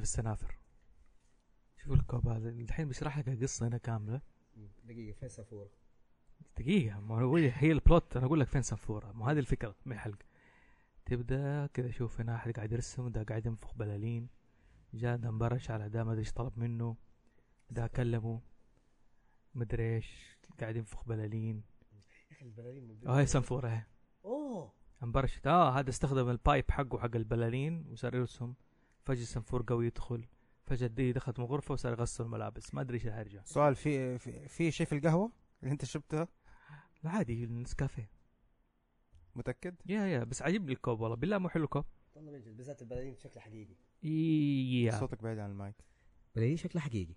في السنافر. شوف الكوب هذا. الحين بشرح لك القصة هنا كاملة. دقيقة فين سافورة؟ دقيقة ما هو هي البلوت أنا أقول لك فين سنفورة مو هذه الفكرة من الحلقة. تبدأ كذا شوف هنا أحد قاعد يرسم ده قاعد ينفخ بلالين. جاء ده انبرش على ده ما أدري إيش طلب منه. ده كلمه. مدري إيش قاعد ينفخ بلالين. يا أخي البلالين آه هي سنفورة اهي أوه. انبرشت. آه هذا استخدم ال pipe حقه حق البلالين وصار يرسم فجأة سنفور قوي يدخل. فجأة دي دخلت من غرفة وصار يغسل الملابس. ما أدري إيش الهرجة سؤال في في, في شيء في القهوة اللي أنت شربتها لا عادي النسكافيه. متأكد؟ يا يا بس عجبني الكوب والله. بالله مو حلو الكوب. والله بالذات البلالين شكلها حقيقي. يا صوتك بعيد عن المايك. بلالين شكلها حقيقي.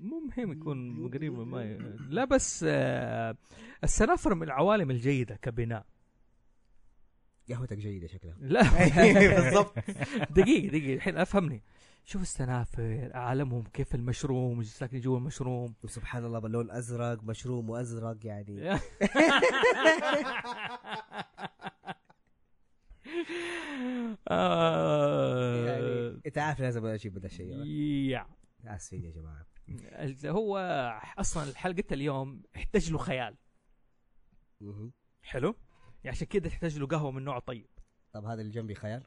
مو مهم يكون قريب من الماء لا بس آه، السنافر من العوالم الجيدة كبناء. قهوتك جيدة شكلها. لا. بالضبط. دقيقة دقيقة. الحين أفهمني. شوف السنافر عالمهم كيف المشروم ساكن جوا المشروم. وسبحان الله باللون ازرق مشروم وأزرق يعني. يعني أنت عارف لازم أجيب هذا الشيء يا. آسفين يا جماعة. هو أصلا حلقة اليوم يحتاج له خيال. حلو؟ يعني عشان كده تحتاج له قهوة من نوع طيب. طب هذا اللي جنبي خيال؟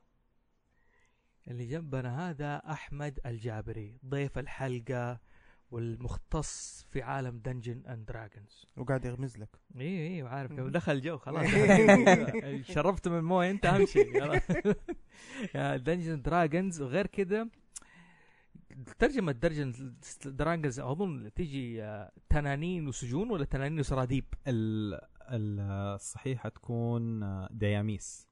اللي جنبنا هذا أحمد الجابري ضيف الحلقة والمختص في عالم Dungeons and Dragons وقاعد يغمز لك. إي إي عارف. دخل جو خلاص. شربت من موية أنت أهم شيء. Dungeons Dragons وغير كذا ترجمة Dungeons Dragons أظن تيجي آه، تنانين وسجون ولا تنانين وسراديب؟ ال- ال- الصحيحة تكون دياميس.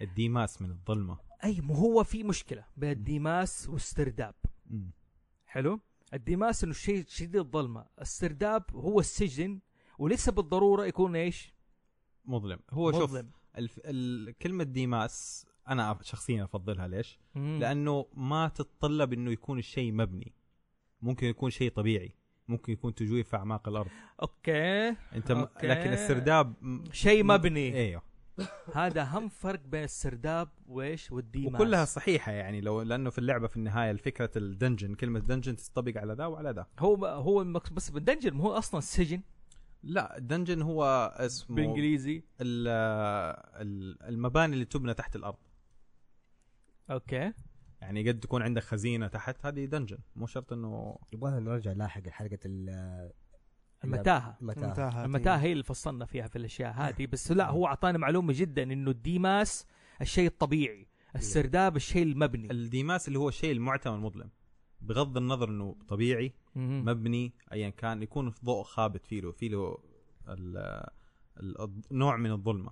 الديماس من الظلمة. أي مو هو في مشكلة بين الديماس والسرداب. حلو؟ الديماس إنه شيء شديد الظلمة. السرداب هو السجن وليس بالضرورة يكون إيش؟ مظلم. هو شوف مظلم. الف... ال... كلمة ديماس أنا شخصيا أفضلها. ليش؟ مم. لأنه ما تتطلب إنه يكون الشيء مبني. ممكن يكون شيء طبيعي. ممكن يكون تجويف في أعماق الأرض. okay. أنت م... okay. لكن السرداب شيء مبني. إيوه. هذا اهم فرق بين السرداب وإيش؟ والديماس. وكلها صحيحة يعني لو لأنه في اللعبة في النهاية الفكرة ال dungeon كلمة dungeon تطبق على ذا وعلى ذا. هو هو بس بال dungeon هو أصلا السجن لا ال dungeon هو اسمه بالإنجليزي. ال- ال- المباني اللي تبنى تحت الأرض. okay. يعني قد تكون عندك خزينة تحت هذه dungeon مو شرط إنه يبغى نرجع لاحق حلقة ال- المتاهة. المتاهة. المتاهة. هي اللي فصلنا فيها في الأشياء هذه بس لا هو أعطانا معلومة جدا إنه الديماس الشيء الطبيعي السرداب الشيء المبني. الديماس اللي هو الشيء المعتم المظلم بغض النظر إنه طبيعي. مبني ايا كان يكون في ضوء خابت فيه له فيه له نوع من الظلمة.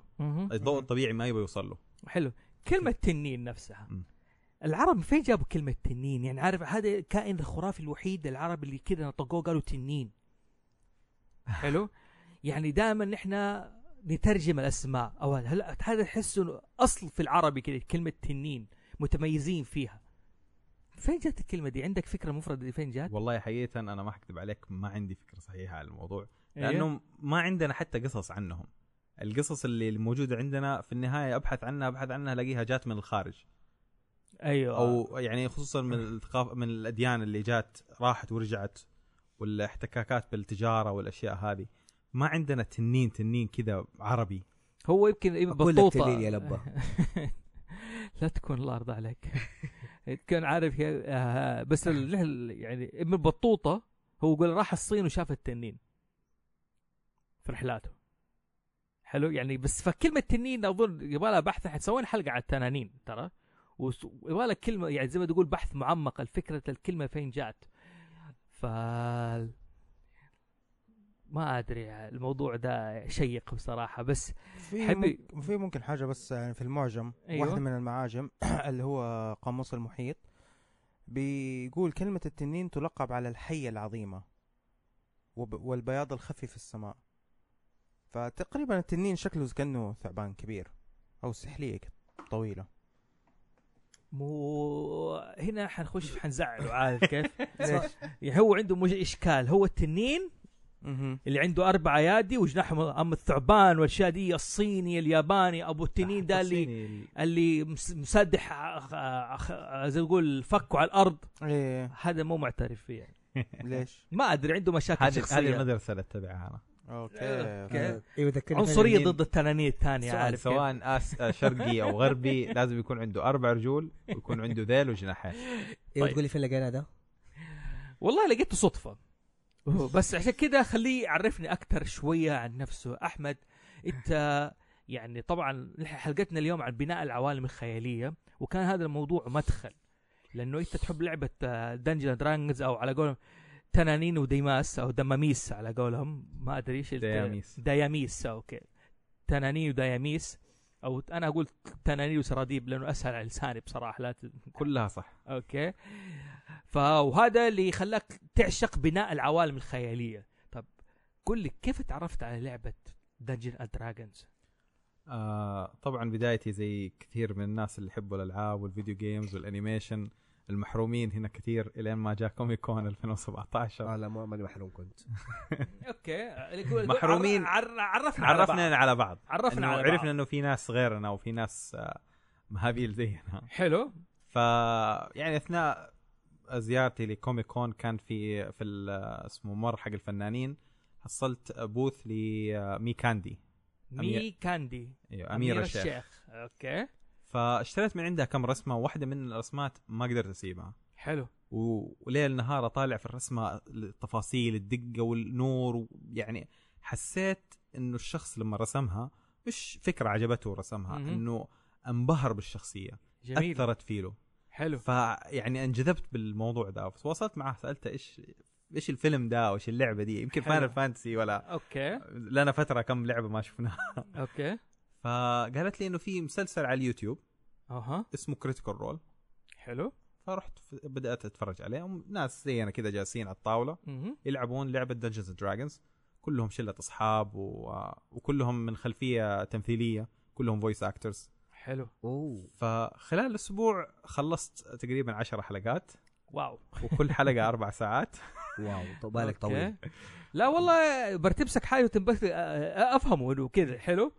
الضوء الطبيعي ما يبغى يوصل له. حلو. كلمة تنين نفسها. مم. العرب فين جابوا كلمة تنين؟ يعني عارف هذا الكائن الخرافي الوحيد العرب اللي كذا نطقوه قالوا تنين. حلو؟ يعني دائما نحن نترجم الأسماء. أو هلا هذا تحس إنه أصل في العربي كذا كلمة تنين متميزين فيها؟ فين جت الكلمة دي؟ عندك فكرة مفردة دي؟ فين جات؟ والله حقيقة أنا ما حكذب عليك ما عندي فكرة صحيحة عن الموضوع. أيوه. لأنه ما عندنا حتى قصص عنهم. القصص اللي الموجوده عندنا في النهاية أبحث عنها أبحث عنها ألاقيها جات من الخارج. أيوه. أو يعني خصوصا من الثقافه من الأديان اللي جات راحت ورجعت والاحتكاكات بالتجارة والأشياء هذه. ما عندنا تنين تنين كذا عربي. هو يمكن بطوطه تنين يا لبة. لا تكون الله يرضى عليك. كان عارف آه، بس يعني ابن بطوطة هو يقول راح الصين وشاف التنين في رحلاته. حلو؟ يعني بس فكلمة تنين أظن يبغى لها بحث إحنا سوينا حلقة على التنانين ترى. لها كلمة يعني زي ما تقول بحث معمق الفكرة الكلمة فين جات. ف ما أدري الموضوع ده شيق بصراحة بس في حبي- ممكن في ممكن حاجة بس يعني في المعجم أيوة. واحدة من المعاجم اللي هو قاموس المحيط بيقول كلمة التنين تلقب على الحية العظيمة وب- والبياض الخفي في السماء. فتقريبا التنين شكله كأنه ثعبان كبير أو سحلية كده طويلة. مو هنا حنخش حنزعله عارف كيف؟ ليش؟ يعني هو عنده مش إشكال هو التنين. اللي عنده أربع أيادي وجناحهم أم الثعبان والأشياء دي الصيني الياباني أبو التنين ده اللي اللي مس- مسدح آه، آه، آه، زي ما تقول فكه على الأرض إيه هذا مو معترف فيه يعني. ليش؟ ما أدري عنده مشاكل هذه هذه شخصية المدرسة اللي أتبعها أنا أوكي. أيوه ذكرني عنصرية ضد التنانين الثانية سواء, عارف؟ سواء أس... آه، شرقي أو غربي لازم يكون عنده أربع رجول ويكون عنده ذيل وجناحين أيوه طيب. تقول لي فين لقينا ده؟ والله لقيته صدفة بس عشان كده خليه يعرفني أكثر شوية عن نفسه أحمد أنت يعني طبعا حلقتنا اليوم عن بناء العوالم الخيالية وكان هذا الموضوع مدخل لأنه أنت تحب لعبة Dungeons Dragons أو على قولهم تنانين وديماس أو دماميس على قولهم. ما أدري إيش دياميس. دياميس أوكي. تنانين ودياميس. أو أنا أقول تنانين وسراديب لأنه أسهل على لساني بصراحة لا ت... كلها صح. أوكي. فهذا اللي خلاك تعشق بناء العوالم الخيالية. طب قل لي كيف تعرفت على لعبة Dungeons and Dragons آه طبعا بدايتي زي كثير من الناس اللي يحبوا الألعاب وال video games وال animation المحرومين هنا كثير إلين ما جاء Comic Con 2017 آه لا ما ماني محروم كنت. أوكي. محرومين. عر... عرفنا على بعض. عرفنا على بعض. عرفنا على بعض. عرفنا إنه في ناس غيرنا وفي ناس آه، مهابيل زينا. حلو. ف يعني أثناء زيارتي ل Comic Con كان في في اسمه ممر حق الفنانين حصلت booth لمي كاندي مي أمير- كاندي. أيوه أمير الشيخ. أوكي. فاشتريت من عندها كم رسمة واحدة من الرسمات ما قدرت أسيبها. حلو. وليل نهار أطالع في الرسمة التفاصيل الدقة والنور يعني حسيت إنه الشخص لما رسمها مش فكرة عجبته رسمها. إنه انبهر بالشخصية جميل أثرت فيه له حلو فيعني انجذبت بالموضوع ده فتواصلت معه سألته إيش إيش الفيلم ده أو إيش اللعبة دي؟ يمكن. Final Fantasy ولا أوكي. لنا فترة كم لعبة ما شفناها. أوكي. فقالت لي إنه في مسلسل على اليوتيوب أها. اسمه Critical Role حلو. فرحت بدأت أتفرج عليه. ناس زينا كذا جالسين على الطاولة مهم. يلعبون لعبة Dungeons Dragons كلهم شلة أصحاب و... وكلهم من خلفية تمثيلية. كلهم voice actors حلو. أوه. فخلال أسبوع خلصت تقريبا عشر حلقات. واو. وكل حلقة أربع ساعات. واو. طب بالك. طويل. لا والله برتمسك حاجة وتنبسط أفهمه إنه كذا. حلو.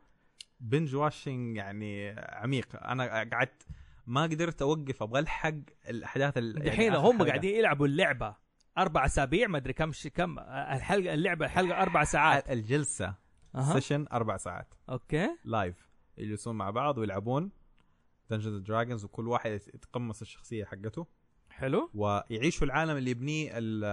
binge watching يعني عميق. أنا قعدت ما قدرت أوقف أبغى ألحق الأحداث ال- يعني هم. قاعدين يلعبوا اللعبة أربع أسابيع ما أدري كم ش... كم الحلقة اللعبة الحلقة أربع ساعات. الجلسة أها. session أربع ساعات. أوكي. live يجلسون مع بعض ويلعبون Dungeons Dragons وكل واحد يتقمص الشخصية حقته. حلو. ويعيشوا العالم اللي يبنيه ال-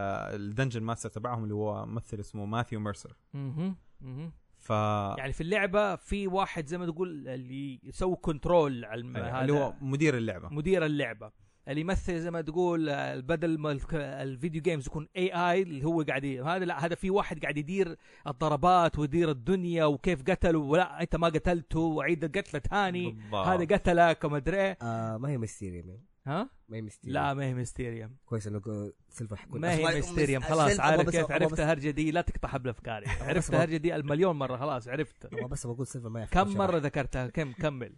ال dungeon master تبعهم اللي هو ممثل اسمه ماثيو ميرسر أها أها ف يعني في اللعبة في واحد زي ما تقول اللي يسوي control على الم... اللي هذا هو مدير اللعبة مدير اللعبة اللي يمثل زي ما تقول بدل ما ال video games يكون AI اللي هو قاعد هذا لا هذا في واحد قاعد يدير الضربات ويدير الدنيا وكيف قتله ولا أنت ما قتلته وعيد القتله ثاني. هذا قتلك وما ادري إيه. آه ما هي Mysterium يعني. ها؟ ما هي ميستيريوم لا ما هي Mysterium كويس إنه سيلفر حيكون ما هي Mysterium خلاص عارف كيف؟ عرفت الهرجه دي؟ لا تقطع حبل افكاري عرفت الهرجه دي؟ المليون مرة خلاص عرفت. أبغى بس بقول سيلفر ما يعرف كم. مرة ذكرتها؟ كم كمل.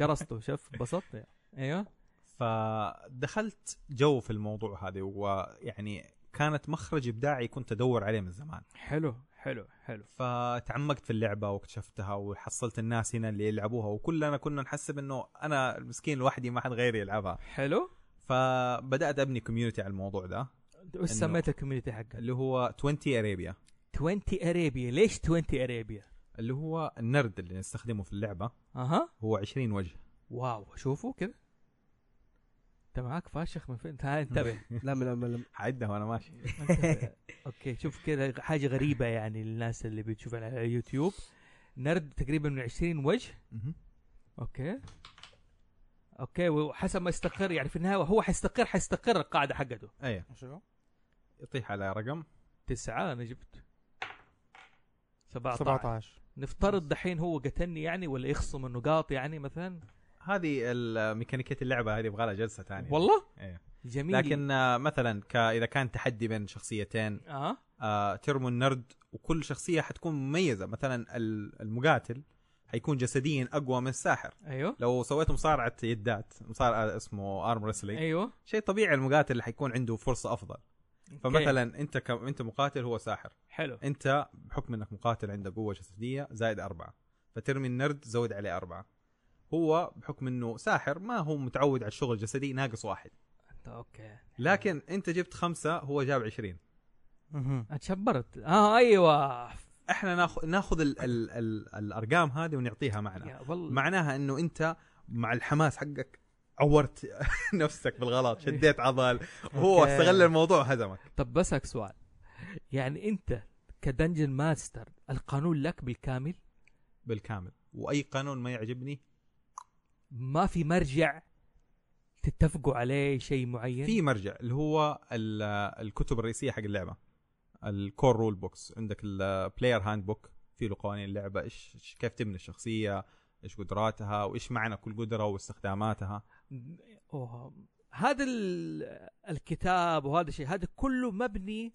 قرصته شوف انبسطت. أيوه. فدخلت جو في الموضوع هذا ويعني كانت مخرج إبداعي كنت أدور عليه من زمان. حلو. حلو حلو. فتعمقت في اللعبة واكتشفتها وحصلت الناس هنا اللي يلعبوها وكلنا كنا نحسب إنه أنا المسكين لوحدي ما حد غيري يلعبها. حلو. فبدأت أبني community على الموضوع ده. وش سميت ال community حقك؟ اللي هو 20 Arabia 20 Arabia ليش 20 Arabia؟ اللي هو النرد اللي نستخدمه في اللعبة. أها. هو 20 وجه. واو شوفوا كذا. انت معاك فاشخ من فين؟ تعال انتبه. لا من من حعدها وأنا ماشي. أوكي شوف كذا حاجة غريبة يعني للناس اللي بتشوفها على اليوتيوب نرد تقريبا من 20 وجه. أوكي. أوكي وحسب ما يستقر يعني في النهاية هو حيستقر حيستقر القاعدة حقته. إيه شو؟ يطيح على رقم. تسعة أنا جبت 17 17 نفترض دحين هو قتلني يعني ولا يخصم النقاط يعني مثلا؟ هذه ميكانيكيه اللعبة هذه يبغى لها جلسة ثانية. والله؟ إيه. جميل. لكن آه، مثلا ك- إذا كان تحدي بين شخصيتين آه. آه، ترموا النرد وكل شخصية حتكون مميزة. مثلا ال- المقاتل حيكون جسديا أقوى من الساحر. أيوه. لو سويتوا مصارعة يدات مصارعة اسمه ارم رسلينج أيوه. شيء طبيعي المقاتل اللي حيكون عنده فرصة أفضل. فمثلا أنت ك... أنت مقاتل هو ساحر. حلو. أنت بحكم إنك مقاتل عندك قوة جسدية زائد أربعة. فترمي النرد زود عليه أربعة. هو بحكم إنه ساحر ما هو متعود على الشغل الجسدي ناقص واحد. أنت أوكي. لكن أنت جبت خمسة هو جاب عشرين. أتشبرت. آه أيوه. إحنا ناخذ ناخذ ال... ال... ال... الأرقام هذه ونعطيها معنا. يا والله. معناها إنه أنت مع الحماس حقك عورت نفسك بالغلط شديت عضل. وهو أوكي. استغل الموضوع وهزمك. طب بسألك سؤال. يعني أنت ك dungeon master القانون لك بالكامل؟ بالكامل. وأي قانون ما يعجبني ما في مرجع تتفقوا عليه شيء معين؟ في مرجع اللي هو ال- الكتب الرئيسية حق اللعبة. ال core rule books عندك ال player handbook في له قوانين اللعبة. إيش كيف تبني الشخصية؟ إيش قدراتها؟ وإيش معنى كل قدرة واستخداماتها؟ أوه. هذا ال- الكتاب وهذا الشيء هذا كله مبني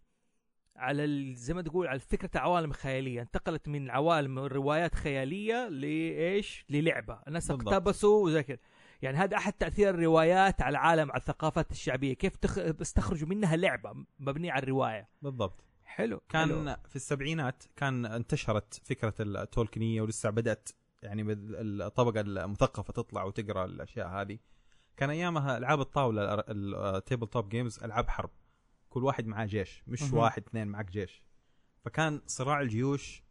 على ال- زي ما تقول على فكرة عوالم خيالية. انتقلت من عوالم روايات خيالية لإيش؟ للعبة. الناس. اقتبسوا وزي كذا. يعني هذا أحد تأثير الروايات على العالم على الثقافات الشعبية. كيف تخ... استخرجوا منها لعبة مبنية على الرواية. بالضبط. حلو كان حلو. في السبعينات كان انتشرت فكرة التولكنيه ولسه بدأت يعني الطبقة المثقفة تطلع وتقرأ الأشياء هذه. كان أيامها ألعاب الطاولة ال tabletop games ألعاب حرب. كل واحد معاه جيش مش مهم. واحد اثنين معك جيش فكان صراع الجيوش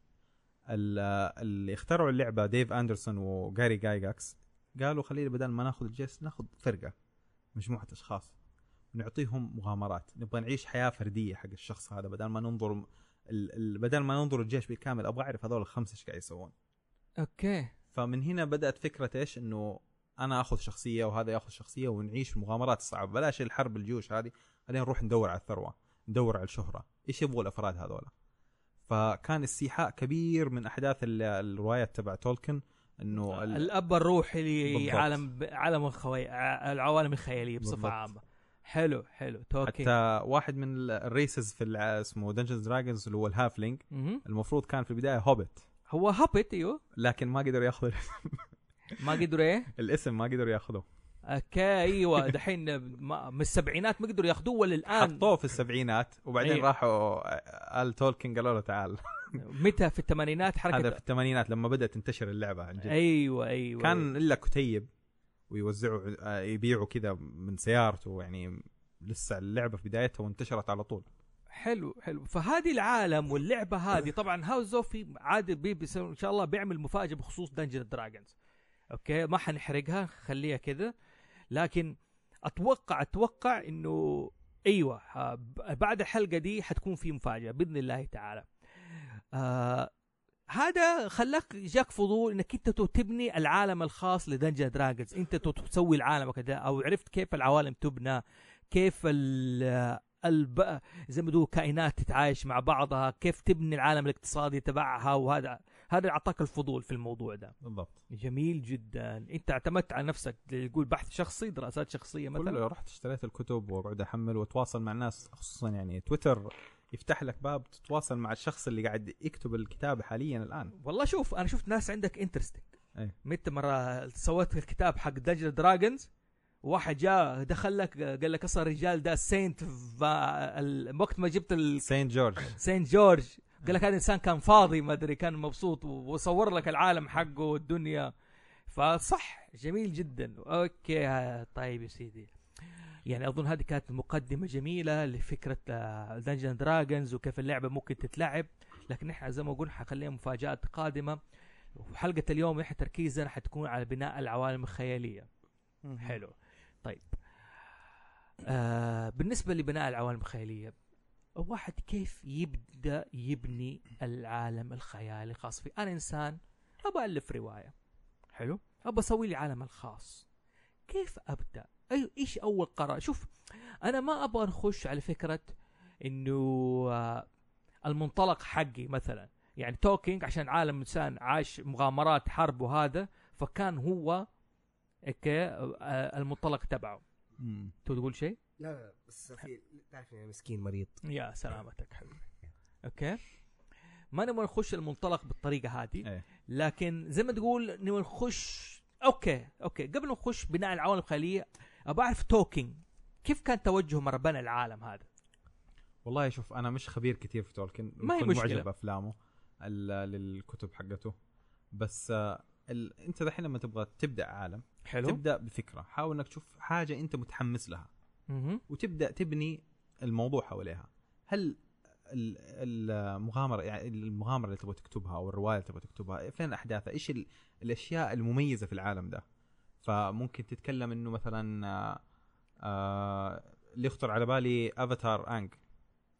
ال- اللي اخترعوا اللعبة ديف أندرسون وجاري جايجاكس قالوا خلينا بدل ما ناخذ الجيش ناخذ فرقة مجموعة أشخاص ونعطيهم مغامرات نبغى نعيش حياة فردية حق الشخص هذا بدل ما ننظر. بدل ما ننظر الجيش بالكامل أبغى أعرف هذول الخمسة إيش قاعد يسوون أوكي فمن هنا بدأت فكرة إيش إنه أنا آخذ شخصية وهذا ياخذ شخصية ونعيش المغامرات الصعبه بلاش الحرب الجيوش هذه خلينا نروح ندور على الثروة ندور على الشهرة إيش يبغوا الأفراد هذول فكان استيحاء كبير من أحداث ال- الروايات تبع تولكن إنه ال- الأب الروحي. لعالم عالم الخوي... العوالم الخيالية بصفة بالضبط. عامة. حلو حلو. توكي. حتى واحد من ال- ال races في اسمه Dungeons Dragons اللي هو ال halfling. المفروض كان في البداية هوبت هو هابت أيوه. لكن ما قدروا ياخذوا ما قدروا إيه؟ الاسم ما قدروا ياخذوه okay أيوه دحين من السبعينات ما قدروا ياخذوه ولا الآن؟ حطوه في السبعينات وبعدين أيوة. راحوا آل تولكن قالوا له تعال. متى؟ في الثمانينات حركة؟ هذا في الثمانينات لما بدأت تنتشر اللعبة عن جد. أيوه أيوه كان إلا كتيب ويوزعوا آه، يبيعوا كذا من سيارته يعني لسه اللعبة في بدايتها وانتشرت على طول. حلو حلو. فهذه العالم واللعبة هذه طبعا هاوس زوفي عادي بي إن شاء الله بيعمل مفاجأة بخصوص Dungeon Dragons okay ما حنحرقها خليها كذا. لكن أتوقع أتوقع إنه أيوه بعد الحلقة دي حتكون في مفاجأة بإذن الله تعالى. آه هذا خلاك جاك فضول إنك أنت تبني العالم الخاص ل Dungeon Dragons أنت تسوي العالم كذا أو عرفت كيف العوالم تبنى كيف ال الب... زي ما تقول كائنات تتعايش مع بعضها كيف تبني العالم الاقتصادي تبعها وهذا. هذا أعطاك الفضول في الموضوع ده. بالضبط. جميل جدا. أنت اعتمدت على نفسك يقول بحث شخصي دراسات شخصية مثلا؟ كله رحت اشتريت الكتب وأقعد أحمل وأتواصل مع الناس خصوصا يعني تويتر يفتح لك باب تتواصل مع الشخص اللي قاعد يكتب الكتاب حاليا الآن. والله شوف أنا شفت ناس عندك interesting أي. متى مرة سويت الكتاب حق Dungeon Dragons واحد جاء دخل لك قال لك أصلا الرجال ده saint وقت ما جبت ال- Saint George Saint George قال لك هذا إنسان كان فاضي ما أدري كان مبسوط وصور لك العالم حقه والدنيا. فصح جميل جدا. okay طيب يا سيدي. يعني أظن هذه كانت مقدمة جميلة لفكرة Dungeon Dragons وكيف اللعبة ممكن تتلعب. لكن إحنا زي ما قلنا حخليها مفاجآت قادمة. وحلقة اليوم إحنا تركيزنا حتكون على بناء العوالم الخيالية. حلو. طيب. آه بالنسبة لبناء العوالم الخيالية واحد كيف يبدأ يبني العالم الخيالي الخاص فيه؟ أنا إنسان أبغى ألف رواية. حلو؟ أبغى أسوي لي عالم الخاص. كيف أبدأ؟ أي إيش أول قرار؟ شوف أنا ما أبغى نخش على فكرة إنه آه المنطلق حقي مثلا. يعني توكينج عشان عالم إنسان عاش مغامرات حرب وهذا فكان هو okay آه، المنطلق تبعه. تقول شيء؟ لا لا بس في تعرف يعني مسكين مريض. يا سلامتك حبيبي. okay. ما نبغى نخش المنطلق بالطريقة هذه إيه. لكن زي ما تقول نبغى نخش okay okay. قبل نخش بناء العوالم الخيالية أبغى أعرف توكينج. كيف كان توجهه مرة بنى العالم هذا؟ والله شوف أنا مش خبير كثير في تولكن ما هي مشكلة. معجب بأفلامه ال- للكتب حقته. بس آه، ال... أنت دحين لما تبغى تبدأ عالم حلو. تبدأ بفكرة حاول إنك تشوف حاجة أنت متحمس لها. وتبدأ تبني الموضوع حواليها. هل ال- المغامرة يعني المغامرة اللي تبغى تكتبها أو الرواية اللي تبغى تكتبها فين أحداثها؟ إيش ال- الأشياء المميزة في العالم ده؟ فممكن تتكلم إنه مثلا آه، آه، اللي يخطر على بالي Avatar Aang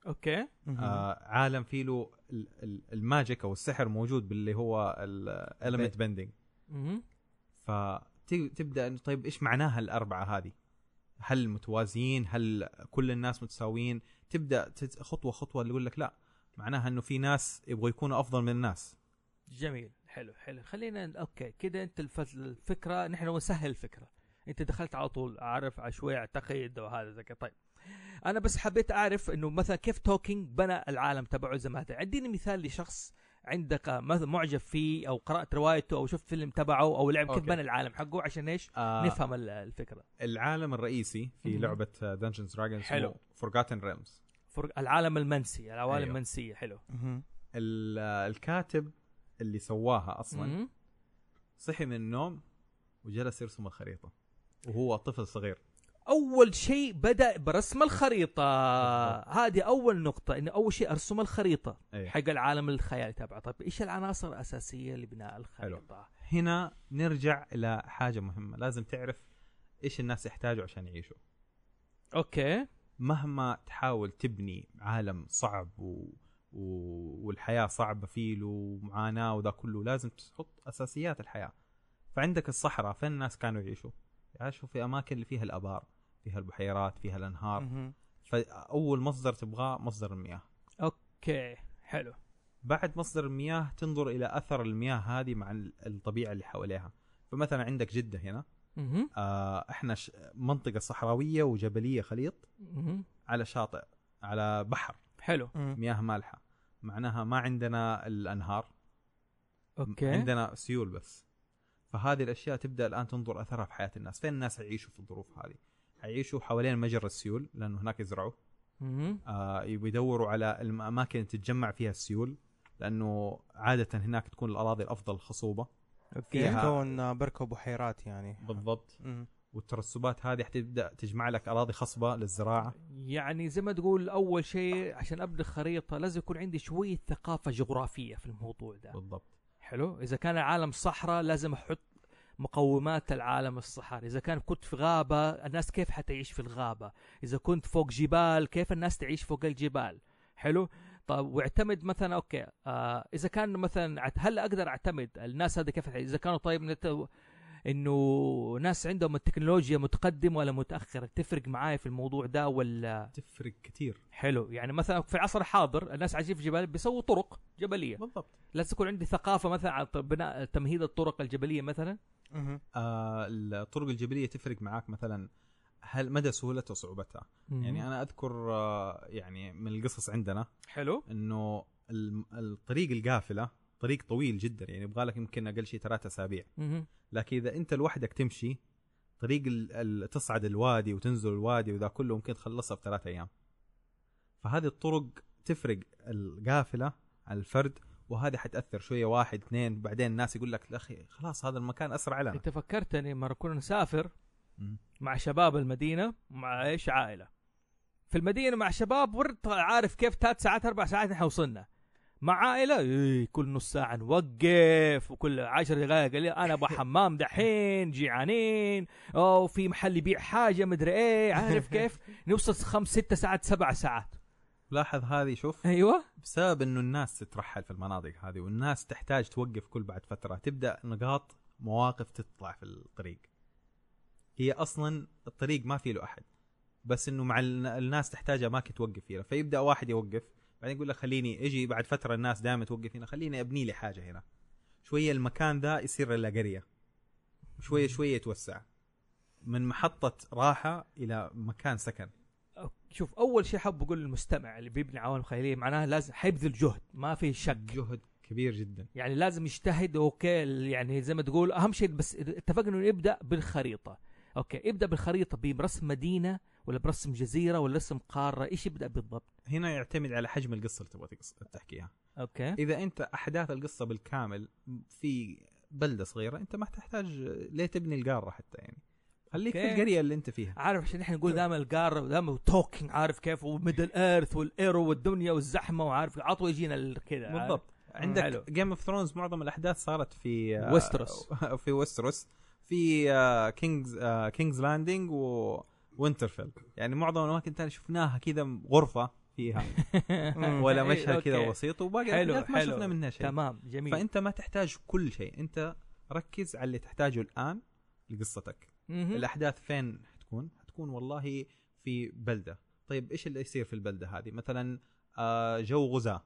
okay. آه عالم فيه له ال- ال- ال magic أو السحر موجود باللي هو ال element bending. فتبدا إنه طيب إيش معناها الأربعة هذه؟ هل متوازيين؟ هل كل الناس متساويين؟ تبدأ خطوة خطوة اللي يقول لك لا معناها إنه في ناس يبغوا يكونوا أفضل من الناس. جميل حلو حلو. خلينا okay كده أنت الف- الفكرة نحن نسهل الفكرة. أنت دخلت على طول أعرف عشوائي أعتقد وهذا زي طيب أنا بس حبيت أعرف إنه مثلا كيف توكينج بنى العالم تبعه زي ما هذا. اديني مثال لشخص عندك مثلا معجب فيه أو قرأت روايته أو شفت فيلم تبعه أو لعب كيف. بنى العالم حقه عشان إيش آه نفهم ال- الفكرة العالم الرئيسي في. لعبة Dungeons Dragons حلو. Forgotten Realms فرق العالم المنسي العوالم أيوه. المنسية حلو. الكاتب اللي سواها أصلا. صحي من النوم وجلس يرسم الخريطة وهو طفل صغير أول شيء بدأ برسم الخريطة. هذه أول نقطة إنه أول شيء أرسم الخريطة أيه. حق العالم الخيالي تبعه طيب إيش العناصر الأساسية لبناء الخريطة؟ هنا نرجع إلى حاجة مهمة. لازم تعرف إيش الناس يحتاجوا عشان يعيشوا. أوكي. مهما تحاول تبني عالم صعب و... و... والحياة صعبة فيه له ومعاناة وذا كله لازم تحط أساسيات الحياة. فعندك الصحراء فين الناس كانوا يعيشوا؟ يعيشوا في أماكن اللي فيها الأبار. فيها البحيرات فيها الأنهار. فأول مصدر تبغاه مصدر المياه. أوكي حلو. بعد مصدر المياه تنظر إلى أثر المياه هذه مع ال- الطبيعة اللي حواليها. فمثلا عندك جدة هنا. آه إحنا ش... منطقة صحراوية وجبلية خليط مهم. على شاطئ على بحر. حلو. مياه مالحة. معناها ما عندنا الأنهار. okay. عندنا سيول بس. فهذه الأشياء تبدأ الآن تنظر أثرها في حياة الناس. فين الناس حيعيشوا في الظروف هذه؟ حيعيشوا حوالين مجرى السيول لأنه هناك يزرعوا. آه يدوروا على الاماكن اللي تتجمع فيها السيول لأنه عادة هناك تكون الأراضي الأفضل خصوبة. okay. فيها- تكون بركة وبحيرات يعني. بالضبط. والترسبات هذه حتبدا تجمع لك أراضي خصبة للزراعة. يعني زي ما تقول أول شيء عشان ابدا خريطه لازم يكون عندي شوية ثقافة جغرافية في الموضوع ده. بالضبط. حلو. إذا كان العالم صحراء لازم أحط مقومات العالم الصحراء إذا كان كنت في غابة الناس كيف حتعيش في الغابة؟ إذا كنت فوق جبال كيف الناس تعيش فوق الجبال؟ حلو؟ طيب واعتمد مثلا okay آه إذا كان مثلا هل أقدر أعتمد الناس هذا كيف إذا كانوا طيب نت- إنه ناس عندهم التكنولوجيا متقدمة ولا متأخرة تفرق معايا في الموضوع ده ولا؟ تفرق كثير حلو. يعني مثلا في العصر الحاضر الناس عايشين في جبال بيسووا طرق جبلية. بالضبط. لازم يكون عندي ثقافة مثلا على بناء تمهيد الطرق الجبلية مثلا. آه الطرق الجبلية تفرق معاك مثلا هل مدى سهولتها وصعوبتها يعني أنا أذكر آه يعني من القصص عندنا حلو. إنه الطريق القافلة طريق طويل جدا يعني يبغى لك يمكن أقل شيء ثلاثة أسابيع. لكن إذا أنت لوحدك تمشي طريق ال- ال- تصعد الوادي وتنزل الوادي وذا كله ممكن تخلصها في ثلاثة أيام. فهذه الطرق تفرق القافلة على الفرد وهذه حتأثر شوية واحد اثنين بعدين الناس يقول لك أخي خلاص هذا المكان أسرع لنا. أنت فكرتني مرة كنا نسافر. مع شباب المدينة مع إيش؟ عائلة. في المدينة مع شباب ورد عارف كيف ثلاث ساعات أربع ساعات نحن وصلنا. مع عائلة إيه كل نص ساعة نوقف وكل عشر دقائق قال لي أنا أبغى حمام دحين جيعانين. أو في محل يبيع حاجة مدري إيه عارف كيف؟ نوصل خمس ست ساعات سبع ساعات. لاحظ هذه شوف. أيوه. بسبب إنه الناس تترحل في المناطق هذه والناس تحتاج توقف كل بعد فترة. تبدأ نقاط مواقف تطلع في الطريق. هي أصلا الطريق ما في له أحد. بس إنه مع ال- الناس تحتاج أماكن توقف فيها. فيبدأ واحد يوقف بعدين يقول لك خليني أجي بعد فترة الناس دائما توقف هنا خليني أبني لي حاجة هنا. شوية المكان ذا يصير له قرية. شوية شوية يتوسع. من محطة راحة إلى مكان سكن. شوف أول شيء حاب أقول للمستمع اللي بيبني عوالم خيالية معناها لازم حيبذل جهد ما في شك. جهد كبير جدا. يعني لازم يجتهد okay يعني زي ما تقول أهم شيء بس اتفقنا إنه يبدأ بالخريطة. okay ابدا بالخريطة برسم مدينة ولا برسم جزيرة ولا رسم قارة إيش يبدأ بالضبط؟ هنا يعتمد على حجم القصة اللي تبغى تحكيها. okay. إذا أنت أحداث القصة بالكامل في بلدة صغيرة أنت ما تحتاج ليه تبني القارة حتى يعني؟ خليك في. القرية اللي أنت فيها. عارف عشان إحنا نقول دائما القارة دائما توكينج عارف كيف؟ و Middle Earth والإيرو والدنيا والزحمة وعارف عطوا يجينا كذا بالضبط. عندك Game of Thrones معظم الأحداث صارت في آه، Westeros. في Westeros في آه، King's آه، King's Landing و Winterfell يعني معظم الأماكن الثانية شفناها كذا غرفة فيها. ولا إيه، مشهد كذا. بسيط وباقي حلو الأحداث ما شفنا منها شيء. تمام جميل. فأنت ما تحتاج كل شيء. أنت ركز على اللي تحتاجه الآن لقصتك. الأحداث فين حتكون؟ حتكون والله في بلدة. طيب إيش اللي يصير في البلدة هذه؟ مثلا آه، جو غزاه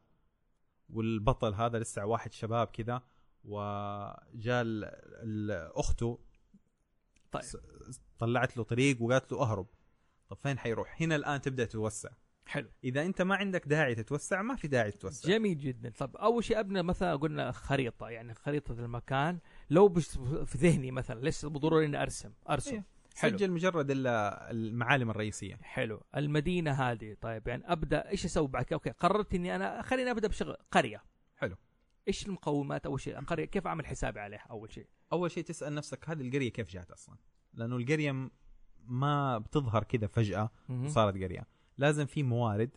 والبطل هذا لسه واحد شباب كذا وجاء أخته طيب. طلعت له طريق وقالت له أهرب. طب فين حيروح؟ هنا الآن تبدأ تتوسع. حلو. إذا أنت ما عندك داعي تتوسع ما في داعي تتوسع. جميل جدا. طب أول شيء ابنى مثلا قلنا خريطة يعني خريطة المكان. لو بش في ذهني مثلا ليش ضروري إني أرسم؟ أرسم. إيه. حلو. سجل مجرد ال- المعالم الرئيسية. حلو. المدينة هذه طيب يعني أبدأ إيش أسوي بعد؟ أوكي قررت إني أنا خليني أبدأ بشغل قرية. حلو. إيش المقومات؟ أول شيء قرية كيف أعمل حسابي عليها؟ أول شيء. أول شيء تسأل نفسك هذه القرية كيف جات أصلا؟ لأنه القرية ما بتظهر كذا فجأة مهم. وصارت قرية. لازم في موارد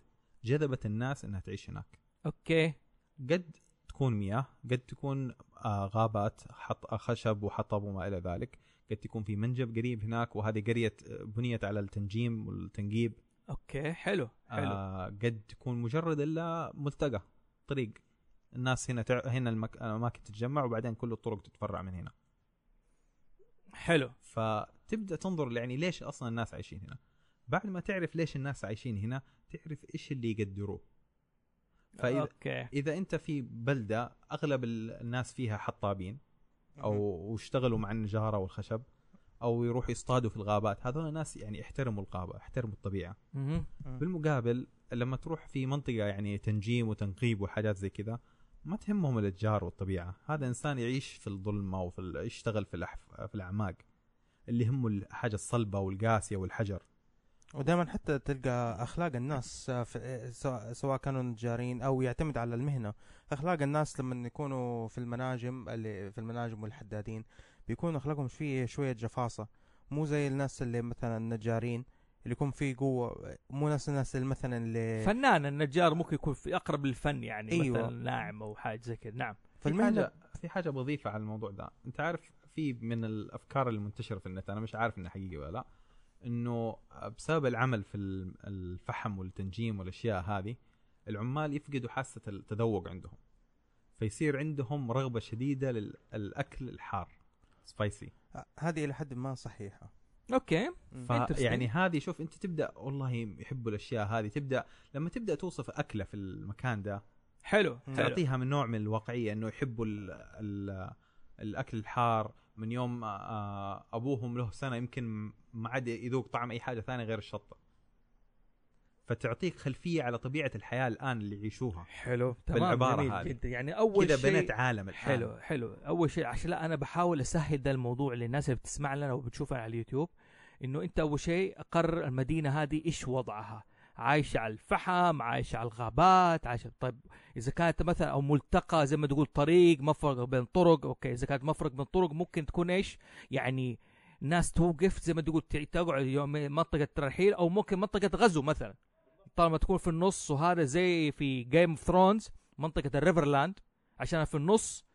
جذبت الناس إنها تعيش هناك. أوكي. قد تكون مياه قد تكون آه، غابات حط خشب وحطب وما إلى ذلك. قد تكون في منجم قريب هناك وهذه قرية آه، بنيت على التنجيم والتنقيب. أوكي حلو حلو. آه قد تكون مجرد إلا ملتقى طريق. الناس هنا تع... هنا المك... الأماكن تتجمع وبعدين كل الطرق تتفرع من هنا. حلو. فتبدأ تنظر يعني ليش أصلا الناس عايشين هنا؟ بعد ما تعرف ليش الناس عايشين هنا تعرف إيش اللي يقدروه. فإذا أوكي. إذا أنت في بلدة أغلب ال- الناس فيها حطابين أو واشتغلوا مع النجارة والخشب أو يروحوا يصطادوا في الغابات هذول الناس يعني يحترموا الغابة يحترموا الطبيعة. بالمقابل لما تروح في منطقة يعني تنجيم وتنقيب وحاجات زي كذا ما تهمهم الأشجار والطبيعة. هذا إنسان يعيش في الظلمة وفي يشتغل في الأحف... في الأعماق اللي يهمه الحاجة الصلبة والقاسية والحجر. ودائما حتى تلقى أخلاق الناس آه، في سواء سواء كانوا نجارين أو يعتمد على المهنة. أخلاق الناس لما يكونوا في المناجم اللي في المناجم والحدادين بيكون أخلاقهم فيه شوية جفاصة. مو زي الناس اللي مثلا النجارين اللي يكون فيه قوة مو نفس الناس اللي مثلا اللي فنان النجار ممكن يكون في أقرب للفن يعني أيوة. مثلا ناعم أو حاجة زي كذا. نعم. في فالمهنه حاجة في حاجة بضيفها على الموضوع ده. أنت عارف في من الأفكار المنتشرة في النت أنا مش عارف إنها حقيقه ولا لا إنه بسبب العمل في ال- الفحم والتنجيم والأشياء هذه العمال يفقدوا حاسة التذوق عندهم فيصير عندهم رغبة شديدة للأكل الحار سبايسي هذه إلى حد ما صحيحة أوكي. Interesting. فيعني هذه شوف أنت تبدأ والله يحبوا الأشياء هذه تبدأ لما تبدأ توصف أكلة في المكان ده حلو تعطيها من نوع من الواقعية إنه يحبوا ال ال الأكل الحار من يوم آه، أبوهم له سنة يمكن ما عاد يذوق طعم أي حاجة ثانية غير الشطة. فتعطيك خلفية على طبيعة الحياة الآن اللي يعيشوها. حلو تمام بالعبارة جميل هذه. جدا. يعني أول كذا شيء بنت عالم الآن. حلو حلو. أول شيء عشان لا أنا بحاول أسهل ذا الموضوع للناس اللي بتسمع لنا وبتشوفنا على اليوتيوب إنه أنت أول شيء قرر المدينة هذه إيش وضعها. عايشة على الفحم عايشة على الغابات عايشة طيب إذا كانت مثلا أو ملتقى زي ما تقول طريق مفرق بين طرق أوكي إذا كانت مفرق بين طرق ممكن تكون إيش يعني ناس توقف زي ما تقول تقعد يوم منطقة ترحيل أو ممكن منطقة غزو مثلا طالما تكون في النص وهذا زي في Game of Thrones منطقة الريفرلاند عشان في النص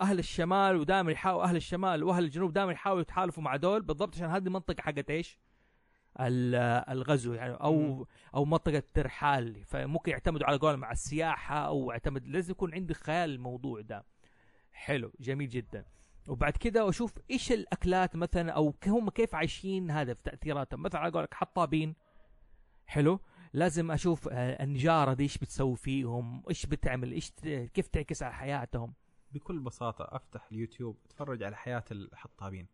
أهل الشمال ودائما يحاول أهل الشمال وأهل الجنوب دائما يحاولوا يتحالفوا مع دول بالضبط عشان هذه المنطقة حقت إيش؟ ال- الغزو يعني أو. أو منطقة ترحال فممكن يعتمدوا على قولهم على السياحة أو يعتمد لازم يكون عندي خيال الموضوع ده. حلو جميل جدا. وبعد كده أشوف إيش الأكلات مثلا أو هم كيف عايشين هذا في تأثيراتهم؟ مثلا على قولك حطابين. حلو. لازم أشوف آه، النجارة دي إيش بتسوي فيهم؟ إيش بتعمل؟ إيش كيف تعكس على حياتهم؟ بكل بساطة أفتح اليوتيوب أتفرج على حياة الحطابين.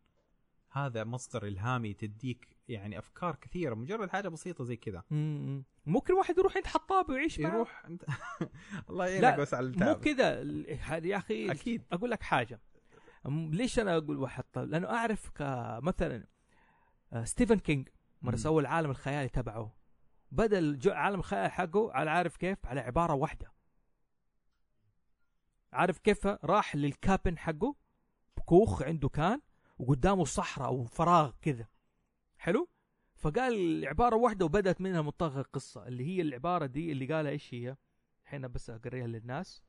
هذا مصدر إلهامي تديك يعني أفكار كثيرة مجرد حاجة بسيطة زي كذا. مم. ممكن واحد يروح عند حطاب ويعيش معه. يروح انت الله يعينك بس على مو التعب كذا. ال- هذه يا أخي أكيد. أقول لك حاجة. ليش أنا أقول واحد طيب؟ لأنه أعرف مثلا آه، ستيفن كينج مرة. سووا العالم الخيالي تبعه. بدا الج- عالم الخيال حقه على عارف كيف؟ على عبارة واحدة. عارف كيف؟ راح لل cabin حقه كوخ عنده كان وقدامه صحراء وفراغ كذا. حلو؟ فقال عبارة واحدة وبدأت منها منطلق القصة اللي هي العبارة دي اللي قالها إيش هي؟ الحين بس أقريها للناس.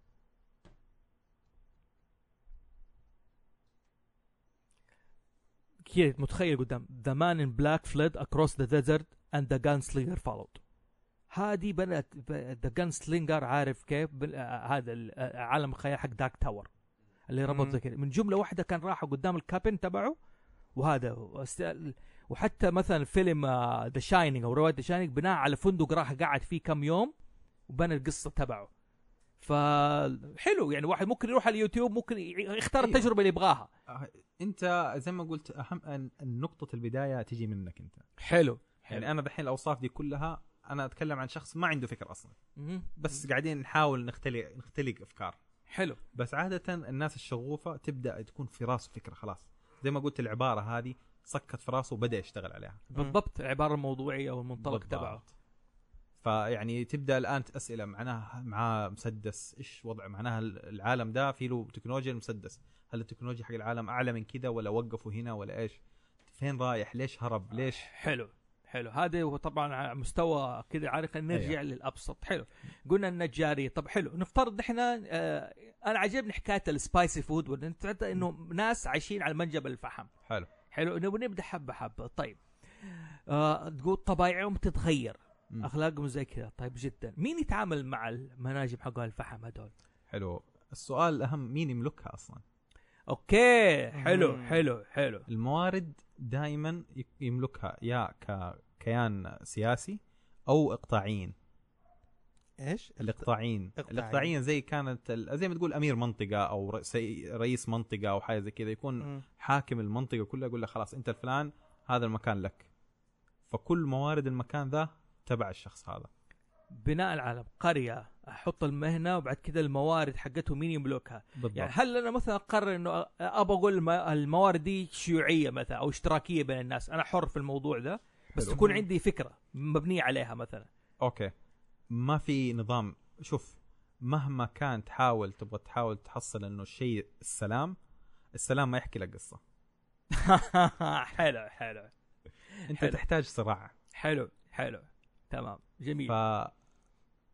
كذا متخيل قدام. The man in black fled across the desert and the gunslinger followed. هذه بدأت The Gunslinger عارف كيف؟ هذا ال- عالم الخيال حق Dark Tower اللي ربط مم. زي كذا. من جملة واحدة كان راحوا قدام ال cabin تبعه وهذا وحتى مثلا فيلم The Shining أو رواية The Shining بناء على فندق راح قعد فيه كم يوم وبنى القصة تبعه. فحلو يعني واحد ممكن يروح على اليوتيوب ممكن يختار أيوة. التجربة اللي يبغاها. آه، أنت زي ما قلت أهم نقطة البداية تجي منك أنت. حلو. يعني أنا دحين الأوصاف دي كلها أنا أتكلم عن شخص ما عنده فكرة أصلا. بس قاعدين نحاول نختلق نختلق أفكار. حلو. بس عادة الناس الشغوفة تبدأ تكون في راسه فكره خلاص. زي ما قلت العبارة هذه صكت في راسه وبدأ يشتغل عليها. بالضبط العباره الموضوعيه أو المنطلق بالضبط. تبعه. فيعني تبدأ الآن اسئله معناها معاه مسدس إيش وضع معناها العالم ده في له تكنولوجيا المسدس. هل التكنولوجيا حق العالم أعلى من كذا ولا وقفوا هنا ولا إيش؟ فين رايح؟ ليش هرب؟ ليش؟ حلو حلو. هذا هو طبعا على مستوى كذا عارف نرجع أيوة. للأبسط. حلو. قلنا النجاري. طب حلو. نفترض إحنا آه أنا عجبني حكاية السبايسي فود إنه ناس عايشين على منجب الفحم. حلو. حلو انه بنبدا حبة حبة. طيب. آه تقول طبايعهم تتغير. مم. أخلاقهم زي كذا. طيب جدا. مين يتعامل مع المناجم حق الفحم هذول حلو. السؤال الاهم مين يملكها أصلا؟ أوكي. حلو مم. حلو حلو. الموارد دائما يملكها يا ككيان سياسي أو إقطاعيين. إيش؟ الاقطاعيين. الاقطاعيين زي كانت ال- زي ما تقول أمير منطقة أو رئيس- رئيس منطقة أو حاجة زي كذا يكون مم. حاكم المنطقة كلها يقول لك خلاص أنت الفلان هذا المكان لك. فكل موارد المكان ذا تبع الشخص هذا. بناء على قريه أحط المهنة وبعد كذا الموارد حقته مين يملكها. بالضبط. يعني هل أنا مثلا أقرر إنه أبى أقول الم- الموارد دي شيوعية مثلا أو اشتراكية بين الناس؟ أنا حر في الموضوع ده بس حلو. تكون عندي فكرة مبنية عليها مثلا. أوكي. ما في نظام. شوف مهما كان تحاول تبغى تحاول تحصل إنه الشيء السلام السلام ما يحكي لك قصة. حلو حلو. أنت حلو. تحتاج صراع حلو حلو. تمام. جميل. ف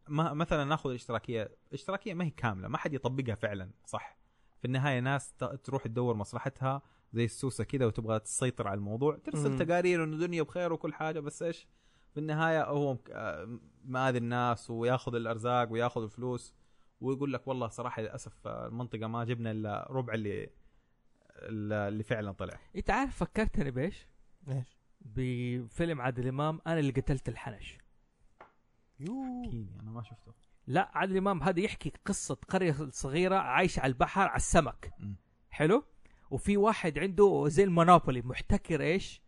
ما مثلا ناخذ الاشتراكية. الاشتراكية ما هي كاملة ما حد يطبقها فعلا صح؟ في النهاية ناس تروح تدور مصلحتها زي السوسة كذا وتبغى تسيطر على الموضوع ترسل. تقارير إنه الدنيا بخير وكل حاجة بس إيش؟ في النهاية هو آه، مآذي الناس وياخذ الأرزاق وياخذ الفلوس ويقول لك والله صراحة للأسف المنطقة ما جبنا إلا ربع اللي اللي فعلا طلع. انت عارف فكرتني بإيش؟ إيش؟ بفيلم عادل إمام أنا اللي قتلت الحنش. يو أنا ما شفته. لا عادل إمام هذا يحكي قصة قرية صغيرة عايشة على البحر على السمك. مم. حلو؟ وفي واحد عنده زي المونوبولي محتكر إيش؟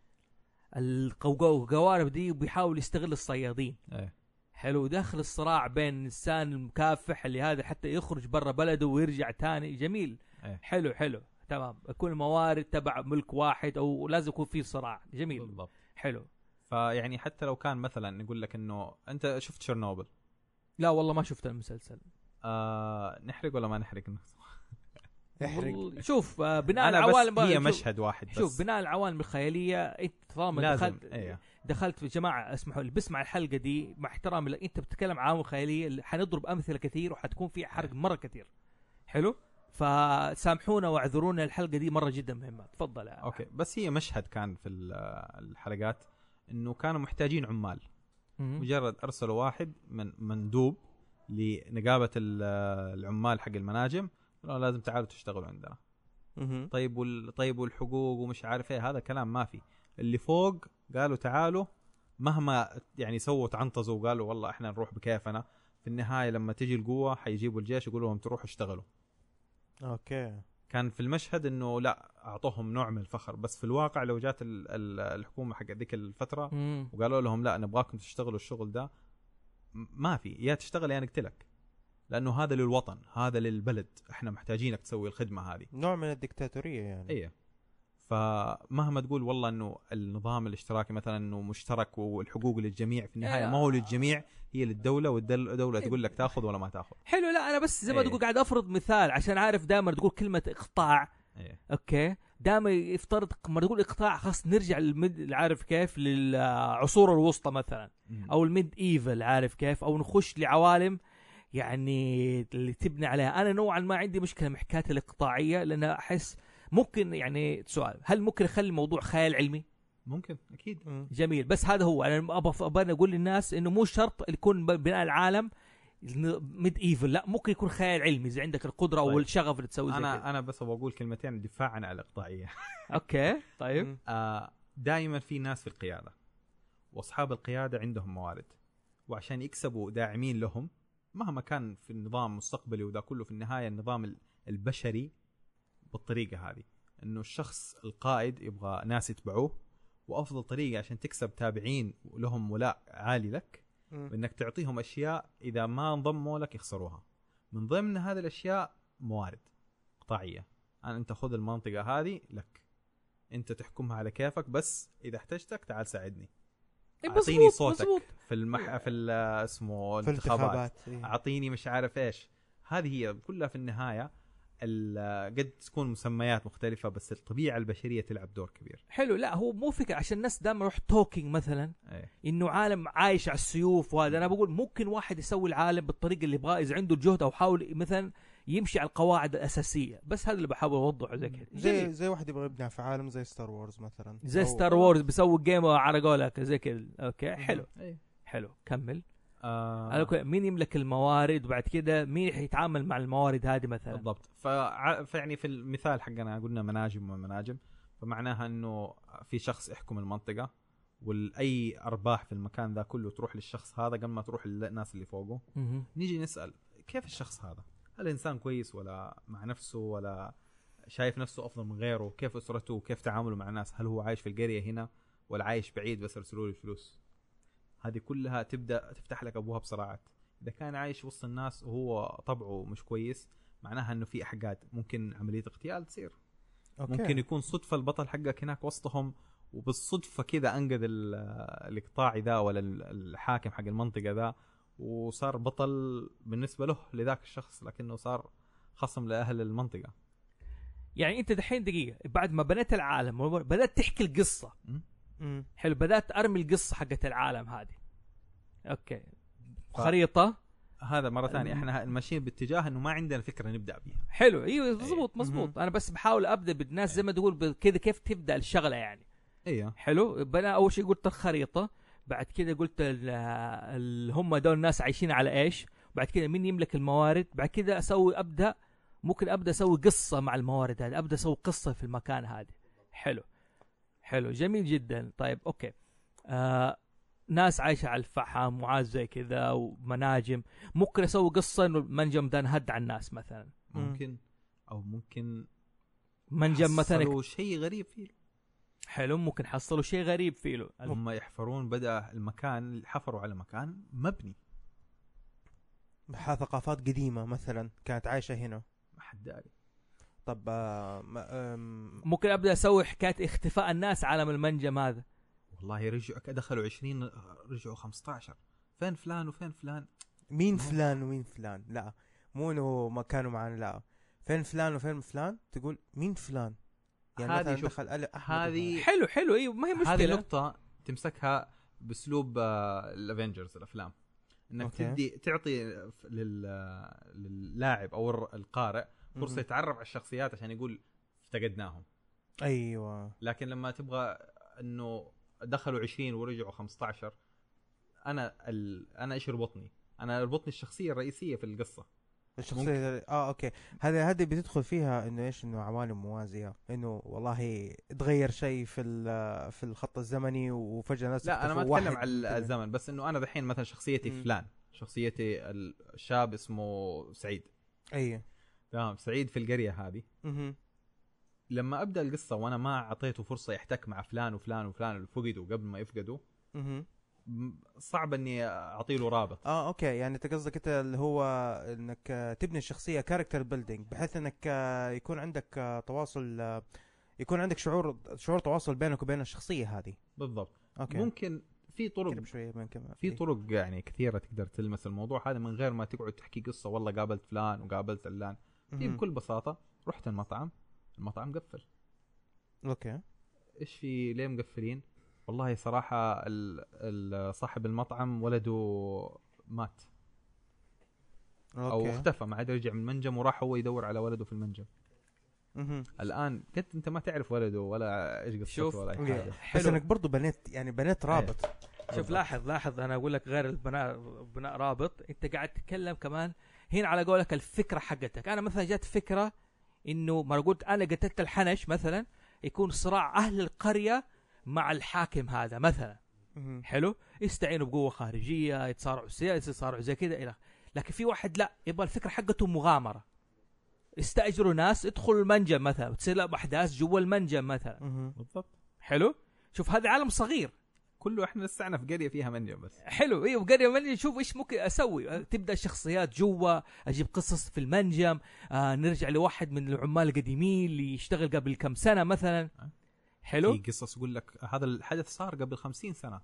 القوارب دي وبيحاول يستغل الصيادين. إيه. حلو. داخل الصراع بين الإنسان المكافح اللي هذا حتى يخرج برا بلده ويرجع تاني. جميل. إيه. حلو حلو. تمام. يكون الموارد تبع ملك واحد أو لازم يكون في صراع. جميل. بالضبط. حلو. فيعني حتى لو كان مثلا نقول لك إنه أنت شفت شرنوبل لا والله ما شفت المسلسل. آه نحرق ولا ما نحرق؟ احرق. شوف آه، بناء على بس العوالم هي مشهد واحد بس. شوف بناء على العوالم الخيالية أنت طالما لازم دخلت إيه. دخلت في جماعة اسمحوا لي بسمع الحلقة دي مع احترامي لك أنت بتتكلم عن عوالم خياليه حنضرب أمثلة كثير وحتكون في حرق مرة كثير. حلو؟ فسامحونا واعذرونا الحلقة دي مرة جدا مهمة. تفضل يا أوكي بس هي مشهد كان في ال- الحلقات إنه كانوا محتاجين عمال. مجرد أرسلوا واحد من مندوب لنقابة ال- العمال حق المناجم قالوا لازم تعالوا تشتغلوا عندنا. طيب وال... طيب والحقوق ومش عارف إيه هذا كلام ما في. اللي فوق قالوا تعالوا مهما يعني سووا تعنطزوا وقالوا والله إحنا نروح بكيفنا في النهاية لما تجي القوة حيجيبوا الجيش يقولوا لهم تروحوا اشتغلوا. أوكي. كان في المشهد إنه لا أعطوهم نوع من الفخر. بس في الواقع لو جات ال- ال- الحكومة حق ذيك الفترة مم. وقالوا لهم لا نبغاكم تشتغلوا الشغل ده ما في. يا تشتغل يا نقتلك. لأنه هذا للوطن هذا للبلد. إحنا محتاجينك تسوي الخدمة هذه. نوع من الدكتاتورية يعني. إيه. فمهما تقول والله إنه النظام الاشتراكي مثلا إنه مشترك والحقوق للجميع في النهاية. ما هو للجميع هي للدولة والدولة إيه. تقول لك تأخذ ولا ما تأخذ. حلو لا أنا بس زي ما إيه. تقول قاعد أفرض مثال عشان عارف دائما تقول كلمة إقطاع. إيه. أوكي؟ دائما يفترض لما تقول إقطاع خلاص نرجع لل mid عارف كيف؟ للعصور الوسطى مثلا. أو ال medieval عارف كيف؟ أو نخش لعوالم يعني اللي تبني عليها. أنا نوعا ما عندي مشكلة مع حكايه الإقطاعية لأن أحس ممكن يعني سؤال هل ممكن أخلي الموضوع خيال علمي؟ ممكن أكيد. جميل. بس هذا هو. أنا أبغى أقول للناس إنه مو شرط يكون بناء العالم medieval لا ممكن يكون خيال علمي اذا عندك القدرة طيب. والشغف اللي تسوي زي كذا. أنا أنا بس أبغى أقول كلمتين دفاعا عن الإقطاعية. أوكي طيب. آه دائما في ناس في القيادة وأصحاب القيادة عندهم موارد وعشان يكسبوا داعمين لهم مهما كان في النظام المستقبلي وذا كله في النهاية النظام ال- البشري بالطريقة هذه. إنه الشخص القائد يبغى ناس يتبعوه وأفضل طريقة عشان تكسب تابعين ولهم ولاء عالي لك مم. بانك تعطيهم أشياء إذا ما انضموا لك يخسروها. من ضمن هذه الأشياء موارد قطاعية. أنا أنت خذ المنطقة هذه لك. أنت تحكمها على كيفك بس إذا احتجتك تعال ساعدني. أعطيني مظبوط، صوتك مظبوط. في المح في ال- اسمه في الانتخابات. إيه. أعطيني مش عارف إيش. هذه هي كلها في النهاية ال- قد تكون مسميات مختلفة بس الطبيعة البشرية تلعب دور كبير. حلو لا هو مو فكرة عشان الناس دائما يروح توكينج مثلا إيه. إنه عالم عايش على السيوف وهذا. أنا بقول ممكن واحد يسوي العالم بالطريقة اللي يبغاه إذا عنده الجهد أو حاول مثلا يمشي على القواعد الأساسية. بس هذا اللي بحاول أوضحه زي كذا. زي. زي واحد يبغى يبني في عالم زي Star Wars مثلا. زي ستار وورز بيسوي جيم على قولك زي كذا. أوكي حلو. حلو كمل. آه. مين يملك الموارد وبعد كده مين حيتعامل مع الموارد هذه مثلا؟ بالضبط. فع- فيعني في المثال حقنا قلنا مناجم ومناجم. فمعناها إنه في شخص يحكم المنطقة واي أرباح في المكان ذا كله تروح للشخص هذا قبل ما تروح للناس اللي فوقه. نيجي نسأل كيف الشخص هذا؟ هل انسان كويس ولا مع نفسه ولا شايف نفسه أفضل من غيره؟ كيف أسرته؟ وكيف تعامله مع الناس؟ هل هو عايش في القرية هنا ولا عايش بعيد بس يرسلوا له الفلوس؟ هذه كلها تبدأ تفتح لك أبواب صراعات. إذا كان عايش وسط الناس وهو طبعه مش كويس معناها إنه في أحقاد. ممكن عملية اغتيال تصير. أوكي. ممكن يكون صدفة البطل حقك هناك وسطهم وبالصدفة كذا أنقذ ال- الاقطاعي ذا ولا ال- الحاكم حق المنطقة ذا وصار بطل بالنسبة له لذاك الشخص لكنه صار خصم لأهل المنطقة. يعني أنت دحين دقيقة بعد ما بنيت العالم بدأت تحكي القصة. مم. حلو بدأت أرمي القصة حقت العالم هذه. أوكي. ف- خريطة. هذا مرة ثانية إحنا ماشيين باتجاه إنه ما عندنا فكرة نبدأ بيها. حلو أيوه مظبوط مظبوط مهم. أنا بس بحاول أبدأ بالناس زي ما تقول كذا كيف تبدأ الشغلة يعني. أيوه حلو بنا أول شيء قلت الخريطة. بعد كذا قلت هم دول الناس عايشين على إيش؟ بعد كذا مين يملك الموارد؟ بعد كذا أسوي أبدأ ممكن أبدأ أسوي قصة مع الموارد هذه أبدأ أسوي قصة في المكان هذا حلو. حلو. جميل جدا. طيب أوكي. آه ناس عايشة على الفحم وعايز زي كذا ومناجم. ممكن أسوي قصة إنه المنجم ده انهد على الناس مثلا. ممكن. أو ممكن منجم مثلا شيء غريب فيه. حلو ممكن حصلوا شيء غريب فيه له. هم يحفرون بدأ المكان حفروا على مكان مبني. ثقافات قديمة مثلا كانت عايشة هنا. ما حد داري. طب آه، ما- آم، ممكن أبدأ أسوي حكاية اختفاء الناس عالم المنجم هذا. والله رجعوا دخلوا 20 رجعوا 15 فين فلان وفين فلان؟ مين فلان ومين فلان؟ لا مو إنه ما كانوا معانا لا. فين فلان وفين فلان؟ تقول مين فلان؟ يعني هذه مثلا دخل أحمد هذه حلو حلو. أيوه ما هي هذه مشكله نقطة تمسكها بأسلوب ال Avengers الأفلام. إنك أوكي. تدي تعطي لل- للاعب أو القارئ فرصة مهم. يتعرف على الشخصيات عشان يقول افتقدناهم. أيوه. لكن لما تبغى إنه دخلوا 20 ورجعوا 15 أنا ال... أنا إيش يربطني؟ أنا يربطني الشخصية الرئيسية في القصة. الشخصية آه أوكي. هذه هذه بتدخل فيها إنه إيش؟ إنه عوالم موازية. إنه والله تغير شيء في في الخط الزمني وفجأة ناس لا أنا ما أتكلم على. الزمن بس إنه أنا دحين مثلا شخصيتي مم. فلان. شخصيتي الشاب اسمه سعيد. أي. تمام. سعيد في القرية هذه. لما أبدأ القصة وأنا ما أعطيته فرصة يحتك مع فلان وفلان وفلان اللي فقدوا قبل ما يفقدوا. م- صعب إني اعطي له رابط. آه أوكي. يعني أنت قصدك أنت اللي هو إنك تبني الشخصية character building بحيث إنك يكون عندك تواصل يكون عندك شعور شعور تواصل بينك وبين الشخصية هذه. بالضبط. أوكي. ممكن في طرق شوية في طرق يعني كثيرة تقدر تلمس الموضوع هذا من غير ما تقعد تحكي قصة والله قابلت فلان وقابلت علان في. بكل بساطة رحت المطعم المطعم قفل. أوكي. إيش في ليه مقفلين؟ والله صراحة ال- ال- صاحب المطعم ولده مات أو okay اختفى ما عاد رجع من المنجم وراح هو يدور على ولده في المنجم مهم. الآن قد أنت ما تعرف ولده ولا إيش قصته. ولا أي okay. حاجة بس حلو إنك برضو بنيت يعني بنيت رابط شوف بالضبط. لاحظ لاحظ أنا أقول لك غير البناء بناء رابط أنت قاعد تتكلم كمان هنا على قولك الفكرة حقتك أنا مثلا جات فكرة إنه ما قلت أنا قتلت الحنش مثلا يكون صراع أهل القرية مع الحاكم هذا مثلا. حلو؟ يستعينوا بقوة خارجية يتصارعوا سياسي يتصارعوا زي كذا إلى لكن في واحد لا يبغى الفكرة حقته مغامرة. استاجروا ناس ادخلوا المنجم مثلا وتصير لهم أحداث جوا المنجم مثلا. بالضبط. حلو؟ شوف هذا عالم صغير. كله إحنا لسعنا في قرية فيها منجم بس. حلو أيوه قريه منجم. شوف إيش ممكن أسوي؟ تبدأ شخصيات جوا أجيب قصص في المنجم آه نرجع لواحد من العمال القديمين اللي يشتغل قبل كم سنة مثلا. حلو في قصص يقول لك هذا الحدث صار قبل خمسين سنة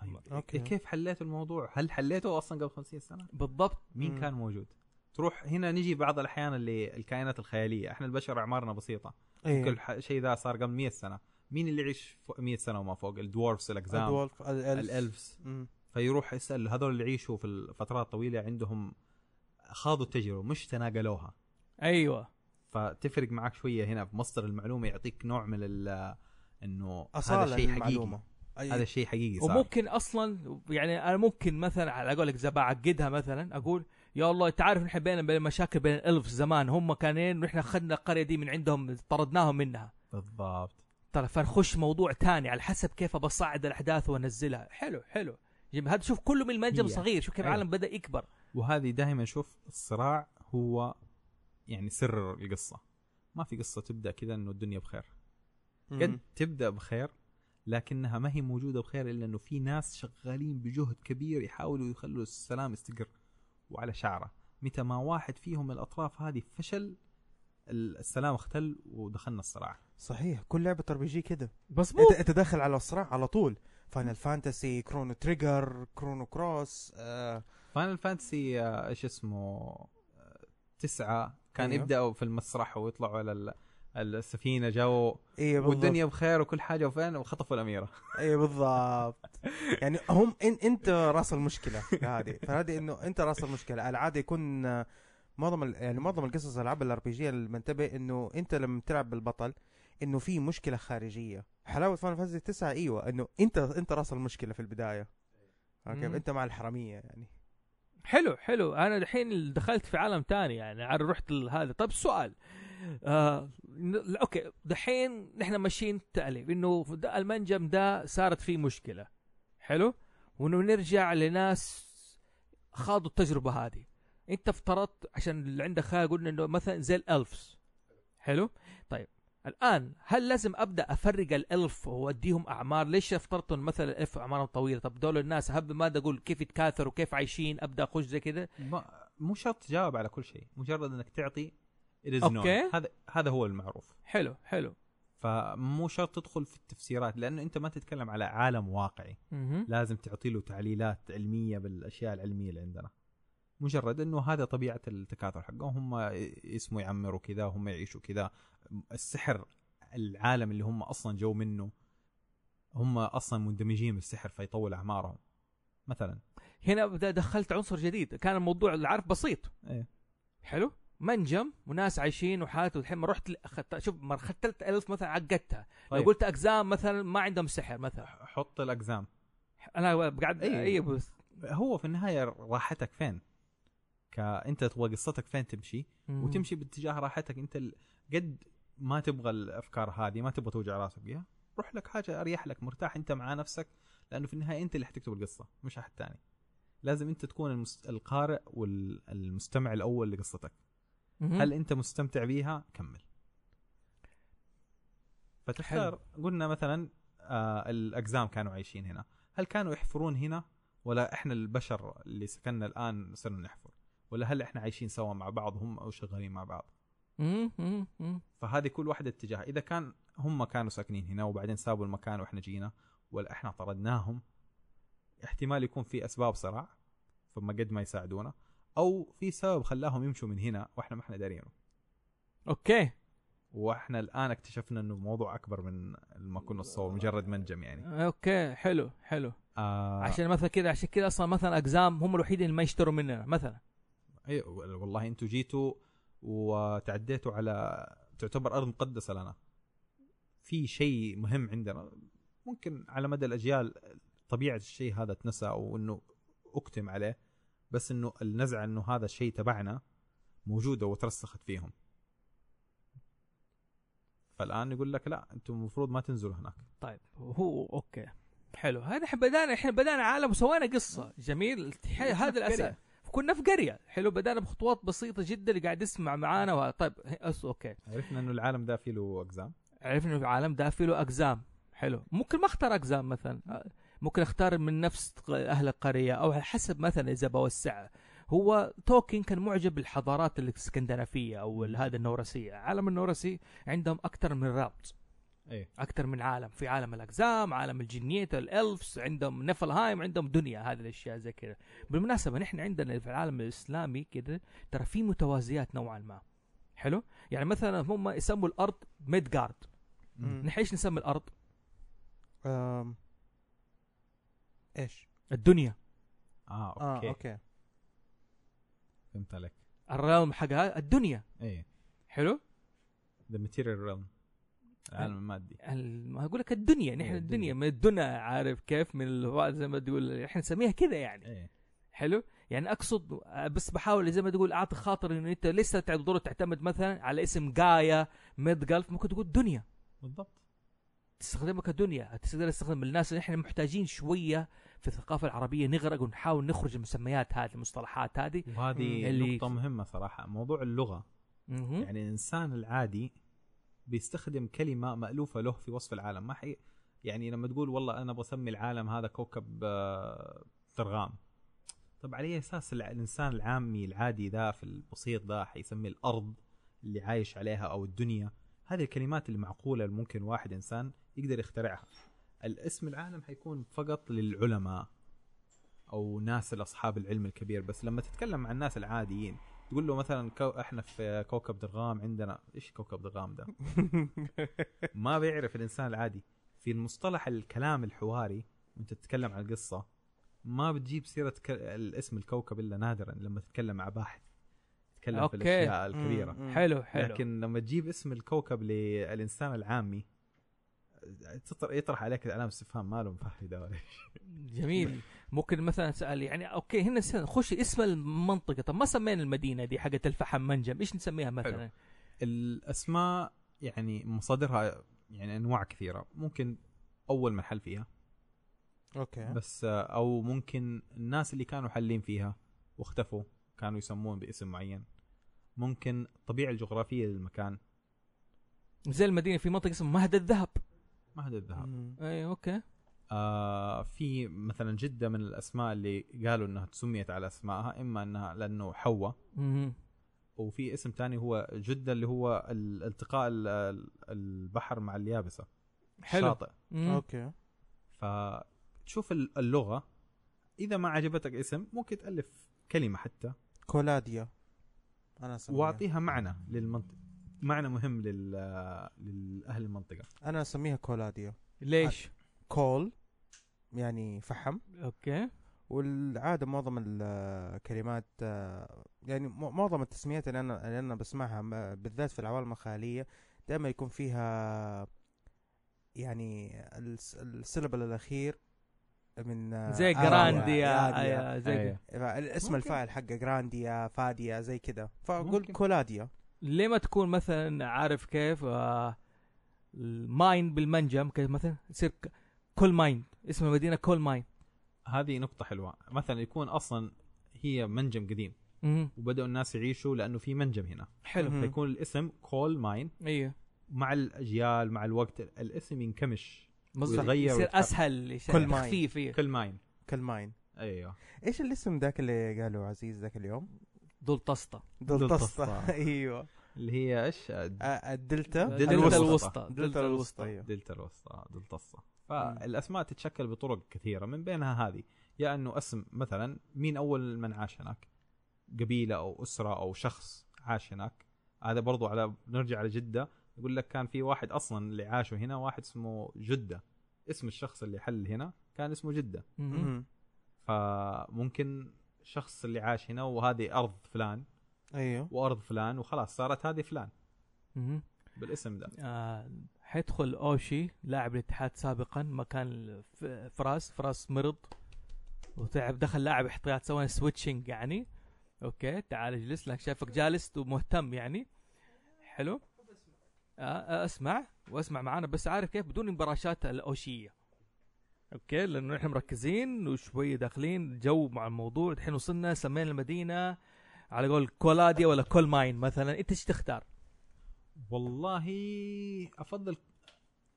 طيب okay. كيف حليت الموضوع؟ هل حليته أصلا قبل خمسين سنة؟ بالضبط مين مم. كان موجود؟ تروح هنا نجي بعض الأحيان اللي الكائنات الخيالية، إحنا البشر أعمارنا بسيطة، إيه. كل شيء ذا صار قبل 100 سنة، مين اللي يعيش فوق 100 سنة وما فوق؟ الدوارفز الأقزام الدولف الالف الألفز. فيروح يسأل هذول اللي يعيشوا في الفترات طويله عندهم خاضوا التجربة مش تناقلوها أيوه فتفرق معك شوية هنا في مصدر المعلومة يعطيك نوع من ال إنه هذا شيء حقيقي. أي- هذا شيء حقيقي صار. وممكن أصلا يعني أنا ممكن مثلا على قولك زي بعقدها مثلا أقول يا الله انت عارف نحن بين بين مشاكل بين الإلف زمان هم كانين ونحن اخذنا القرية دي من عندهم طردناهم منها. بالضبط. ترى فنخش موضوع تاني على حسب كيف بصعد الأحداث وأنزلها. حلو حلو. هذا شوف كله من المنجم. صغير شوف كيف. العالم بدأ يكبر. وهذه دائما شوف الصراع هو يعني سر القصة. ما في قصة تبدأ كذا إنه الدنيا بخير. قد تبدأ بخير لكنها ما هي موجودة بخير إلا إنه في ناس شغالين بجهد كبير يحاولوا يخلوا السلام يستقر وعلى شعره. متى ما واحد فيهم من الأطراف هذه فشل السلام اختل ودخلنا الصراع. صحيح كل لعبة RPG كده بس انت أنت داخل على الصراع على طول. Final Fantasy Chrono Trigger Chrono Cross آه Final Fantasy آه، إيش اسمه؟ آه، تسعة كان أيوه. يبدأوا في المسرح ويطلعوا على ال- السفينة جو بالضبط. والدنيا بخير وكل حاجة وفين وخطفوا الأميرة. إيه بالضبط. يعني هم إن أنت رأس المشكلة هذه. فهذه إنه أنت رأس المشكلة. العادة يكون معظم يعني معظم القصص العاب ال RPG المنتبه إنه أنت لما تلعب بالبطل إنه في مشكلة خارجية. حلاوة Final Fantasy 9 أيوه إنه أنت أنت رأس المشكلة في البداية. okay. أنت مع الحرامية يعني. حلو حلو. أنا الحين دخلت في عالم تاني يعني رحت ل- هذا. طب سؤال. آه okay. دحين نحن ماشيين تأليف. إنه المنجم ده صارت فيه مشكلة. حلو؟ وإنه نرجع لناس خاضوا التجربة هذه. أنت افترضت عشان اللي عندك خيال قلنا إنه مثلا زي ال elves. حلو؟ طيب. الآن هل لازم أبدأ أفرق الإلف وأوديهم أعمار؟ ليش افترضت إن مثلا الالف اعمارهم طويلة؟ طب دول الناس هب ما أقول؟ كيف يتكاثروا؟ كيف عايشين؟ أبدأ أخش زي كذا؟ مو شرط تجاوب على كل شيء مجرد إنك تعطي أوكي. هذا هذا هو المعروف. حلو حلو. فمو شرط تدخل في التفسيرات لأنه أنت ما تتكلم على عالم واقعي. مهم. لازم تعطي له تعليلات علمية بالأشياء العلمية اللي عندنا. مجرد إنه هذا طبيعة التكاثر حقهم. هم اسمه يعمروا كذا وهم يعيشوا كذا. السحر العالم اللي هم أصلا جو منه هم أصلا مندمجين بالسحر فيطول أعمارهم. مثلا. هنا دخلت عنصر جديد. كان الموضوع اللي عارف بسيط. إيه. حلو؟ منجم وناس عايشين وحياته الحين. ما رحت أخذت شوف ما اخذت ألف مثلا عقدتها. لو طيب. قلت أقزام مثلا ما عندهم سحر مثلا. حط الأقزام. أنا قاعد إيه. اي بس. هو في النهاية راحتك فين؟ كأنت تبغى قصتك فين تمشي؟ وتمشي باتجاه راحتك. أنت ال- قد ما تبغى الأفكار هذه ما تبغى توجع راسك بيها روح لك حاجة أريح لك مرتاح أنت مع نفسك لأنه في النهاية أنت اللي حتكتب القصة مش أحد ثاني لازم أنت تكون المست... القارئ والمستمع الأول لقصتك. هل أنت مستمتع بيها؟ كمل. فتختار قلنا مثلا آه الأقزام كانوا عايشين هنا. هل كانوا يحفرون هنا؟ ولا إحنا البشر اللي سكننا الآن صرنا نحفر؟ ولا هل إحنا عايشين سوا مع بعض هم أو شغالين مع بعض. فهذه كل واحدة اتجاه. إذا كان هم كانوا ساكنين هنا وبعدين سابوا المكان وإحنا جينا ولا إحنا طردناهم احتمال يكون في أسباب صراع فما قد ما يساعدونا أو في سبب خلاهم يمشوا من هنا وإحنا ما إحنا دارينه. okay. وإحنا الآن اكتشفنا إنه الموضوع أكبر من ما كنا نتصور مجرد منجم يعني. okay حلو حلو. آه. عشان مثلا كذا عشان كذا أصلا مثلا أقزام هم الوحيدين اللي ما يشتروا مننا مثلا. أي والله أنتم جيتوا وتعديتوا على تعتبر أرض مقدسة لنا. في شيء مهم عندنا. ممكن على مدى الأجيال طبيعة الشيء هذا تنسى أو إنه أكتم عليه بس إنه النزعة إنه هذا الشيء تبعنا موجودة وترسخت فيهم. فالآن يقول لك لا أنتم المفروض ما تنزلوا هناك. طيب هو okay. حلو. هذا إحنا بدأنا إحنا بدأنا عالم وسوينا قصة. جميل. هذا الأساس. كنا في قرية. حلو بدأنا بخطوات بسيطة جدا اللي قاعد يسمع معانا و... طيب okay. عرفنا إنه العالم ده فيه له أقزام. عرفنا إنه العالم ده فيه له أقزام. حلو. ممكن ما اختار أقزام مثلا. ممكن أختار من نفس أهل القرية أو على حسب مثلا إذا بوسع. هو توكين كان معجب بالحضارات الإسكندنافية أو هذا النورسية. عالم النورسي عندهم أكثر من رابط. إيه. أكثر من عالم. في عالم الأقزام عالم الجنيات الإلفز عندهم نفلهايم عندهم دنيا. هذه الأشياء زي كذا. بالمناسبة نحن عندنا في العالم الإسلامي كذا ترى في متوازيات نوعا ما. حلو؟ يعني مثلا هم يسموا الأرض ميدجارد. نحن إيش نسمي الأرض؟ أم... إيش؟ الدنيا. آه آه okay, okay. فهمت عليك. ال realm حقها الدنيا. إيه. حلو؟ the material realm العالم المادي. ال- ما أقول لك الدنيا نحن إيه، الدنيا. من الدنيا عارف كيف من زي ما تقول إحنا نسميها كذا يعني. إيه. حلو؟ يعني أقصد بس بحاول زي ما تقول أعطي خاطر إنه أنت لسه تقدر تعتمد مثلا على اسم جايا Midgard ممكن تقول دنيا. بالضبط. تستخدمها كدنيا. تقدر تستخدم الناس اللي إحنا محتاجين شوية في الثقافة العربية نغرق ونحاول نخرج المسميات هذه المصطلحات هذه. وهذه اللي- نقطة مهمة صراحة موضوع اللغة. مهم. يعني الإنسان العادي بيستخدم كلمة مألوفة له في وصف العالم. ما حي يعني لما تقول والله أنا بسمي العالم هذا كوكب آه، درغام طب على أي أساس الع- الإنسان العامي العادي ذا في البسيط ذا حيسمي الأرض اللي عايش عليها أو الدنيا؟ هذه الكلمات اللي معقولة اللي ممكن واحد إنسان يقدر يخترعها. الاسم العالم حيكون فقط للعلماء أو ناس الأصحاب العلم الكبير بس لما تتكلم عن الناس العاديين تقول له مثلا كو إحنا في كوكب درغام عندنا إيش كوكب درغام ده؟ ما بيعرف الإنسان العادي. في المصطلح الكلام الحواري وأنت تتكلم عن القصة ما بتجيب سيرة ك... الاسم الكوكب إلا نادرا لما تتكلم مع باحث. تتكلم okay. في الاشياء الكبيرة. مم. حلو حلو. لكن لما تجيب اسم الكوكب للإنسان العامي يطرح عليك علامه استفهام ما له مفهده ولا جميل. ممكن مثلا اسال يعني okay هنا خش اسم المنطقة. طب ما سمينا المدينة دي حقت الفحم منجم؟ إيش نسميها مثلا؟ الأسماء يعني مصادرها يعني أنواع كثيرة. ممكن أول محل فيها. okay. بس أو ممكن الناس اللي كانوا حالين فيها واختفوا كانوا يسمون باسم معين. ممكن الطبيعه الجغرافية للمكان. زي المدينة في منطقة اسمها مهد الذهب. مهد الذهب. أي okay. آه في مثلا جدة من الأسماء اللي قالوا إنها تسميت على أسمائها إما إنها لأنه حواء. وفي اسم تاني هو جدة اللي هو ال- التقاء ال- ال- البحر مع اليابسة. حلو. الشاطئ. okay. فتشوف ال- اللغة إذا ما عجبتك اسم ممكن تألف كلمة حتى. كولاديا. أنا أسميها. واعطيها معنى للمنطقه معنى مهم لل للأهل المنطقة. أنا أسميها كولاديا. ليش؟ كول. يعني فحم أوكي والعادة معظم الكلمات آه، يعني معظم التسميات اللي أنا اللي أنا بسمعها بالذات في العوالم الخيالية دائما يكون فيها يعني الس- السلبل الأخير من آه، زي آديا- جرانديا آديا. آه، زي أيوة. كده. اسم. الفاعل حقه جرانديا فاديا زي كذا فأقول. كولاديا ليه ما تكون مثلا عارف كيف آه الماين بالمنجم كيف مثلا يصير كل ماين اسم المدينة كل ماين هذه نقطة حلوة. مثلا يكون أصلا هي منجم قديم. مهم. وبدأوا الناس يعيشوا لأنه في منجم هنا. حلو. مهم. فيكون الاسم كول ماين أيوه مع الأجيال مع الوقت الاسم ينكمش. مظبوط ويتغير يصير يصير كل ماين. خفيف إيه. كل ماين كالماين أيوه. إيش الاسم ذاك اللي قاله عزيز ذاك اليوم؟ دول طسطه دول دول طسطة طسطة. أيوه. اللي هي إيش؟ الدلتا؟ دلتا دلتا الوسطى. الوسطى. دلتا الوسطى أيوه. دلتا الوسطى دلتا الصة فالأسماء تتشكل بطرق كثيرة من بينها هذه يا أنه اسم مثلا مين أول من عاش هناك؟ قبيلة أو أسرة أو شخص عاش هناك. هذا برضو على نرجع على جده يقول لك كان في واحد أصلا اللي عاشوا هنا واحد اسمه جدة. اسم الشخص اللي حل هنا كان اسمه جدة. فممكن الشخص اللي عاش هنا وهذه أرض فلان. أيوه. وأرض فلان وخلاص صارت هذه فلان. بالاسم ده. آه حيدخل أوشي لاعب الاتحاد سابقا مكان فراس فراس مرض. وتعب دخل لاعب احتياط سوى switching يعني. أوكي تعال اجلس لك شايفك جالس ومهتم يعني. حلو. آه آه أسمع. وأسمع معانا بس عارف كيف؟ بدون المباراشات الأوشية. أوكي لأنه إحنا مركزين وشويه داخلين. جو مع الموضوع الحين وصلنا سمينا المدينة. على قول كولاديا ولا كول ماين مثلا. إنت إيش تختار؟ والله أفضل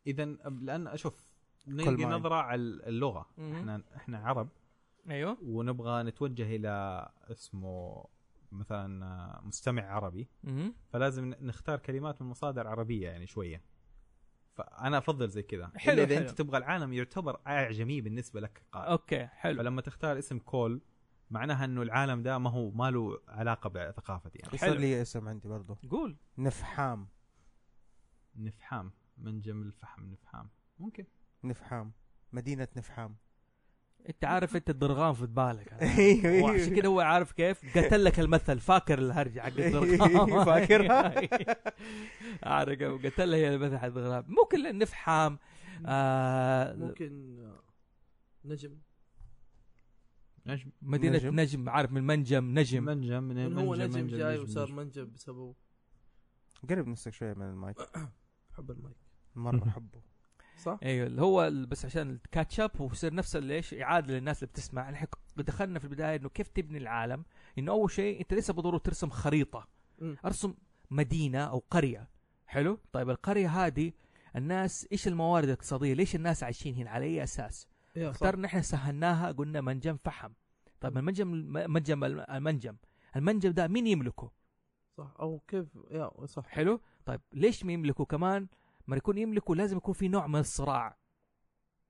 إذا لأن أشوف نلقي. نظرة على اللغة. إحنا إحنا عرب أيوه ونبغى نتوجه إلى اسمه مثلا مستمع عربي. فلازم نختار كلمات من مصادر عربية يعني شوية فأنا أفضل زي كذا حلو، إذا حلو. انت تبغى العالم يعتبر أعجمي بالنسبة لك قائد أوكي حلو فلما تختار اسم كول معناها إنه العالم ده ما هو ما له علاقة بثقافتي يعني. يصير لي اسم عندي برضو. قول. نفحام. نفحام. منجم الفحم نفحام. ممكن. نفحام. مدينة نفحام. أنت عارف أنت الضرغام في بالك. أيوه وعشان كده هو عارف كيف؟ قتل لك المثل. فاكر الهرجة حق الضرغام فاكرها؟ عارف قتل هي المثل حق الضرغام ممكن نفحم آه ممكن نجم. نجم. مدينة نجم. نجم. عارف من منجم نجم. منجم من من هو منجم نجم جاي نجم، وصار نجم. منجم بسببه؟ قرب نفسك شوية من المايك. حب المايك. مرة احبه صح؟ أيوه اللي هو بس عشان الكاتشب ويصير نفس ليش إعادة للناس اللي بتسمع. إحنا دخلنا في البداية إنه كيف تبني العالم؟ إنه أول شيء أنت لسه بالضروره ترسم خريطة. مم. أرسم مدينة أو قرية. حلو؟ طيب القرية هذه الناس إيش الموارد الاقتصادية؟ ليش الناس عايشين هنا؟ على أي أساس؟ اخترنا إحنا سهلناها؟ قلنا منجم فحم. طيب المنجم منجم المنجم. المنجم ده مين يملكه؟ صح أو كيف؟ يا صح. حلو. طيب ليش ما يملكوا كمان؟ ما يكون يملكوا لازم يكون في نوع من الصراع.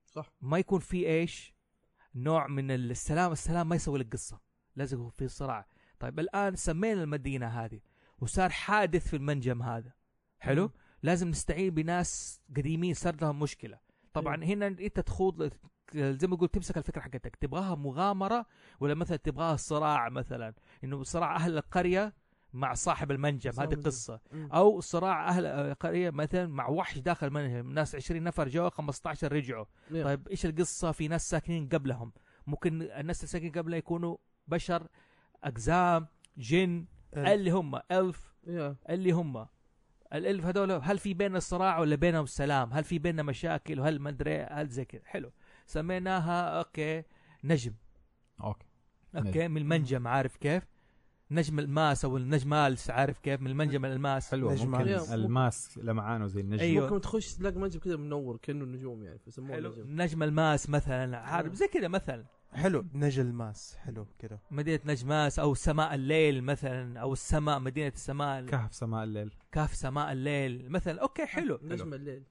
صح. ما يكون في إيش؟ نوع من السلام. السلام ما يسوي لك قصة. لازم يكون في صراع. طيب الآن سمينا المدينة هذه وصار حادث في المنجم هذا. حلو؟ مم. لازم نستعين بناس قديمين صار لهم مشكلة. طبعا أيوة. هنا أنت تخوض زي ما قلت تمسك الفكرة حقتك. تبغاها مغامرة ولا مثلا تبغاها صراع مثلا؟ إنه صراع أهل القرية مع صاحب المنجم هذه. قصة. مم. أو صراع أهل القرية مثلا مع وحش داخل المنجم ناس 20 نفر جو 15 رجعوا. يا. طيب إيش القصة؟ في ناس ساكنين قبلهم. ممكن الناس اللي ساكنين قبله يكونوا بشر اجزام جن ألف. اللي هم إلف. يا. اللي هم. ال elf هذول هل في بيننا صراع ولا بينهم سلام؟ هل في بيننا مشاكل؟ وهل ما أدري هل زي كذا؟ حلو. سميناها okay نجم. okay. Okay من المنجم عارف كيف؟ نجم الماس أو النجمالس عارف كيف؟ من المنجم الالماس نجم. ممكن. الماس لمعانه زي النجم. أيوة. ممكن تخش تلاقي منجم كذا منور كأنه نجوم يعني فيسموه حلو. نجم. نجم الماس مثلا عارف زي كذا مثلا. حلو. نجم ماس حلو كده. مدينة نجماس أو سماء الليل مثلا أو السماء مدينة السماء كهف سماء الليل. كهف سماء الليل مثلا. okay حلو. نجم الليل.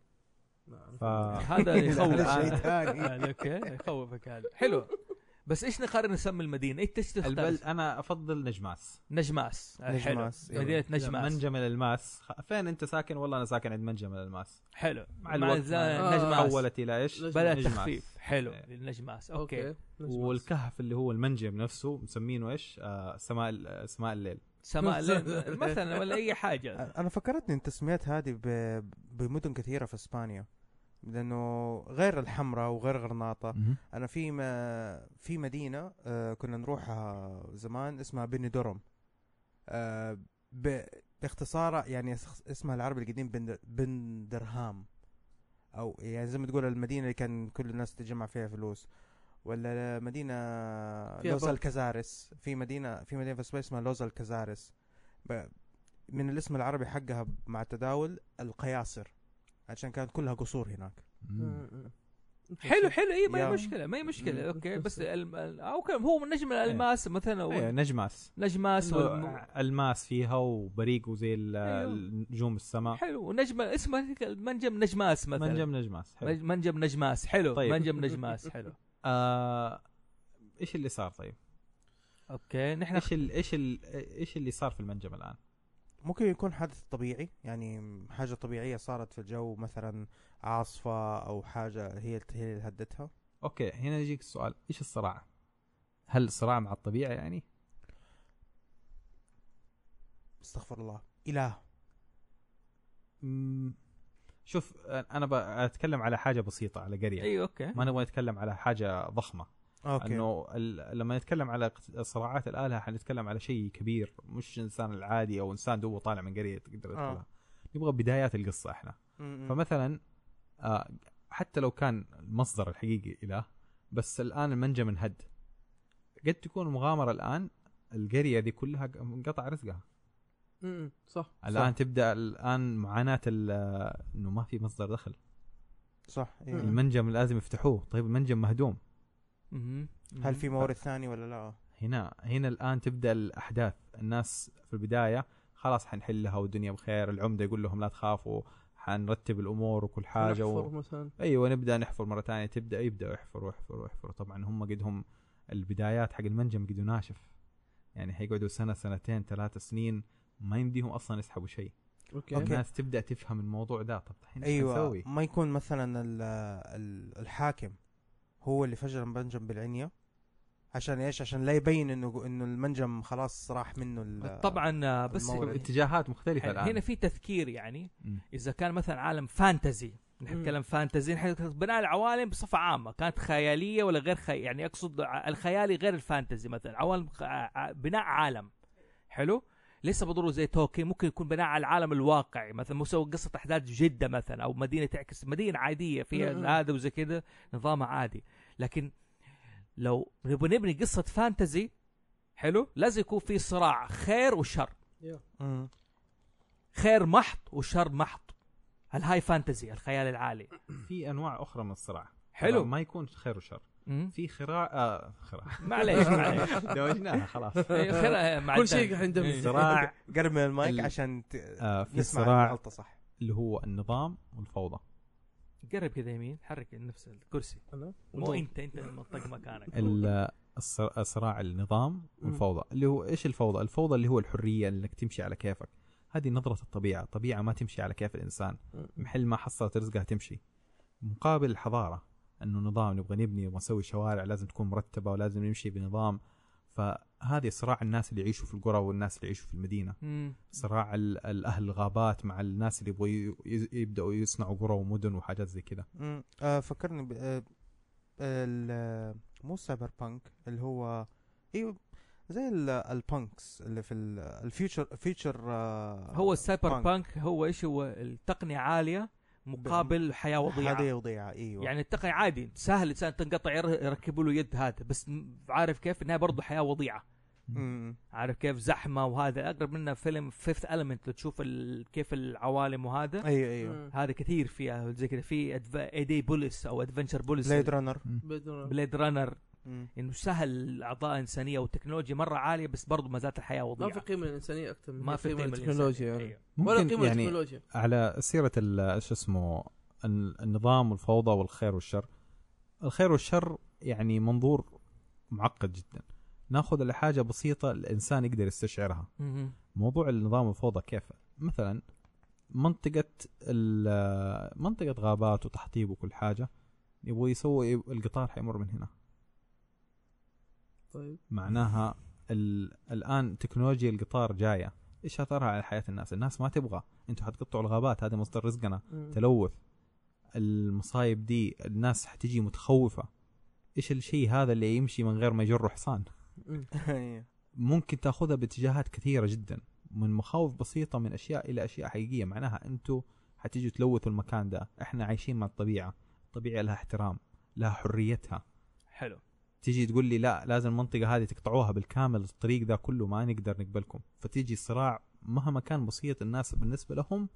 هذا يخوف هذا شيء ثاني. هذا okay يخوفك هذا. حلو. بس إيش نقرر نسمي المدينة؟ انت إيش تختار؟ البلد أنا أفضل نجماس. نجماس. حلو. نجماس، يلا. مدينة نجماس. منجم الألماس. خ- فين أنت ساكن؟ والله أنا ساكن عند منجم الألماس. حلو. مع الوقت آه. نجماس. حولت إلى إيش؟ نجماس. تخفيف. حلو. إيه. للنجماس. okay, okay. نجم. والكهف اللي هو المنجم نفسه مسمينه إيش؟ آه سماء ال- سماء الليل. سماء الليل. مثلا ولا أي حاجة. أنا فكرتني أن التسميات هذه ب- بمدن كثيرة في إسبانيا. لأنه غير الحمراء وغير غرناطة. أنا في ما في مدينة آه كنا نروحها زمان اسمها بندورم آه ب- باختصار يعني اس- اسمها العربي القديم بند- بندرهام أو يعني زي ما تقول المدينة اللي كان كل الناس تجمع فيها فلوس. ولا مدينة لوزا الكازارس في مدينة في مدينة في اسبانيا اسمها لوزا الكازارس ب- من الاسم العربي حقها مع التداول القياصر. عشان كانت كلها قصور هناك. حلو حلو اي ما هي. مشكلة ما هي مشكلة مم. okay بس الم... أو كم هو من نجم الألماس مثلا أيوه أو نجماس نجماس والم... ألماس فيها وبريق وزي ال- أيوه. نجوم السماء حلو ونجم اسمه منجم نجماس مثلا منجم نجماس حلو. نج- منجم نجماس حلو طيب. منجم نجماس حلو آه إيش اللي صار طيب؟ okay نحن إيش ال إيش ال إيش اللي صار في المنجم الآن؟ ممكن يكون حدث طبيعي يعني حاجة طبيعية صارت في الجو مثلا عاصفة أو حاجة هي هي اللي هدتها okay هنا يجيك السؤال إيش الصراع؟ هل صراع مع الطبيعة يعني؟ استغفر الله. إله. مم، شوف أنا بتكلم على حاجة بسيطة على قرية. أيوه okay. ما نبغى نتكلم على حاجة ضخمة. أوكي. إنه لما نتكلم على صراعات الآلهة حنتكلم على شيء كبير. مش إنسان العادي أو إنسان دوبه طالع من قرية تقدر آه. تدخلها نبغى بدايات القصة إحنا. م- م. فمثلا آه حتى لو كان المصدر الحقيقي إله بس الآن المنجم انهد. قد تكون المغامره الآن القرية دي كلها انقطع رزقها. امم صح. الآن تبدأ الآن معاناة إنه ما في مصدر دخل. صح. إيه. مم. المنجم لازم يفتحوه. طيب المنجم مهدوم. هل في مورد ثاني ولا لا؟ هنا هنا الآن تبدأ الأحداث. الناس في البداية خلاص حنحلها والدنيا بخير العمدة يقول لهم لا تخافوا حنرتب الأمور وكل حاجة نحفر و... مثلا. أيوه نبدأ نحفر مرة ثانية. تبدأ يبدأوا يحفروا يحفروا يحفروا. طبعا هم قدهم البدايات حق المنجم قدوا ناشف. يعني حيقعدوا سنة سنتين ثلاث سنين ما يمديهم أصلا يسحبوا شيء. okay, okay. الناس تبدأ تفهم الموضوع ده. طب الحين إيش أيوه نسوي؟ ما يكون مثلا ال- ال- الحاكم هو اللي فجر المنجم بالعنية عشان إيش عشان لا يبين إنه إنه المنجم خلاص راح منه ال- طبعا آه، بس المورد. اتجاهات مختلفة الآن هنا في تذكير يعني. إذا كان مثلا عالم fantasy نحن. نتكلم fantasy نحن بناء العوالم بصفة عامة كانت خيالية ولا غير خي... يعني أقصد الخيالي غير ال fantasy مثلا عوالم خ... ع- بناء عالم حلو ليس بالضروره زي توكي ممكن يكون بناء على العالم الواقعي مثلا مسوي قصة أحداث جدة مثلا أو مدينة تعكس مدينة عادية فيها. هذا وزي كذا نظامها عادي لكن لو نبغى نبني قصة fantasy حلو؟ لازم يكون في صراع خير وشر. خير محض وشر محض. ال high fantasy الخيال العالي. في أنواع أخرى من الصراع. حلو. ما يكون خير وشر. في خراع آه خراع معليش معليش. دوجناها خلاص. إيه، كل شيء. عندهم إيه. صراع. قرب من المايك ال- عشان ت... آه في نسمع صراع صح. اللي هو النظام والفوضى. قرب كذا يمين حرك نفس الكرسي. أنا؟ مو أنت أنت منطق مكانك. ال- الص- الصراع النظام والفوضى. اللي هو إيش الفوضى؟ الفوضى اللي هو الحرية إنك تمشي على كيفك. هذه نظرة الطبيعة. الطبيعة ما تمشي على كيف الإنسان. محل ما حصلت رزقها تمشي. مقابل الحضارة أنه نظام نبغى نبني نبغى نسوي شوارع لازم تكون مرتبة ولازم نمشي بنظام. فهذه صراع الناس اللي يعيشوا في القرى والناس اللي يعيشوا في المدينة مم. صراع ال- الأهل الغابات مع الناس اللي يبغوا ي- ي- يبدأوا يصنعوا قرى ومدن وحاجات زي كذا. آه فكرني ب... آه ال... مو سايبر بانك اللي هو أيوه زي ال- punks اللي في ال- future future آه هو ال cyber punk. Punk هو إيش هو التقنية عالية مقابل حياة وضيعة. هذه وضيعة إيوه. يعني التقنيه عادي. سهل الانسان تنقطع ير- يركبوا له يد هذا بس عارف كيف؟ إنها برضه حياة وضيعة. مم. عارف كيف؟ زحمة وهذا. أقرب منها فيلم Fifth Element لو تشوف ال... كيف العوالم وهذا. أيوه أيوه. مم. هذا كثير فيها زي كذا في AD Police أو adventure police Blade Runner Blade Runner. إنه سهل اعضاء انسانيه والتكنولوجيا مرة عالية بس برضه ما زالت الحياة ما وضيعه في قيمة للانسانيه أكثر من ما في قيمة التكنولوجيا يعني أيوه. ولا قيمة يعني على سيرة ال- شو اسمه ال- النظام والفوضى والخير والشر. الخير والشر يعني منظور معقد جدا. ناخذ لحاجة بسيطة الإنسان يقدر يستشعرها. موضوع النظام والفوضى كيف؟ مثلا منطقة ال- منطقة غابات وتحطيب وكل حاجة يبغوا يسووا القطار حيمر من هنا. طيب. معناها ال... الآن تكنولوجيا القطار جاية. إيش اثرها على حياة الناس؟ الناس ما تبغى. أنتم حتقطعوا الغابات هذا مصدر رزقنا. مم. تلوث. المصايب دي الناس حتجي متخوفة. إيش الشيء هذا اللي يمشي من غير ما يجر حصان. أيوه. ممكن تأخذها باتجاهات كثيرة جدا. من مخاوف بسيطة من أشياء إلى أشياء حقيقية. معناها أنتم حتيجوا تلوثوا المكان ده. إحنا عايشين مع الطبيعة. الطبيعة لها احترام لها حريتها. حلو. تيجي تقول لي لا لازم المنطقة هذه تقطعوها بالكامل الطريق ذا كله ما نقدر نقبلكم. فتيجي صراع مهما كان بسيط الناس بالنسبة لهم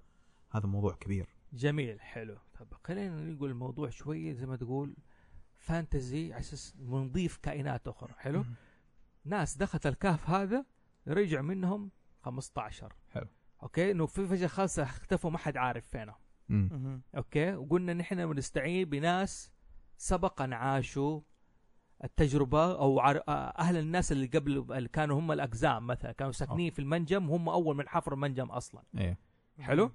هذا موضوع كبير. جميل حلو. طب خلينا نقول الموضوع شوية زي ما تقول فانتزي على أساس نضيف كائنات أخرى حلو؟ ناس دخلت الكهف هذا رجع منهم 15 حلو. Okay؟ إنه في فجأة خلاص اختفوا ما حد عارف فينهم. Okay؟ وقلنا نحن بنستعين بناس سبق ان عاشوا التجربة أو عر... أهل الناس اللي قبل اللي كانوا هم الأقزام مثلا كانوا ساكنين في المنجم هم أول من حفر المنجم أصلا. إيه. حلو؟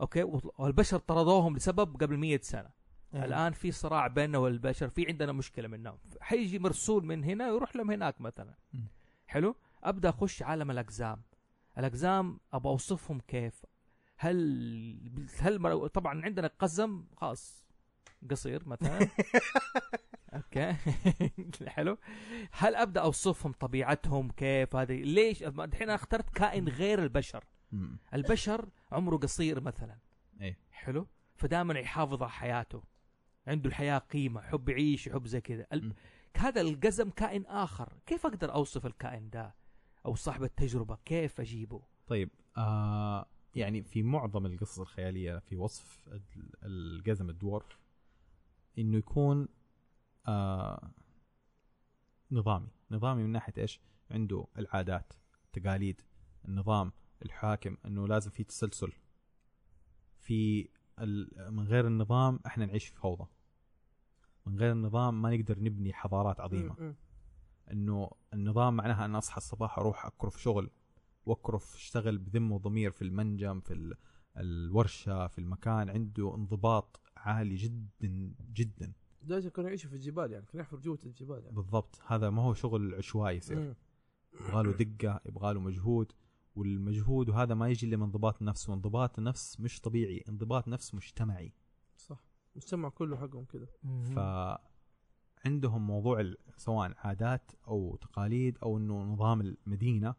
okay والبشر طردوهم لسبب قبل مية سنة. إيه. الآن في صراع بيننا والبشر في عندنا مشكلة منهم. حيجي مرسول من هنا ويروح لهم هناك مثلا. مم. حلو؟ أبدأ أخش عالم الأقزام. الأقزام ابى أوصفهم كيف. هل هل طبعا عندنا قزم؟ خاص قصير مثلا. أوكي. حلو. هل أبدأ أوصفهم طبيعتهم؟ كيف هذه؟ ليش؟ الحين اخترت كائن غير البشر. البشر عمره قصير مثلا. إيه. حلو. فدائما يحافظ على حياته. عنده الحياة قيمة يحب يعيش يحب زي كذا. ال-. هذا القزم كائن آخر. كيف أقدر أوصف الكائن ده؟ أو صاحب التجربة. كيف أجيبه؟ طيب آه يعني في معظم القصص الخيالية في وصف ال- القزم الدورف إنه يكون آه نظامي. نظامي من ناحية إيش؟ عنده العادات التقاليد النظام الحاكم إنه لازم في تسلسل. في من غير النظام إحنا نعيش في فوضى. من غير النظام ما نقدر نبني حضارات عظيمة. إنه النظام معناها ان أصحى الصباح أروح أكرف شغل وأكرف أشتغل بذم وضمير في المنجم في ال- الورشة في المكان. عنده انضباط عالي جدا جدا. لازم كانوا يعيشوا في الجبال يعني كانوا يحفروا جوة الجبال يعني. بالضبط. هذا ما هو شغل عشوائي يصير. يبغى له دقة يبغى له مجهود والمجهود وهذا ما يجي إلا من انضباط النفس وانضباط النفس مش طبيعي انضباط نفس مجتمعي. صح. المجتمع كله حقهم كذا فعندهم موضوع ال- سواء عادات أو تقاليد أو إنه نظام المدينة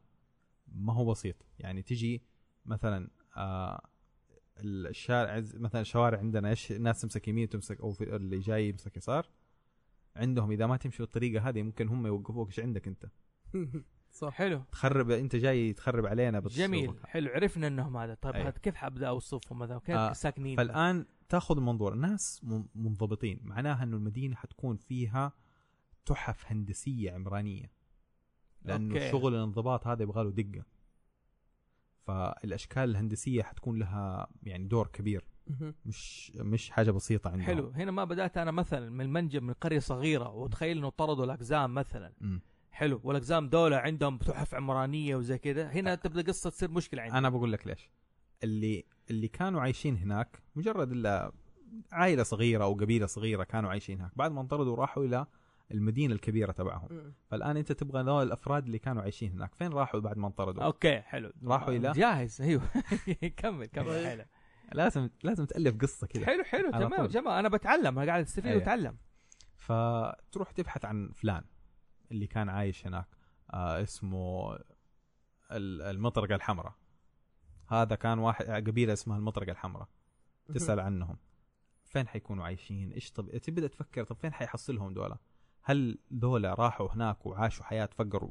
ما هو بسيط. يعني تجي مثلا آه الشارع مثلا الشوارع عندنا إيش الناس تمسك يمين تمسك أو في اللي جاي يمسك يسار. عندهم إذا ما تمشي بالطريقة هذه ممكن هم يوقفوك. إيش عندك أنت؟ صح. حلو. تخرب أنت جاي تخرب علينا جميل. بتصرفك. حلو. عرفنا إنهم هذا. طيب أي. هذا كيف حابدا أوصفهم مثلا كيف آه، ساكنين؟ فالآن تأخذ منظور ناس من- منضبطين. معناها إنه المدينة حتكون فيها تحف هندسية عمرانية. لأنه أوكي. شغل الانضباط هذا يبغى له دقة. فالأشكال الهندسية حتكون لها يعني دور كبير. مش مش حاجة بسيطة عندهم حلو. هنا ما بدأت أنا مثلا من المنجم من قرية صغيرة وتخيل إنه طردوا الأقزام مثلا. حلو. والأقزام دولة عندهم تحف عمرانية وزي كذا. هنا تبدأ قصة تصير مشكلة عندي. أنا بقول لك ليش. اللي اللي كانوا عايشين هناك مجرد إلا عائلة صغيرة أو قبيلة صغيرة كانوا عايشين هناك. بعد ما انطردوا راحوا إلى المدينة الكبيرة تبعهم. م. فالآن أنت تبغى ذول الأفراد اللي كانوا عايشين هناك. فين راحوا بعد ما انطردوا؟ أوكي حلو. راحوا إلى؟ جاهز أيوه. كمل كمل طيب. حلو. لازم لازم تألف قصة كذا. حلو حلو تمام. طول. جماعة أنا بتعلم أنا قاعد أستفيد أيوة. وأتعلم. فتروح تبحث عن فلان اللي كان عايش هناك. آه اسمه ال- المطرقة الحمراء. هذا كان واحد قبيلة اسمها المطرقة الحمراء. تسأل عنهم. فين حيكونوا عايشين؟ إيش طب تبدأ تفكر طب فين حيحصلهم دولة؟ هل ذولا راحوا هناك وعاشوا حياة فقر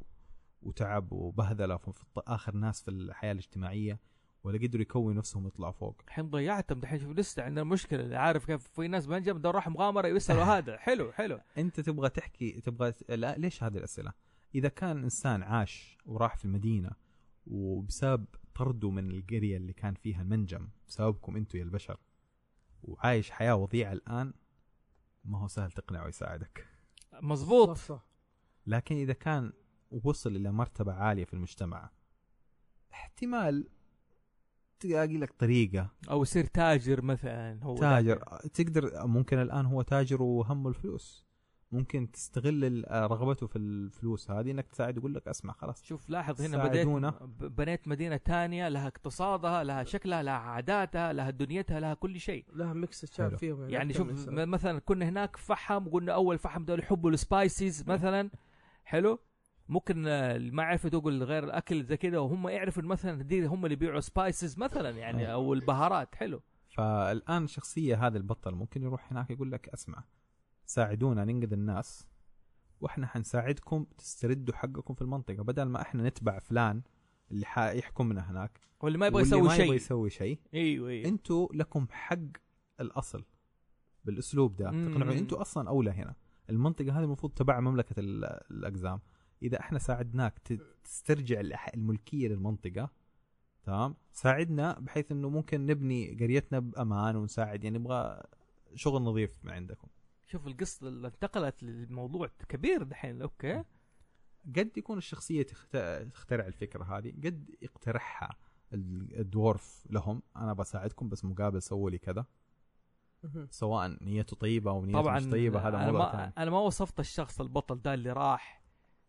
وتعب وبهذله في آخر ناس في الحياة الاجتماعية ولا قدروا يكونوا نفسهم يطلعوا فوق؟ الحين ضيعتهم دحين شوف لسه عندنا مشكلة اللي عارف كيف في ناس منجم بدهم راح مغامرة يسألوا هذا. حلو حلو. أنت تبغى تحكي تبغى لا ليش هذه الأسئلة؟ إذا كان إنسان عاش وراح في المدينة وبسبب طرده من القرية اللي كان فيها المنجم بسببكم أنتم يا البشر وعايش حياة وضيعة الآن ما هو سهل تقنعه ويساعدك. مزبوط صح صح. لكن إذا كان وصل إلى مرتبة عالية في المجتمع احتمال تلاقي لك طريقة. أو يصير تاجر مثلا هو تاجر. ده. تقدر ممكن الآن هو تاجر وهمه الفلوس. ممكن تستغل ال- رغبته في الفلوس هذه إنك تساعد يقول لك أسمع خلاص. شوف لاحظ هنا بديت بنيت مدينة تانية لها اقتصادها لها شكلها لها عاداتها لها دنيتها لها كل شيء. لها mix الشعب. فيهم. يعني أكثر شوف مثلا. كنا هناك فحم وقلنا أول فحم دول يحبوا ال spices مثلا. حلو. ممكن آه، ما عرفوا تقول غير الأكل زي كده وهم يعرفوا مثلا دي هم اللي بيبيعوا spices مثلا يعني أو البهارات. حلو. فالآن الشخصيه هذا البطل ممكن يروح هناك يقول لك أسمع ساعدونا ننقذ الناس وإحنا حنساعدكم تستردوا حقكم في المنطقة. بدل ما إحنا نتبع فلان اللي حيحكمنا هناك واللي ما يبغى يسوي ما يبغى شيء يسوي شيء إيوه إيوه. أنتوا لكم حق الأصل بالأسلوب ده. تقنعوا أنتوا أصلا أولى هنا. المنطقة هذه المفروض تبع مملكة ال- الأقزام. إذا إحنا ساعدناك تسترجع الملكية للمنطقة تمام؟ ساعدنا بحيث إنه ممكن نبني قريتنا بأمان ونساعد. يعني نبغى شغل نظيف من عندكم. شوف القصة اللي انتقلت للموضوع كبير دحين أوكي؟ قد يكون الشخصية تخت- تخترع الفكرة هذه قد يقترحها ال- الدورف لهم أنا بساعدكم بس مقابل سووا لي كذا. سواء نيته طيبة أو نيته مش طيبة هذا أنا موضوع ما ثاني أنا ما وصفت الشخص البطل ده اللي راح.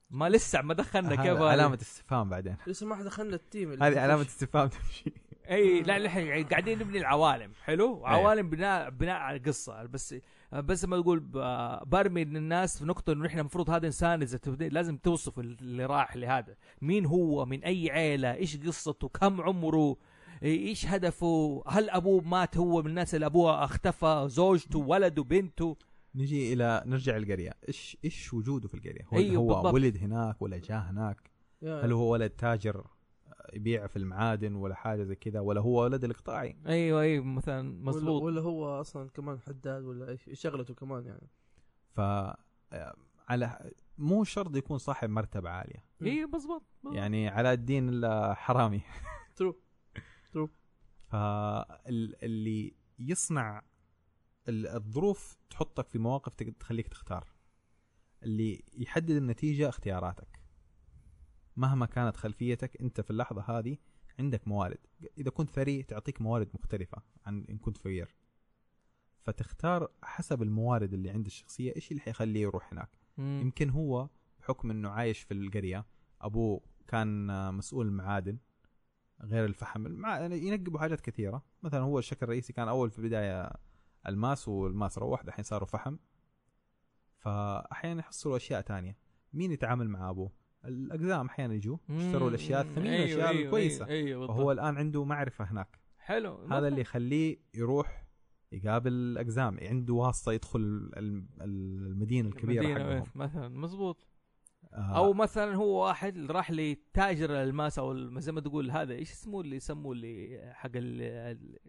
ما لسه ما دخلنا كيف هذا علامة استفهام بعدين. لسه ما دخلنا التيم هذه. علامة استفهام تمشي. إي لا نحن قاعدين نبني العوالم حلو؟ عوالم بناء بناء على القصة بس بس ما تقول برمي للناس في نقطة إنه نحن المفروض هذا إنسان إذا لازم توصف اللي راح لهذا. مين هو؟ من أي عيلة؟ إيش قصته؟ كم عمره؟ إيش هدفه؟ هل أبوه مات؟ هو من الناس اللي أبوه اختفى زوجته ولده بنته؟ نجي إلى نرجع القريه إيش إيش وجوده في القرية؟ هو, أيوه هو بالضبط. ولد هناك ولا جاء هناك؟ هل هو ولد تاجر؟ يبيع في المعادن ولا حاجة زي كذا ولا هو ولد الاقطاعي أيوه أيوه مثلا ولا, مظبوط ولا هو أصلا كمان حداد ولا إيش شغلته كمان يعني. ف على مو شرط يكون صاحب مرتبة عالية. أيوه مظبوط. يعني علاء الدين الحرامي ترو فاللي يصنع ال- الظروف تحطك في مواقف تخليك تختار. اللي يحدد النتيجة اختياراتك. مهما كانت خلفيتك انت في اللحظة هذه عندك موارد. إذا كنت ثري تعطيك موارد مختلفة عن إن كنت فقير فتختار حسب الموارد اللي عند الشخصية إيش اللي حيخليه يروح هناك؟ مم. يمكن هو بحكم إنه عايش في القرية أبوه كان مسؤول المعادن غير الفحم المع... يعني ينقبوا حاجات كثيرة. مثلا هو الشكل الرئيسي كان أول في البداية ألماس والماس روح دحين صاروا فحم. فاحيانا يحصلوا أشياء تانية. مين يتعامل مع أبوه؟ الأقزام أحيانا يجوا يشتروا الأشياء الثمينة أيوة، الاشياء أيوة، الكويسة. أيوه فهو بالضبط. الآن عنده معرفة هناك. حلو هذا اللي يخليه يروح يقابل الاقزام عنده واسطة يدخل الم- المدينة الكبيرة مدينة حقهم. مثلا مظبوط آه، أو مثلا هو واحد راح لتاجر الالماس أو زي ما تقول هذا إيش اسمه اللي يسموه اللي حق ال- ال-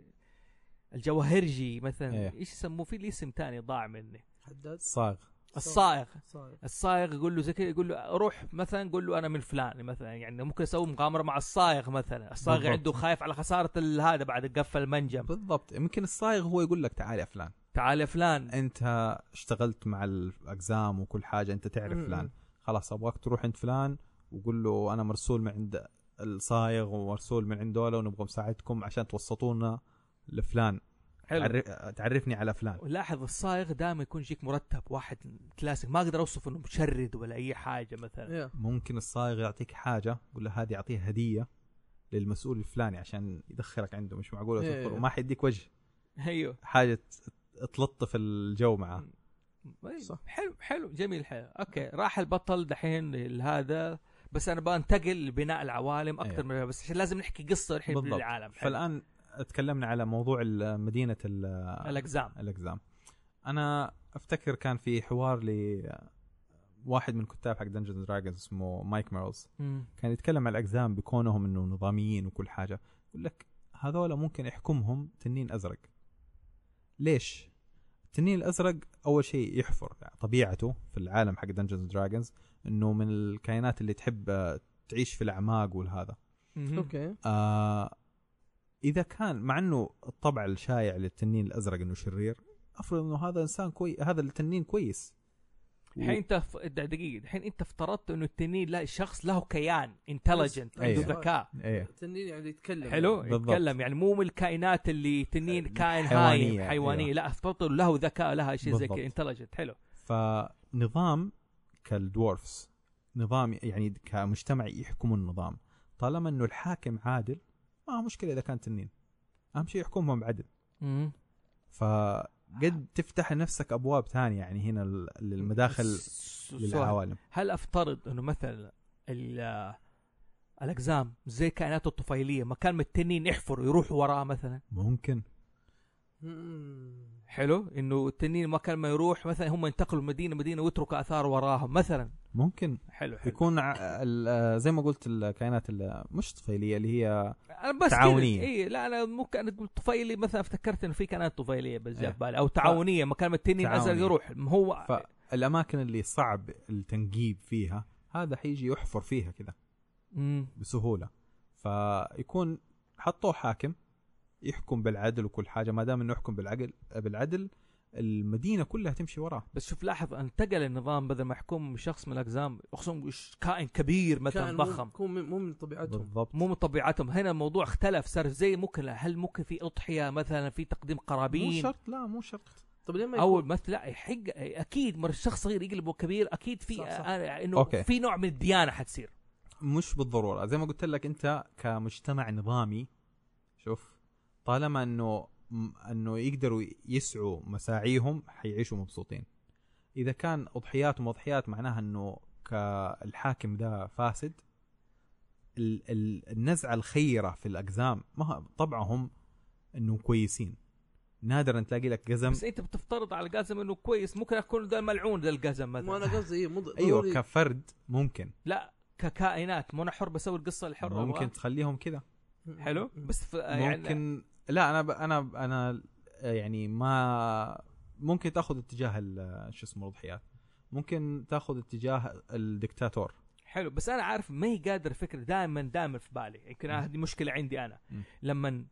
الجواهرجي مثلا؟ إيه. إيش يسموه؟ في لي اسم تاني ضاع مني. حداد؟ صاغ. الصائغ. صاير الصايغ يقول له زي كذا يقول له روح مثلا قول له أنا من فلان مثلا يعني ممكن أسوي مغامرة مع الصايغ مثلا. الصايغ بالضبط. عنده خايف على خسارة ال- هذا بعد قفل المنجم. بالضبط. يمكن الصايغ هو يقول لك تعال يا فلان. تعال يا فلان. أنت اشتغلت مع الأقزام وكل حاجة أنت تعرف م- م. فلان. خلاص أبغاك تروح عند فلان وقول له أنا مرسول من عند الصايغ ومرسول من عند دولة ونبغى مساعدكم عشان توسطونا لفلان. حلو. تعرف تعرفني على فلان. لاحظ الصايغ دائما يكون يجيك مرتب واحد كلاسيك. ما أقدر أوصف إنه مشرد ولا أي حاجة مثلا. يا ممكن الصايغ يعطيك حاجة يقول له هذه أعطيها هدية للمسؤول الفلاني عشان يدخلك عنده مش معقوله إيه. تدخل وما حيديك وجه. أيوه. حاجة ت- تلطف الجو معاه صح. حلو حلو جميل حلو. okay راح البطل دحين لهذا. بس أنا بنتقل لبناء العوالم أكثر أيوة. من بس عشان لازم نحكي قصة الحين بالضبط. للعالم. فالآن تكلمنا على موضوع مدينة ال- الأقزام. الأقزام. أنا أفتكر كان في حوار ل واحد من كتاب حق Dungeons & Dragons اسمه مايك ميرلز. كان يتكلم عن الأقزام بكونهم إنه نظاميين وكل حاجة. يقول لك هذول ممكن يحكمهم تنين أزرق. ليش؟ التنين الأزرق أول شيء يحفر. يعني طبيعته في العالم حق Dungeons & Dragons إنه من الكائنات اللي تحب تعيش في الأعماق والهذا. okay. آه إذا كان مع إنه الطبع الشائع للتنين الأزرق إنه شرير أفرض إنه هذا إنسان كويس هذا التنين كويس. الحين أنت ف... دقيقة الحين أنت افترضت إنه التنين لا شخص له كيان intelligent عنده أيوه. ذكاء. إيه تنين يعني يتكلم. حلو؟ بالضبط. يتكلم. يعني مو من الكائنات اللي تنين كائن حيوانية، هايم حيوانية. أيوه. لا افترضت له ذكاء لها شيء زي. كذا. intelligent حلو. فنظام كالدورفز نظام يعني كمجتمع يحكموا النظام. طالما إنه الحاكم عادل ما مشكلة إذا كان تنين أهم شيء يحكمهم بعدل. مم. فقد تفتح لنفسك أبواب ثانية يعني هنا لل- للمداخل. للعوالم. هل أفترض إنه مثلا ال- الأقزام زي الكائنات الطفيلية مكان ما التنين يحفر ويروح وراه مثلا؟ ممكن. مم. حلو. إنه التنين مكان ما يروح مثلا هم ينتقلوا مدينه مدينه ويتركوا آثار وراهم مثلا. ممكن حلو حلو يكون زي ما قلت الكائنات ال- مش طفيلية اللي هي أنا بس تعاونية. اي لا أنا ممكن أنا قلت طفيلي مثلا افتكرت إنه في كائنات طفيلية بس إيه. بالي أو تعاونية مكان ما التنين ازرق تعاونية. يروح هو فالاماكن اللي صعب التنقيب فيها هذا حيجي يحفر فيها كذا. بسهولة فيكون حطوه حاكم يحكم بالعدل وكل حاجة ما دام إنه يحكم بالعدل بالعدل المدينة كلها تمشي وراه. بس شوف لاحظ انتقل النظام بدل ما يحكم شخص من الأقزام خصوصا كائن كبير مثلا كان ضخم. مو من, مو من طبيعتهم. بالضبط. مو من طبيعتهم. هنا الموضوع اختلف صار زي ممكن هل ممكن في أضحية مثلا في تقديم مو قرابين شرط لا مو شرط. طب ليه ما أو يكون؟ مثلا لا يحق أكيد مر الشخص صغير يقلبه كبير أكيد في. آه، إنه أوكي. في نوع من الديانة حتصير. مش بالضرورة. زي ما قلت لك أنت كمجتمع نظامي شوف طالما إنه أنه يقدروا يسعوا مساعيهم حيعيشوا مبسوطين. إذا كان اضحياتهم أضحيات معناها أنه كالحاكم ده فاسد ال- ال- النزعة الخيرة في الأقزام ما طبعهم انه كويسين. نادرا تلاقي لك قزم. بس أنت بتفترض على القزم أنه كويس ممكن يكون ده ملعون ده القزم ما مثلا أنا قصدي مو ضروري أيوه كفرد ممكن. لا ككائنات مو أنا حر بسوي القصة الحرة ممكن تخليهم كذا. حلو؟ بس ف... يعني ممكن لا أنا ب... أنا ب... أنا يعني ما ممكن تأخذ اتجاه ال- شو اسمه الاضحيات ممكن تأخذ اتجاه الدكتاتور حلو بس أنا عارف ما هي قادر فكرة دائما دائما في بالي يمكن. هذه مشكلة عندي أنا. لما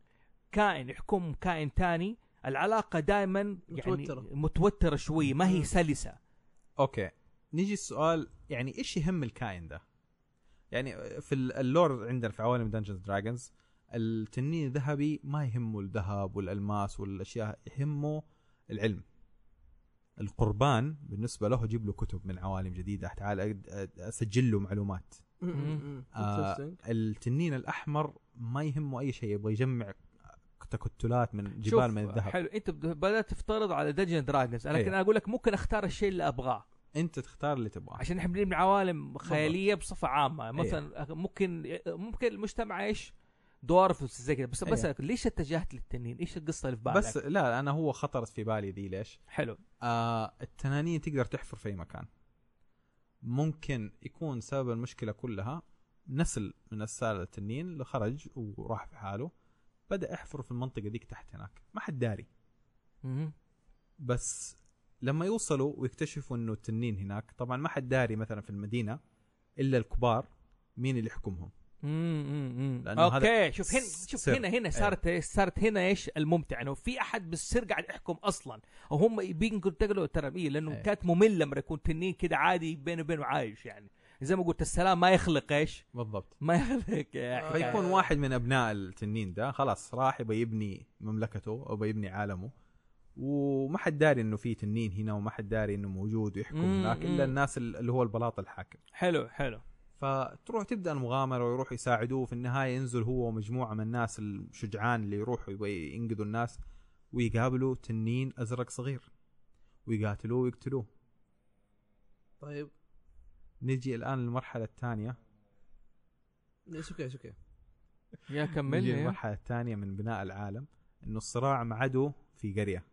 كائن يحكم كائن تاني العلاقة دائما يعني متوترة. متوترة شوي ما هي. سلسة okay نيجي السؤال يعني إيش يهم الكائن ده يعني في ال- ال lore عندنا في عوالم Dungeons & Dragons التنين الذهبي ما يهمه الذهب والألماس والأشياء يهمه العلم. القربان بالنسبة له يجيب له كتب من عوالم جديدة تعال أسجل له معلومات. آه،. التنين الأحمر ما يهمه أي شيء يبغى يجمع تكتلات من جبال من الذهب. حلو. أنت بد- بدأت تفترض على Dungeons & Dragons لكن أيوه. أنا أقول لك ممكن أختار الشيء اللي أبغاه. أنت تختار اللي تبغاه. عشان إحنا بنبني عوالم خيالية بصفة عامة. أيوه. مثلا ممكن ممكن المجتمع إيش؟ dwarf زي كذا بس بس أيوه. ليش اتجهت للتنين؟ إيش القصة اللي في بالك؟ بس لا أنا هو خطرت في بالي ذي ليش حلو آه التنانين تقدر تحفر في أي مكان ممكن يكون سبب المشكلة كلها نسل من السالة التنين اللي خرج وراح في حاله بدأ يحفر في المنطقة ديك تحت هناك ما حد داري. بس لما يوصلوا ويكتشفوا إنه التنين هناك طبعا ما حد داري مثلا في المدينة إلا الكبار مين اللي يحكمهم مم، مم، مم. لأنه هذا أوكي شوف هنا شوف سر. هنا هنا صارت إيش؟ صارت هنا إيش الممتع إنه في أحد بالسر قاعد يحكم أصلا وهم بينقلوا ترى إيه لأنه إيه. كانت مملة لما يكون تنين كده عادي بينه وبينه عايش يعني زي ما قلت السلام ما يخلق إيش؟ بالضبط ما يخلق. فيكون واحد من أبناء التنين ده خلاص راح يبغى يبني مملكته أو يبني عالمه وما حد داري إنه في تنين هنا وما حد داري إنه موجود ويحكم هناك. إلا الناس اللي هو البلاط الحاكم حلو حلو فتروح تبدأ المغامرة ويروحوا يساعدوه. في النهاية ينزل هو ومجموعة من الناس الشجعان اللي يروحوا يبغى ينقذوا الناس ويقابلوا تنين أزرق صغير ويقاتلوه ويقتلوه. طيب. نجي الآن للمرحلة الثانية. إيش okay إيش okay. يا نجي كملني للمرحلة الثانية من بناء العالم. إنه الصراع مع عدو في قرية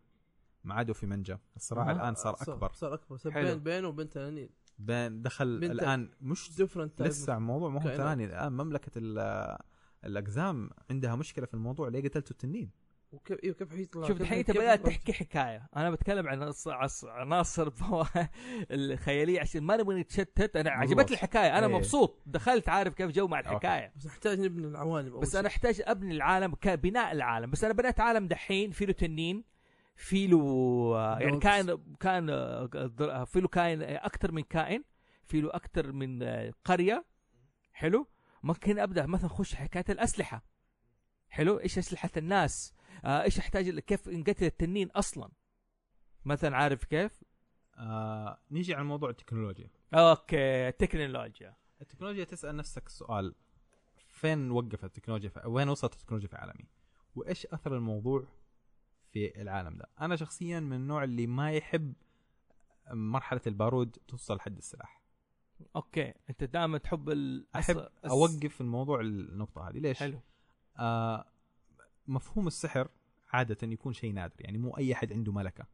مع عدو في منجم. الصراع. الآن صار أكبر. صار أكبر. صار. بين بينه وبين تنانين. بين دخل الآن مش different لسه الموضوع ما هو الآن مملكة ال- الأقزام عندها مشكلة في الموضوع ليه قتلتوا التنين. وكيف إيوه كيف حيطلع شوف الحين انت بدأت تحكي حكاية. أنا بتكلم عن عص- عص- عناصر الخيالية عشان ما نبغى نتشتت. أنا. عجبتني الحكاية. أنا إيه. مبسوط. دخلت عارف كيف جو مع الحكاية. بس نحتاج نبني العوالم بس. أنا أحتاج أبني العالم كبناء العالم. بس أنا بنيت عالم دحين في له تنين. في له آه، يعني. كائن كان در- في له كائن أكثر من كائن في له أكثر من قرية. حلو. ممكن أبدأ مثلا أخش حكاية الأسلحة. حلو. إيش أسلحة الناس؟ آه، إيش أحتاج كيف انقتل التنين أصلا؟ مثلا عارف كيف؟ آه نيجي على موضوع التكنولوجيا. okay. تكنولوجيا التكنولوجيا تسأل نفسك السؤال فين وقفت التكنولوجيا في وين وصلت التكنولوجيا في عالمي؟ وإيش أثر الموضوع في العالم ده. أنا شخصيا من النوع اللي ما يحب مرحلة البارود توصل لحد السلاح. أوكي. أنت دائما تحب ال أحب أوقف الموضوع النقطة هذه. ليش؟ حلو. آه مفهوم السحر عادة يكون شيء نادر يعني مو أي أحد عنده ملكة.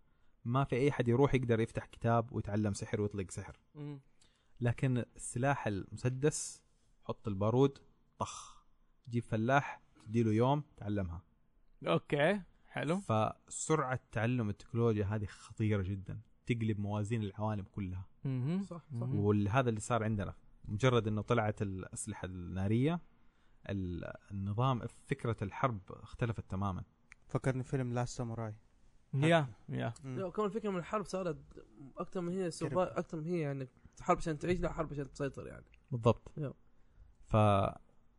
ما في أي أحد يروح يقدر يفتح كتاب ويتعلم سحر ويطلق سحر. مم. لكن السلاح المسدس حط البارود طخ. جيب فلاح تديله يوم تعلمها. okay. حلو. فسرعة تعلم التكنولوجيا هذه خطيرة جدا. تقلب موازين العوالم كلها. صح صح. وهذا اللي صار عندنا. مجرد إنه طلعت الأسلحة النارية ال- النظام فكرة الحرب اختلفت تماما. فكرني فيلم Last Samurai yeah yeah. لا كمان الفكرة من الحرب صارت أكثر من هي. أكثر من هي يعني حرب عشان تعيش لا حرب عشان تسيطر يعني. بالضبط. yeah.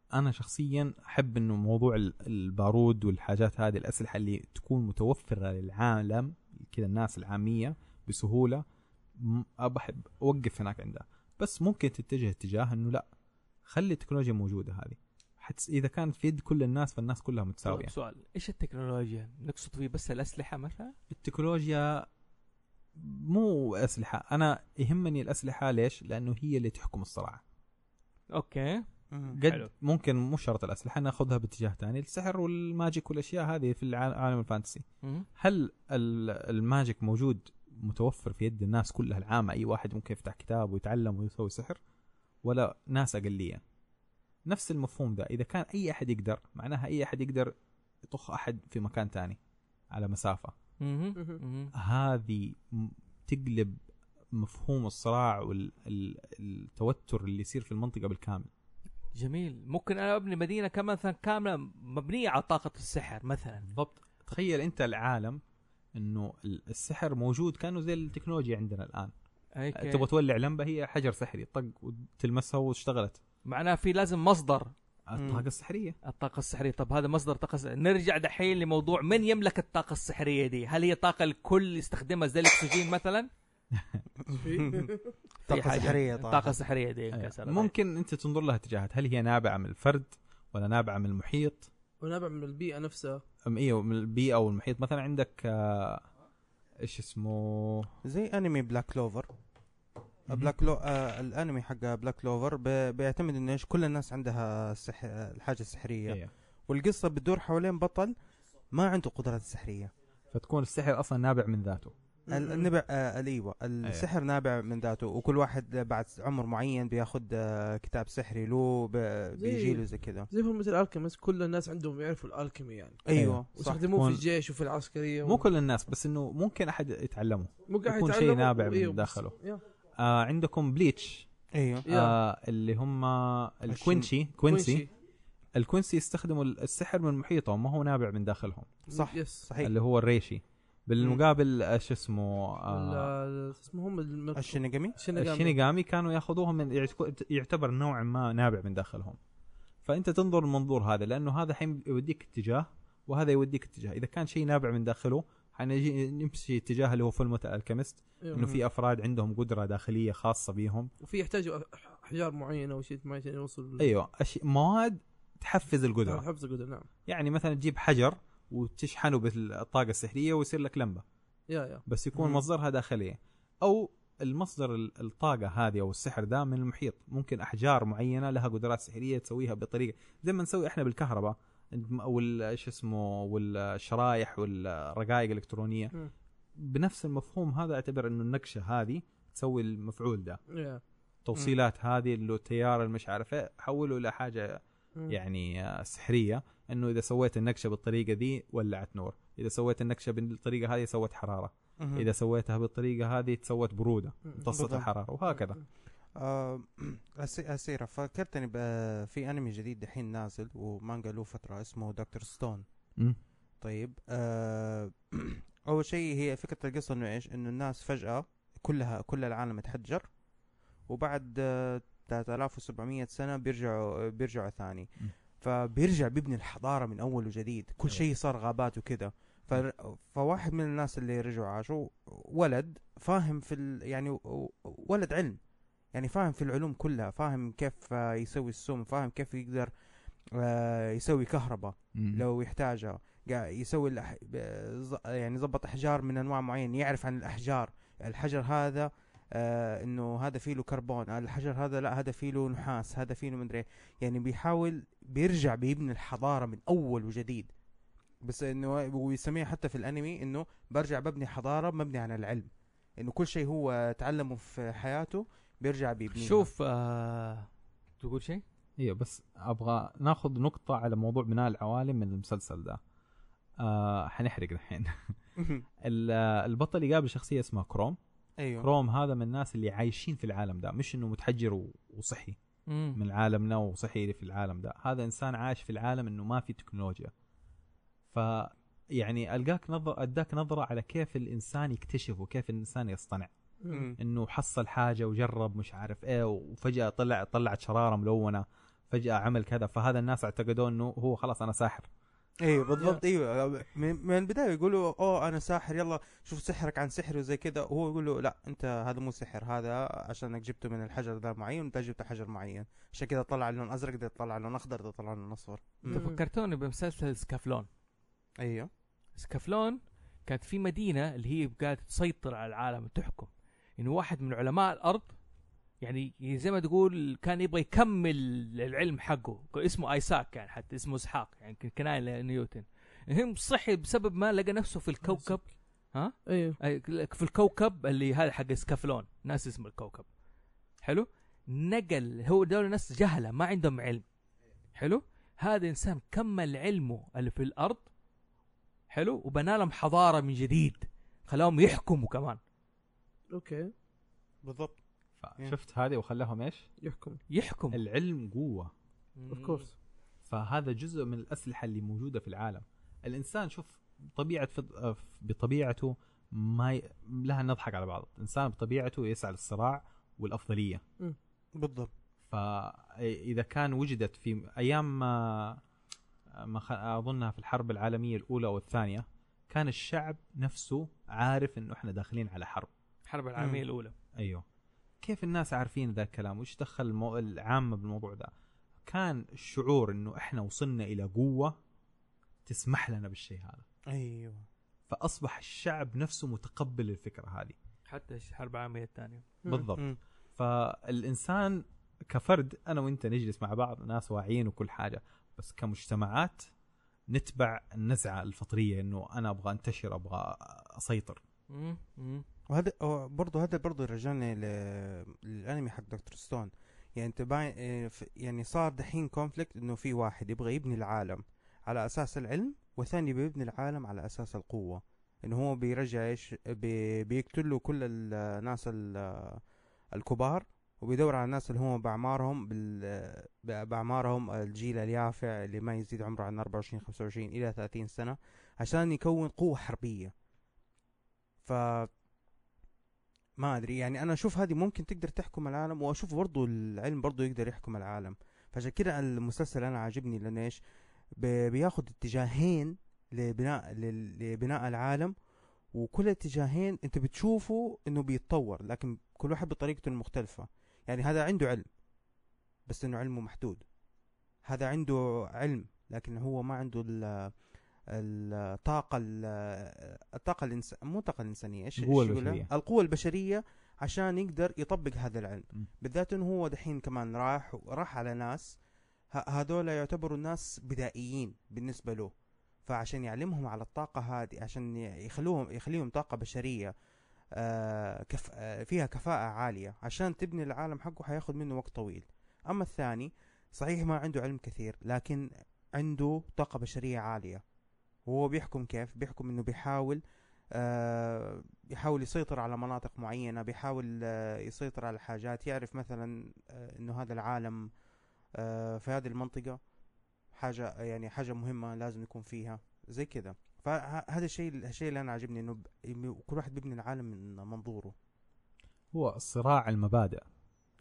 فانا شخصيا أحب إنه موضوع ال- البارود والحاجات هذه الأسلحة اللي تكون متوفرة للعالم كذا الناس العامية بسهولة بحب أوقف هناك عندها. بس ممكن تتجه اتجاه إنه لا خلي التكنولوجيا موجودة هذه. حتى إذا كانت في يد كل الناس فالناس كلها متساوية. طيب سؤال إيش التكنولوجيا؟ نقصد فيه بس الأسلحة مثلا التكنولوجيا مو أسلحة. أنا يهمني الأسلحة ليش؟ لأنه هي اللي تحكم الصراع okay. قد حلو. ممكن مو شرط الأسلحة ناخذها باتجاه ثاني. السحر وال magic والأشياء هذه في عالم ال fantasy. هل ال- الماجيك موجود متوفر في يد الناس كلها العامة؟ أي واحد ممكن يفتح كتاب ويتعلم ويسوي سحر؟ ولا ناس اقليه نفس المفهوم ده إذا كان أي أحد يقدر معناها أي أحد يقدر يطخ أحد في مكان ثاني على مسافة. هذه تقلب مفهوم الصراع والتوتر اللي يصير في المنطقة بالكامل. جميل. ممكن أنا أبني مدينة كمان مثلا كاملة مبنية على طاقة السحر مثلا. بالضبط. تخيل أنت العالم إنه ال- السحر موجود كأنه زي التكنولوجيا عندنا الآن. أوكي. تبغى تولع لمبة هي حجر سحري طق وتلمسها واشتغلت. معناها في لازم مصدر. الطاقة السحرية. الطاقة السحرية. طب هذا مصدر طاقة السحرية. نرجع دحين لموضوع من يملك الطاقة السحرية دي؟ هل هي طاقة الكل يستخدمها زي الأكسجين مثلا؟ سحرية طبعا. الطاقة السحرية دي أيوة. انكسرت. ممكن أنت تنظر لها اتجاهات هل هي نابعة من الفرد ولا نابعة من المحيط ونابع من البيئة نفسها أم أيوه من البيئة أو المحيط مثلا عندك آه، إيش اسمه زي أنمي Black Clover. بلاك لو آه الأنمي حق Black Clover بيعتمد انه إيش كل الناس عندها السح... الحاجة السحرية أيوة. والقصة بتدور حوالين بطل ما عنده قدرات السحريه فتكون السحر أصلا نابع من ذاته النبع آه الإيوة. السحر نابع من ذاته. وكل واحد بعد عمر معين بياخذ آه كتاب سحري له بيجي له زي كذا زي مثل الألكيميست. كل الناس عندهم يعرفوا الألكيمي يعني. أيوه ويستخدموه تكون- في الجيش وفي العسكرية مو كل الناس بس إنه ممكن أحد يتعلمه. قاعد يكون شيء نابع من بس- داخله. آه عندكم بليتش. أيوه. آه اللي هم الكوينشي. كوينسي الكوينسي يستخدموا السحر من محيطهم ما هو نابع من داخلهم. صح. yes صحيح. اللي هو الريشي. بالمقابل إيش اسمه آه ولا اسمه هم الشينيغامي؟ الشينيغامي. الشينيغامي كانوا ياخذوها من يعتبر نوعا ما نابع من داخلهم. فأنت تنظر المنظور هذا لأنه هذا حين يوديك اتجاه وهذا يوديك اتجاه. إذا كان شيء نابع من داخله حنجي نمشي اتجاه اللي هو فيلم الكيمست أيوه. إنه في أفراد عندهم قدرة داخلية خاصة بيهم. وفي يحتاجوا أحجار معينة أو شيء معين عشان يوصل أيوه أشي... مواد تحفز القدرة. حفظ القدرة نعم. يعني مثلا تجيب حجر وتشحنه بالطاقة السحرية ويصير لك لمبة. يا يا. بس يكون مم. مصدرها داخلية. أو المصدر ال- الطاقة هذه أو السحر ده من المحيط. ممكن أحجار معينة لها قدرات سحرية تسويها بطريقة. زي ما نسوي إحنا بالكهرباء. إيش اسمه والشرايح والرقائق الإلكترونية. بنفس المفهوم هذا أعتبر إنه النقشة هذه تسوي المفعول ده. يا. توصيلات هذه اللي التيار المش عارف إيه حوله إلى حاجة. يعني آه، سحرية. إنه إذا سويت النقشه بالطريقة دي ولعت نور إذا سويت النقشه بالطريقة هذه سوت حرارة. إذا سويتها بالطريقة هذه تسوت برودة. امتصت. الحرارة وهكذا آه فكرتني في أنمي جديد دحين نازل ومانجا له فترة اسمه دكتور ستون. طيب آه أول شيء هي فكرة القصة إنه إيش إنه الناس فجأة كلها كل العالم اتحجر وبعد آه 3700 سنة بيرجعوا بيرجعوا ثاني. فبيرجع بيبني الحضارة من أول وجديد. كل أيوة. شيء صار غابات وكذا. ف... فواحد من الناس اللي رجعوا عاشوا ولد فاهم في ال... يعني ولد علم. يعني فاهم في العلوم كلها فاهم كيف يسوي السم فاهم كيف يقدر آه، يسوي كهرباء. لو يحتاجها. يسوي الأح... يعني يظبط أحجار من أنواع معينة يعرف عن الأحجار. الحجر هذا آه إنه هذا فيه له كربون آه الحجر هذا لا هذا فيه له نحاس هذا فيه له مدري إيه. يعني بيحاول بيرجع بيبني الحضارة من أول وجديد بس إنه ويسميها حتى في الأنمي إنه برجع ببني حضارة مبني على العلم إنه كل شيء هو تعلمه في حياته بيرجع بيبنيها شوف آه تقول شيء؟ أيوه بس أبغى ناخذ نقطة على موضوع بناء العوالم من المسلسل ده. آه حنحرق الحين. ال- البطل يقابل شخصية اسمها كروم، أيوه كروم هذا من الناس اللي عايشين في العالم ده، مش إنه متحجر وصحي من عالمنا وصحي في العالم ده، هذا إنسان عايش في العالم إنه ما في تكنولوجيا. ف يعني ألقاك نظر أداك نظرة على كيف الإنسان يكتشف وكيف الإنسان يصطنع. مم. إنه حصل حاجة وجرب مش عارف إيه وفجأة طلع طلعت شرارة ملونة فجأة عمل كذا فهذا الناس اعتقدوا إنه هو خلاص أنا ساحر أيوه بالضبط أيوه من, البداية يقولوا أوه أنا ساحر يلا شوف سحرك عن سحري وزي كذا وهو يقول له لا أنت هذا مو سحر هذا عشانك جبته من الحجر ذا معين وأنت جبت حجر معين. عشان كذا طلع لون أزرق ده طلع لون أخضر ده طلع لون أصفر. فكرتوني بمسلسل سكافلون. أيوه. سكافلون كانت في مدينة اللي هي قاعدة تسيطر على العالم وتحكم انه واحد من علماء الأرض يعني زي ما تقول كان يبغى يكمل العلم حقه. اسمه آيساك يعني حتى اسمه إسحاق يعني كناية لنيوتن المهم صحي بسبب ما لقى نفسه في الكوكب. أيوه. أي- في الكوكب اللي هذا حق سكافلون. ناس اسم الكوكب. حلو؟ نقل هو دول ناس جهلة ما عندهم علم. حلو؟ هذا إنسان كمل علمه اللي في الأرض. حلو؟ وبنى لهم حضارة من جديد. خلاهم يحكموا كمان. okay. بالضبط. شفت هذه وخلاهم إيش؟ يحكم. يحكم. العلم قوة. of course فهذا جزء من الأسلحة اللي موجودة في العالم. الإنسان شوف طبيعة فض- بطبيعته ما ي... لا نضحك على بعض. الإنسان بطبيعته يسعى للصراع والأفضلية. بالضبط. فاذا كان وجدت في أيام ما ما خ- أظنها في الحرب العالمية الأولى والثانية كان الشعب نفسه عارف إنه إحنا داخلين على حرب. الحرب العالمية مم. الأولى. أيوه. كيف الناس عارفين ذا الكلام؟ وش دخل المو... العامه بالموضوع ده كان الشعور إنه إحنا وصلنا إلى قوة تسمح لنا بالشيء هذا. أيوه. فأصبح الشعب نفسه متقبل الفكرة هذه. حتى الحرب العالميه الثانية. بالضبط. مم. فالإنسان كفرد أنا وأنت نجلس مع بعض ناس واعيين وكل حاجة بس كمجتمعات نتبع النزعة الفطرية إنه أنا أبغى أنتشر أبغى أسيطر. مم. مم. وهذا برضه هذا برضه يرجعني ل- للأنمي حق دكتور ستون. يعني أنت باين ف- يعني صار دحين conflict إنه في واحد يبغى يبني العالم على أساس العلم والثاني بيبني العالم على أساس القوة. إنه هو بيرجع إيش بي بيقتل له كل الناس ال- الكبار وبيدور على الناس اللي هم بأعمارهم بأعمارهم الجيل اليافع اللي ما يزيد عمره عن 24 25 إلى 30 سنة عشان يكون قوة حربية. ف ما أدري يعني أنا أشوف هذه ممكن تقدر تحكم العالم وأشوف برضو العلم برضو يقدر يحكم العالم. فعشان كده المسلسل أنا عاجبني لأنه إيش؟ بياخد اتجاهين لبناء لبناء العالم وكل اتجاهين أنت بتشوفه إنه بيتطور لكن كل واحد بطريقته المختلفة. يعني هذا عنده علم بس إنه علمه محدود. هذا عنده علم لكن هو ما عنده ال- الطاقة ال- الطاقة الإنس... مو الطاقة الإنسانية إيش يقولها؟ البشرية. القوة البشرية عشان يقدر يطبق هذا العلم م. بالذات إنه هو دحين كمان راح راح على ناس هذول يعتبروا ناس بدائيين بالنسبة له فعشان يعلمهم على الطاقة هذه عشان يخلوهم يخليهم طاقة بشرية آه كف آه فيها كفاءة عالية عشان تبني العالم حقه حياخد منه وقت طويل أما الثاني صحيح ما عنده علم كثير لكن عنده طاقة بشرية عالية وهو بيحكم كيف؟ بيحكم إنه بيحاول آه بيحاول يسيطر على مناطق معينة بيحاول آه يسيطر على حاجات. يعرف مثلا آه إنه هذا العالم آه في هذه المنطقة حاجة يعني حاجة مهمة لازم يكون فيها. زي كذا. فهذا الشيء الشيء اللي أنا عاجبني إنه كل واحد بيبني العالم من منظوره. هو صراع المبادئ.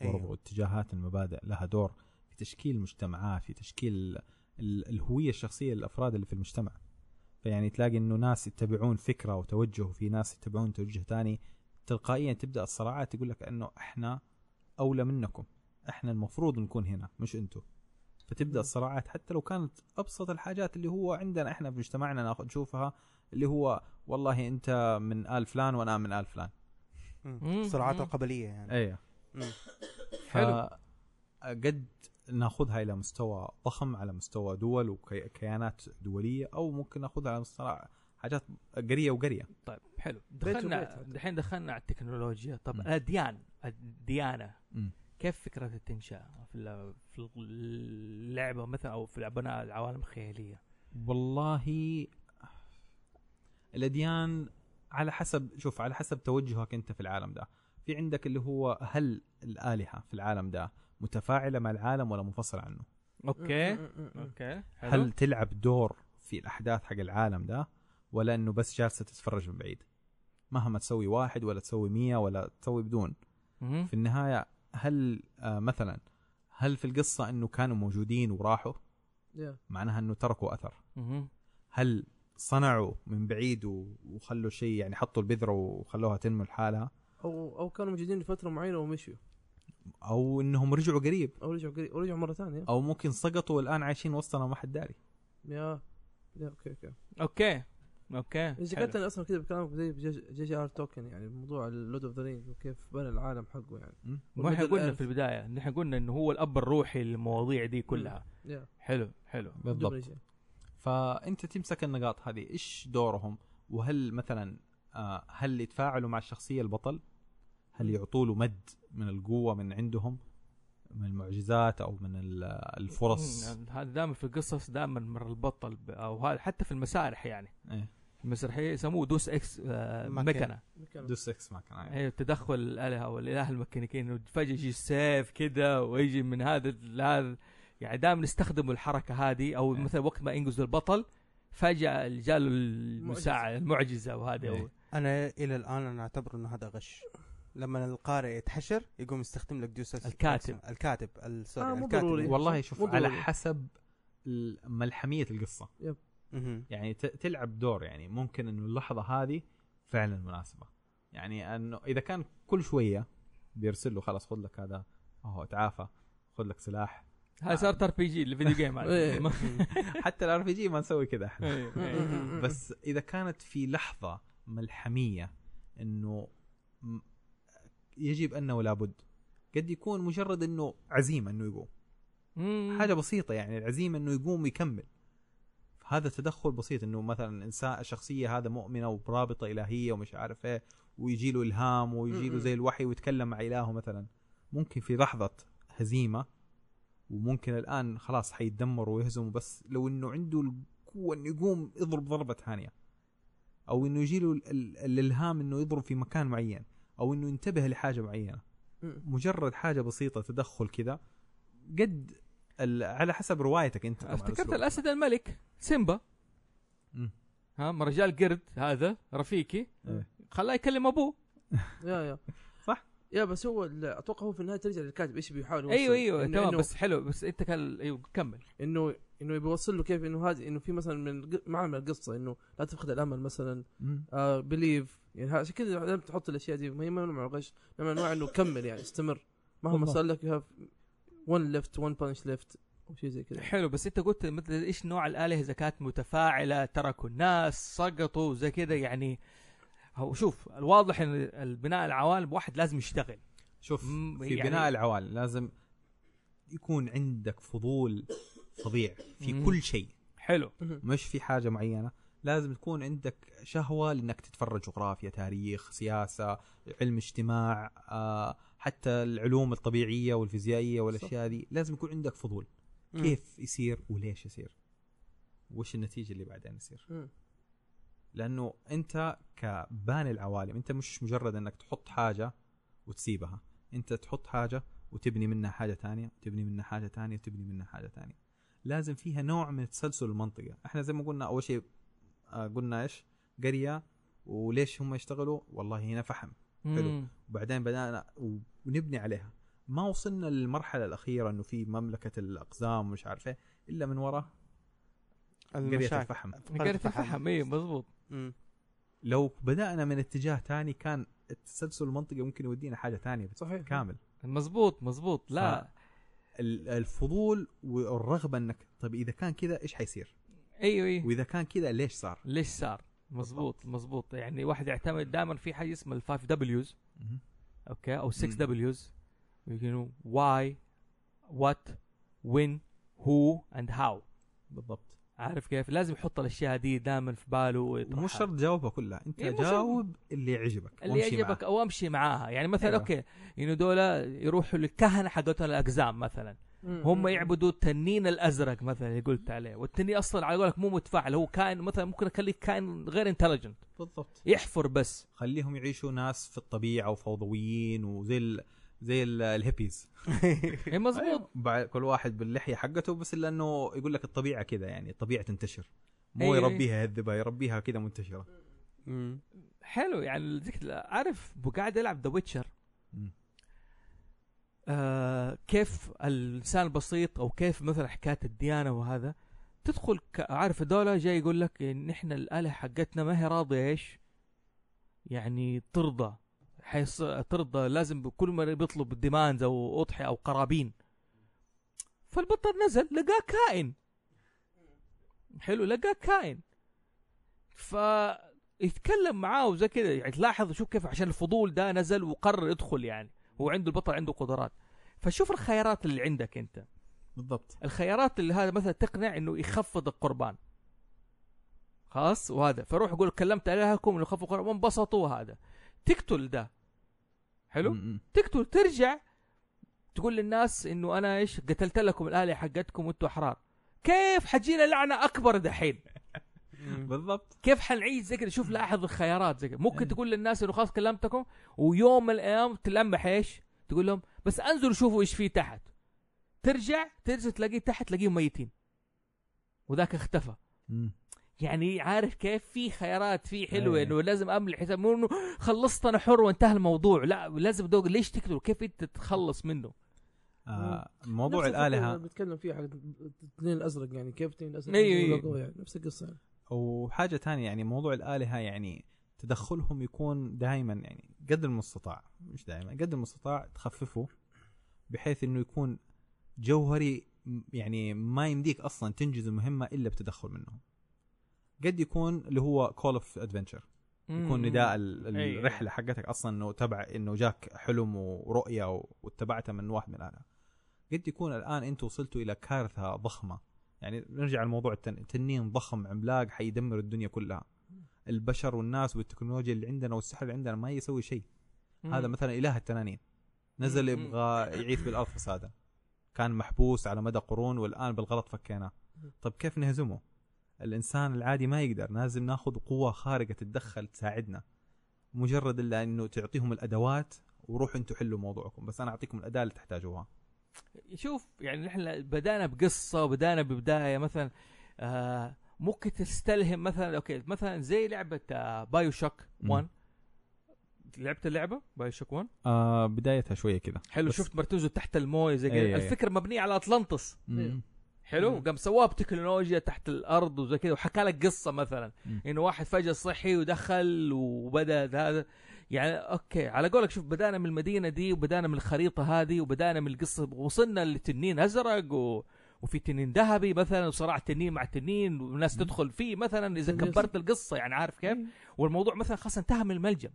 برضو أيوه. اتجاهات المبادئ لها دور في تشكيل مجتمعات في تشكيل ال- الهوية الشخصية للأفراد اللي في المجتمع. فيعني تلاقي إنه ناس يتبعون فكرة وتوجه وفي ناس يتبعون توجه ثاني تلقائيا تبدأ الصراعات يقول لك إنه إحنا أولى منكم إحنا المفروض نكون هنا مش أنتم فتبدأ الصراعات حتى لو كانت أبسط الحاجات اللي هو عندنا إحنا في مجتمعنا ناخذ نشوفها اللي هو والله أنت من آل فلان وأنا من آل فلان. مم. القبلية يعني. أيوه. حلو. قد ناخذها إلى مستوى ضخم على مستوى دول وكيانات دولية أو ممكن ناخذها على مستوى حاجات قرية وقرية. طيب حلو. دخلنا. الحين دخلنا على التكنولوجيا. طب. الاديان الديانه مم. كيف فكرتها تنشا في في اللعبة مثلا أو في بناء العوالم الخيالية؟ والله الأديان على حسب شوف على حسب توجهك أنت في العالم ده. في عندك اللي هو هل الآلهة في العالم ده. متفاعلة مع العالم ولا منفصلة عنه okay. okay حلو. هل تلعب دور في الأحداث حق العالم ده ولا إنه بس جالسة تتفرج من بعيد مهما تسوي واحد ولا تسوي مية ولا تسوي بدون. في النهاية هل آه مثلا هل في القصة إنه كانوا موجودين وراحوا يا. معناها إنه تركوا أثر. هل صنعوا من بعيد وخلوا شيء يعني حطوا البذرة وخلوها تنمو لحالها أو أو كانوا موجودين لفترة معينة ومشوا أو إنهم رجعوا قريب. أو رجعوا قريب. أو رجعوا مرة ثانية. أو ممكن سقطوا والآن عايشين وسطنا ما حد داري. yeah. yeah okay okay. okay. okay. اذا حلو. كنت أنا أصلا كذا بكلامك زي J. J, R Tolkien يعني موضوع ال Lord of the Rings وكيف بنى العالم حقه يعني? ما إحنا قلنا. في البداية نحن قلنا إنه هو الأب الروحي للمواضيع دي كلها. yeah. حلو حلو. بالضبط. فأنت تمسك النقاط هذه إيش دورهم؟ وهل مثلا آه، هل يتفاعلوا مع الشخصية البطل؟ هل يعطوا له مد من القوة من عندهم من المعجزات أو من ال- الفرص هذا دائما في القصص دائما مر البطل أو هذا حتى في المسارح يعني إيه. المسرحية يسموه دوس إكس آه، مكنة. مكنة. دوس 6 ما كان عارف. أيوه تدخل الآلهة أو الإله الميكانيكيين انه فجاه يجي السيف كده ويجي من هذا لهذا يعني دائما يستخدموا الحركة هذه أو إيه. مثلا وقت ما ينقذ البطل فجأة جاله المساعده المعجزة وهذه إيه. أو أنا إلى الآن أنا أعتبر إنه هذا غش لما القارئ يتحشر يقوم يستخدم لك deus الكاتب. الكاتب ال- sorry آه، مو الكاتب ضروري. والله شوف مو على ضروري. حسب ملحمية القصة مهم. يعني ت- تلعب دور يعني ممكن إنه اللحظة هذه فعلا مناسبة يعني إنه إذا كان كل شوية بيرسل له خلاص خذ لك هذا اهو تعافى خذ لك سلاح هذا صارت RPG ال video game إيه. حتى ال RPG ما نسوي كذا إحنا إيه، إيه. بس إذا كانت في لحظة ملحمية إنه م- يجب أنه لابد. قد يكون مجرد إنه عزيمة إنه يقوم. مم. حاجة بسيطة يعني العزيمة إنه يقوم ويكمل. هذا تدخل بسيط إنه مثلا إنسان شخصيه هذا مؤمنة وبرابطه إلهية ومش عارف إيه ويجي له إلهام ويجي له. زي الوحي ويتكلم مع إلهه مثلا. ممكن في لحظة هزيمة وممكن الآن خلاص حيتدمر ويهزم بس لو إنه عنده القوة إنه يقوم يضرب ضربة ثانية. أو إنه يجي له ال- ال- الإلهام إنه يضرب في مكان معين. أو إنه ينتبه لحاجة معينة. مجرد حاجة بسيطة تدخل كذا قد ال- على حسب روايتك أنت افتكرت. الأسد الملك سيمبا. ها رجال قرد هذا رفيقي إيه. خلاه يكلم أبوه يا يا صح. يا بس هو ال- أتوقع هو في النهاية ترجع للكاتب إيش بيحاول يوصل أيوه أيوه تمام بس حلو بس أنت كان أيوه كمل إنه إنه يبي يوصل له كيف إنه هذه إنه في مثلا من من القصة إنه لا تفقد الأمل مثلا. آه believe يعني عشان كذا لازم تحط الأشياء دي. ما هي ما نوع الغش لما نوع إنه كمل يعني استمر مهما. صار لك you have 1 left 1 punch left أو شيء زي كذا. حلو بس أنت قلت مثل إيش نوع الآلهة إذا كانت متفاعلة تركوا الناس سقطوا زي كذا يعني. هو شوف الواضح إن البناء العوالم واحد لازم يشتغل. شوف في يعني- بناء العوالم لازم يكون عندك فضول فظيع في. كل شيء. حلو. مش في حاجة معينة. لازم تكون عندك شهوة لإنك تتفرج جغرافيا تاريخ سياسة علم اجتماع آه، حتى العلوم الطبيعية والفيزيائية والأشياء هذه. لازم يكون عندك فضول. مم. كيف يصير وليش يصير؟ وش النتيجة اللي بعدين يصير؟ مم. لأنه أنت كباني العوالم أنت مش مجرد إنك تحط حاجة وتسيبها. أنت تحط حاجة وتبني منها حاجة تانية وتبني منها حاجة تانية وتبني منها حاجة تانية. لازم فيها نوع من تسلسل المنطقة إحنا زي ما قلنا أول شيء قلنا إيش؟ قرية وليش هم يشتغلوا؟ والله هنا فحم. حلو. وبعدين بدأنا ونبني عليها. ما وصلنا للمرحلة الأخيرة إنه في مملكة الأقزام ومش عارف إيه إلا من وراء قرية الفحم. قريت الفحم. اي مضبوط. لو بدأنا من اتجاه تاني كان التسلسل المنطقي ممكن يودينا حاجة تانية صحيح. كامل. مضبوط مضبوط. لا. ال- الفضول والرغبة إنك طيب إذا كان كذا إيش حيصير؟ أيوه أيوه. وإذا كان كذا ليش صار؟ ليش صار؟ مضبوط مضبوط يعني واحد يعتمد دائما في حاجة اسمها ال five Ws okay؟ أو 6 مم. Ws who why what when who and how بالضبط. عارف كيف؟ لازم يحط الأشياء دي دائما في باله ويطرحها. ومش شرط تجاوبها كلها. أنت إيه، مو جاوب اللي يعجبك. اللي يعجبك. أو أمشي معاها. يعني مثلا أيوة. okay انه دول يروحوا للكهنة حقتهم الأقزام مثلا. هم يعبدوا التنين الأزرق مثلا اللي قلت عليه. والتنين أصلا على قولك مو متفاعل هو كائن مثلا ممكن أخليه كائن غير intelligent بالضبط. يحفر بس. خليهم يعيشوا ناس في الطبيعة وفوضويين وزي ال... زي ال- الهيبيز. هي مزبوط بعد كل واحد باللحية حقته بس الا انه يقول لك الطبيعة كذا يعني الطبيعة تنتشر. مو أي. يربيها يهذبها يربيها كذا منتشرة. مم. حلو يعني. عارف قاعد العب The Witcher. آه كيف الإنسان البسيط أو كيف مثلا حكاية الديانة وهذا تدخل عارف هذول جاي يقول لك إن إحنا الآلهة حقتنا ما هي راضية إيش؟ يعني ترضى حيص ترضى لازم كل ما بيطلب demands أو أضحية أو قرابين. فالبطل نزل لقاه كائن. حلو لقاه كائن. ف يتكلم معاه وزي كذا يعني تلاحظ شوف كيف عشان الفضول ده نزل وقرر يدخل يعني. هو عنده البطل عنده قدرات. فشوف الخيارات اللي عندك أنت. بالضبط. الخيارات اللي هذا مثلا تقنع إنه يخفض القربان. خلاص؟ وهذا. فروح يقول كلمت الهكم إنه يخفضوا القربان. وانبسطوا هذا. تقتل ده. حلو؟ م- م. تقتل. ترجع تقول للناس إنه أنا إيش؟ قتلت لكم الآلهة حقتكم وأنتم أحرار. كيف حجينا لعنة أكبر دحين؟ بالضبط. كيف حنعيش زي كذا؟ شوف لاحظ الخيارات زي كذا. ممكن إيه. تقول للناس إنه خلاص كلمتكم ويوم من الأيام تلمح إيش؟ تقول لهم بس انزلوا شوفوا إيش فيه تحت. ترجع تنزل تلاقيه تحت تلاقيهم ميتين. وذاك اختفى. يعني عارف كيف؟ في خيارات في حلوة أيه. إنه لازم املي حساب. مو إنه خلصت أنا حر وانتهى الموضوع. لا لازم دوق. ليش تقتله كيف أنت تتخلص منه؟ آه موضوع الآلهة. بتكلم فيها حق التنين الأزرق يعني كيف التنين الأزرق. يلاقوه يعني نفس القصة يعني. وحاجة ثانية يعني موضوع الآلهة يعني تدخلهم يكون دائما يعني قد المستطاع مش دائما قد المستطاع تخففه بحيث إنه يكون جوهري يعني ما يمديك أصلا تنجز المهمة إلا بتدخل منهم قد يكون اللي هو call of adventure يكون. نداء ال- أي. الرحلة حقتك أصلا إنه تبع إنه جاك حلم ورؤية واتبعتها من واحد من الآلهة قد يكون الآن أنتم وصلتوا إلى كارثة ضخمة يعني نرجع لموضوع التن... تنين ضخم عملاق حيدمر الدنيا كلها. البشر والناس والتكنولوجيا اللي عندنا والسحر اللي عندنا ما يسوي شيء. هذا مثلا إله التنانين. نزل. يبغى يعيث بالأرض فسادا كان محبوس على مدى قرون والآن بالغلط فكيناه. طب كيف نهزمه؟ الإنسان العادي ما يقدر. لازم ناخذ قوة خارقة تتدخل تساعدنا. مجرد إلا إنه تعطيهم الأدوات وروحوا أنتم حلوا موضوعكم. بس أنا أعطيكم الأداة اللي تحتاجوها. شوف يعني نحن بدأنا بقصة وبدأنا ببداية مثلا آه ممكن تستلهم مثلا okay مثلا زي لعبة آه BioShock مم. 1 لعبت اللعبة BioShock 1 آه بدايتها شوية كذا حلو شفت مرتزه تحت الموية زي أي- أي. كذا الفكرة مبنية على اطلنطس مم. حلو. قام سواها بتكنولوجيا تحت الأرض وزي كذا وحكى لك قصة مثلا. إنه واحد فجأة صحي ودخل وبدأ هذا يعني أوكي على قولك شوف بدأنا من المدينة دي وبدأنا من الخريطة هذه وبدأنا من القصة وصلنا لتنين أزرق و... وفي تنين ذهبي مثلا وصراع تنين مع تنين والناس. تدخل فيه مثلا إذا كبرت القصة يعني عارف كيف إيه. والموضوع مثلا خلاص انتهى من الملجم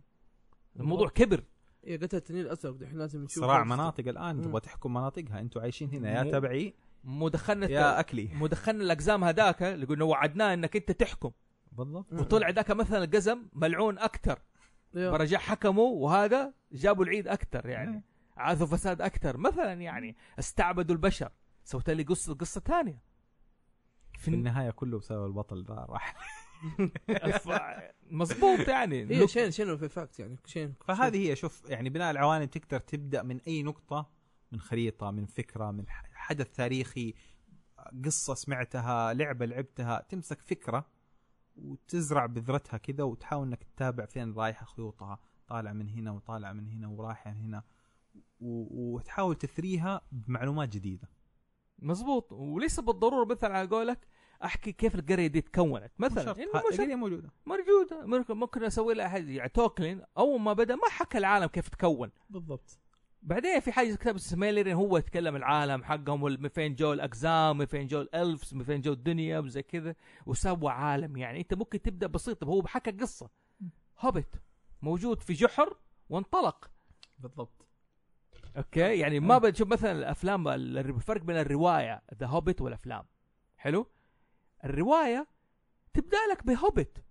الموضوع كبر إيه قتل التنين الازرق دحين لازم نشوف صراع مناطق الآن. تبغى تحكم مناطقها أنتم عايشين هنا يا مو- تبعي مدخلنا يا أكلي مدخلنا الأقزام هذاك اللي قلنا وعدناه إنك أنت تحكم بالضبط. وطلع ذاك مثلا القزم ملعون أكثر إيه. فرجع حكموا وهذا جابوا العيد أكثر إيه. يعني عاثوا فساد أكثر مثلا يعني استعبدوا البشر. سوت لي قصه قصة ثانية. في النهايه كله بسبب البطل ده راح. مزبوط يعني. هي لوك- chain chain effect يعني. chain فهذه هي شوف يعني بناء العوالم تقدر تبدأ من أي نقطة من خريطة من فكرة من حدث تاريخي قصة سمعتها لعبة لعبتها تمسك فكرة وتزرع بذرتها كذا وتحاول إنك تتابع فين رايحة خيوطها طالع من هنا وطالع من هنا ورايحه من هنا. وتحاول تثريها بمعلومات جديدة. مزبوط وليس بالضرورة مثلا على قولك أحكي كيف القرية دي تكونت. مثلا مش- هي موجودة. موجودة. ممكن أسوي لها يعني تولكين. أول ما بدأ ما حكى العالم كيف تكون. بالضبط. بعدين في حاجة كتاب Silmarillion هو يتكلم العالم حقهم من فين جو الأقزام من فين جو ال elves من فين جو الدنيا وزي كذا وسوى عالم يعني. أنت ممكن تبدأ بسيط هو بحكى قصة. هوبت موجود في جحر وانطلق. بالضبط. okay؟ يعني ما بتشوف مثلا الأفلام ال- الفرق بين الرواية The Hobbit والأفلام. حلو؟ الرواية تبدأ لك بهوبت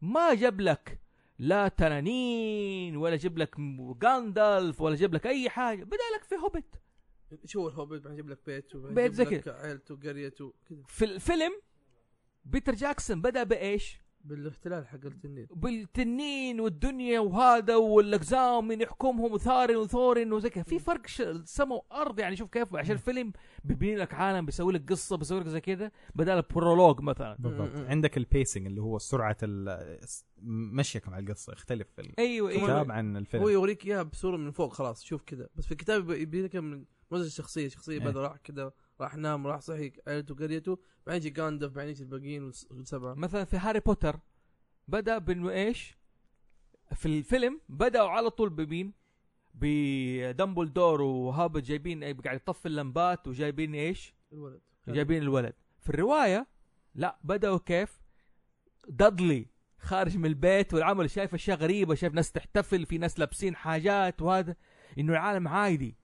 ما جاب لك لا تنانين ولا جاب لك جاندالف ولا جاب لك أي حاجة. بدأ لك في هوبت شو هو الهوبيت بعدين يجيب لك بيت بيت زي لك عيلته قريته كذا. في الفيلم بيتر جاكسون بدأ بإيش؟ بالاحتلال حق التنين. بالتنين والدنيا وهذا والأقزام من يحكمهم وثارن وثورن وزي كذا. في فرق سما وأرض يعني. شوف كيف؟ عشان الفيلم بيبني لك عالم بيسوي لك قصة بيسوي لك زي كذا بدل prologue مثلا. بالضبط. عندك ال pacing اللي هو سرعة مشيك مع القصة. يختلف في أيوه الكتاب أيوه عن هو الفيلم يوريك إياها بصورة من فوق خلاص. شوف كذا. بس في الكتاب يبي- يبي لك من مزج الشخصيه شخصية إيه. بدأ راح كذا. راح نام راح صحي عيلته قريته بعدين يجي جاندالف بعدين يجي الباقيين والس- والسبعة مثلا في هاري بوتر بدأ بإنه إيش؟ في الفيلم بدأوا على طول بمين؟ بدمبلدور وهابت جايبين قاعد يطفي اللمبات وجايبين إيش؟ الولد جايبين الولد في الرواية لا بدأوا كيف دادلي خارج من البيت والعمل شايف أشياء غريبة شايف ناس تحتفل في ناس لابسين حاجات وهذا إنه العالم عادي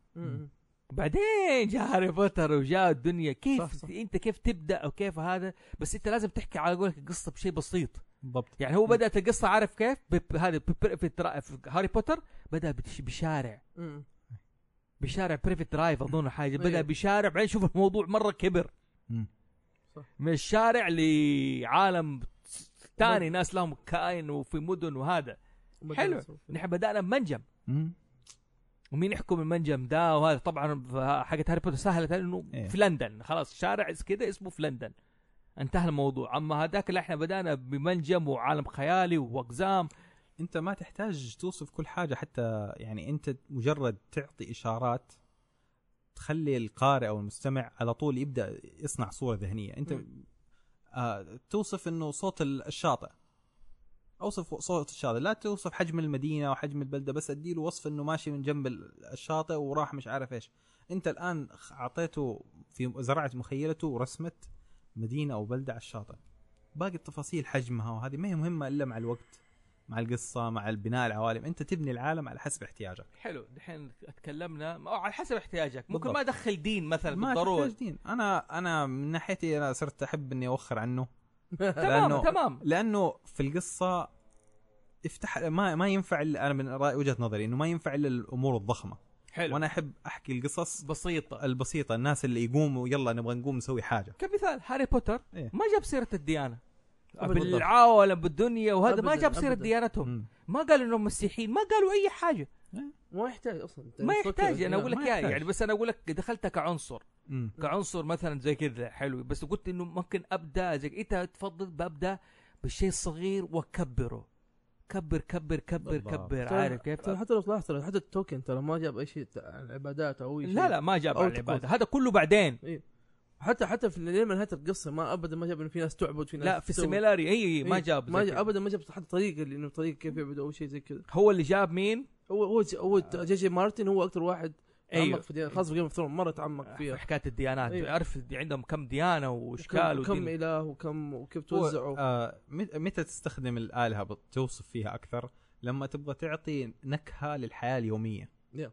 بعدين جاء هاري بوتر وجاء الدنيا. كيف صح، صح. انت كيف تبدأ أو كيف هذا؟ بس انت لازم تحكي على قولك القصة بشيء بسيط. بالضبط. يعني هو بدأت القصة عارف كيف؟ ب- هذا في, هاري بوتر بدأ بش- بشارع. م- بشارع Privet Drive أظن حاجة. بدأ أيوه. بشارع بعدين شوف الموضوع مرة كبر. مم. من الشارع لعالم ثاني ناس لهم كائن وفي مدن وهذا. حلو. نحن بدأنا بمنجم. مم. ومين يحكم المنجم ده وهذا؟ طبعا حاجة هاري بوتر سهلت انه إيه. في لندن. خلاص شارع كذا اسمه في لندن. انتهى الموضوع. أما هذاك اللي إحنا بدأنا بمنجم وعالم خيالي وأقزام. أنت ما تحتاج توصف كل حاجة حتى يعني أنت مجرد تعطي إشارات تخلي القارئ أو المستمع على طول يبدأ يصنع صورة ذهنية. أنت. آه توصف إنه صوت ال- الشاطئ. أوصف صوت الشاطئ. لا توصف حجم المدينة وحجم البلدة بس أديله وصف إنه ماشي من جنب ال- الشاطئ وراح مش عارف إيش. أنت الآن أعطيته في زرعت مخيلته ورسمه مدينة أو بلدة على الشاطئ. باقي التفاصيل حجمها وهذه ما هي مهمة إلا مع الوقت مع القصة مع البناء العوالم. أنت تبني العالم على حسب احتياجك. حلو دحين تكلمنا على حسب احتياجك. ممكن بالضبط. ما أدخل دين مثلا ما بالضروره دين. أنا أنا من ناحيتي أنا صرت أحب إني أوخر عنه. تمام لأنه- تمام لأنه في القصة افتح ما ما ينفع أنا من رأي وجهة نظري إنه ما ينفع إلا الأمور الضخمة حلو وأنا أحب أحكي القصص بسيطة البسيطة الناس اللي يقوموا يلا نبغى نقوم نسوي حاجة كمثال هاري بوتر إيه. ما جاب سيرة الديانة أبداً. بالعالم بالدنيا وهذا ما جاب سيرة. ديانتهم مم. ما قالوا إنهم مسيحيين ما قالوا أي حاجة ما يحتاج أصلا ما يحتاج أنا. أقول لك يعني. يعني بس أنا أقول لك دخلتها كعنصر مم. كعنصر مثلا زي كذا حلو. بس قلت إنه ممكن أبدأ زي إنت تفضل ببدا بالشيء الصغير وأكبره. كبر كبر كبر. كبر. ترى- عارف كيف؟ ترى حتى لو ترى حتى تولكين ترى ما جاب أي شيء عن العبادات أو أي شيء. لا لا ما جاب تكون- هذا كله بعدين. حتى حتى في لين نهايه القصة ما ابدا ما جاب إنه في ناس تعبد في ناس لا في تسوي. Silmarillion اي اي ما إيه، جاب ما جاب. ابدا ما جاب حتى طريقة اللي إنه طريقة كيف يعبدوا أو شيء زي كذا. هو اللي جاب مين؟ هو هو هو جي جي مارتن هو أكثر واحد أيوه في ديانة خاصه في Game of Thrones مرة تعمق في فيها حكاية الديانات أيوه. عرف عندهم كم ديانة وإشكال وكم, كم ودين إله وكم وكيف توزعوا آه مت- متى تستخدم الآلهة بت- توصف فيها أكثر لما تبغى تعطي نكهة للحياة اليومية Yeah.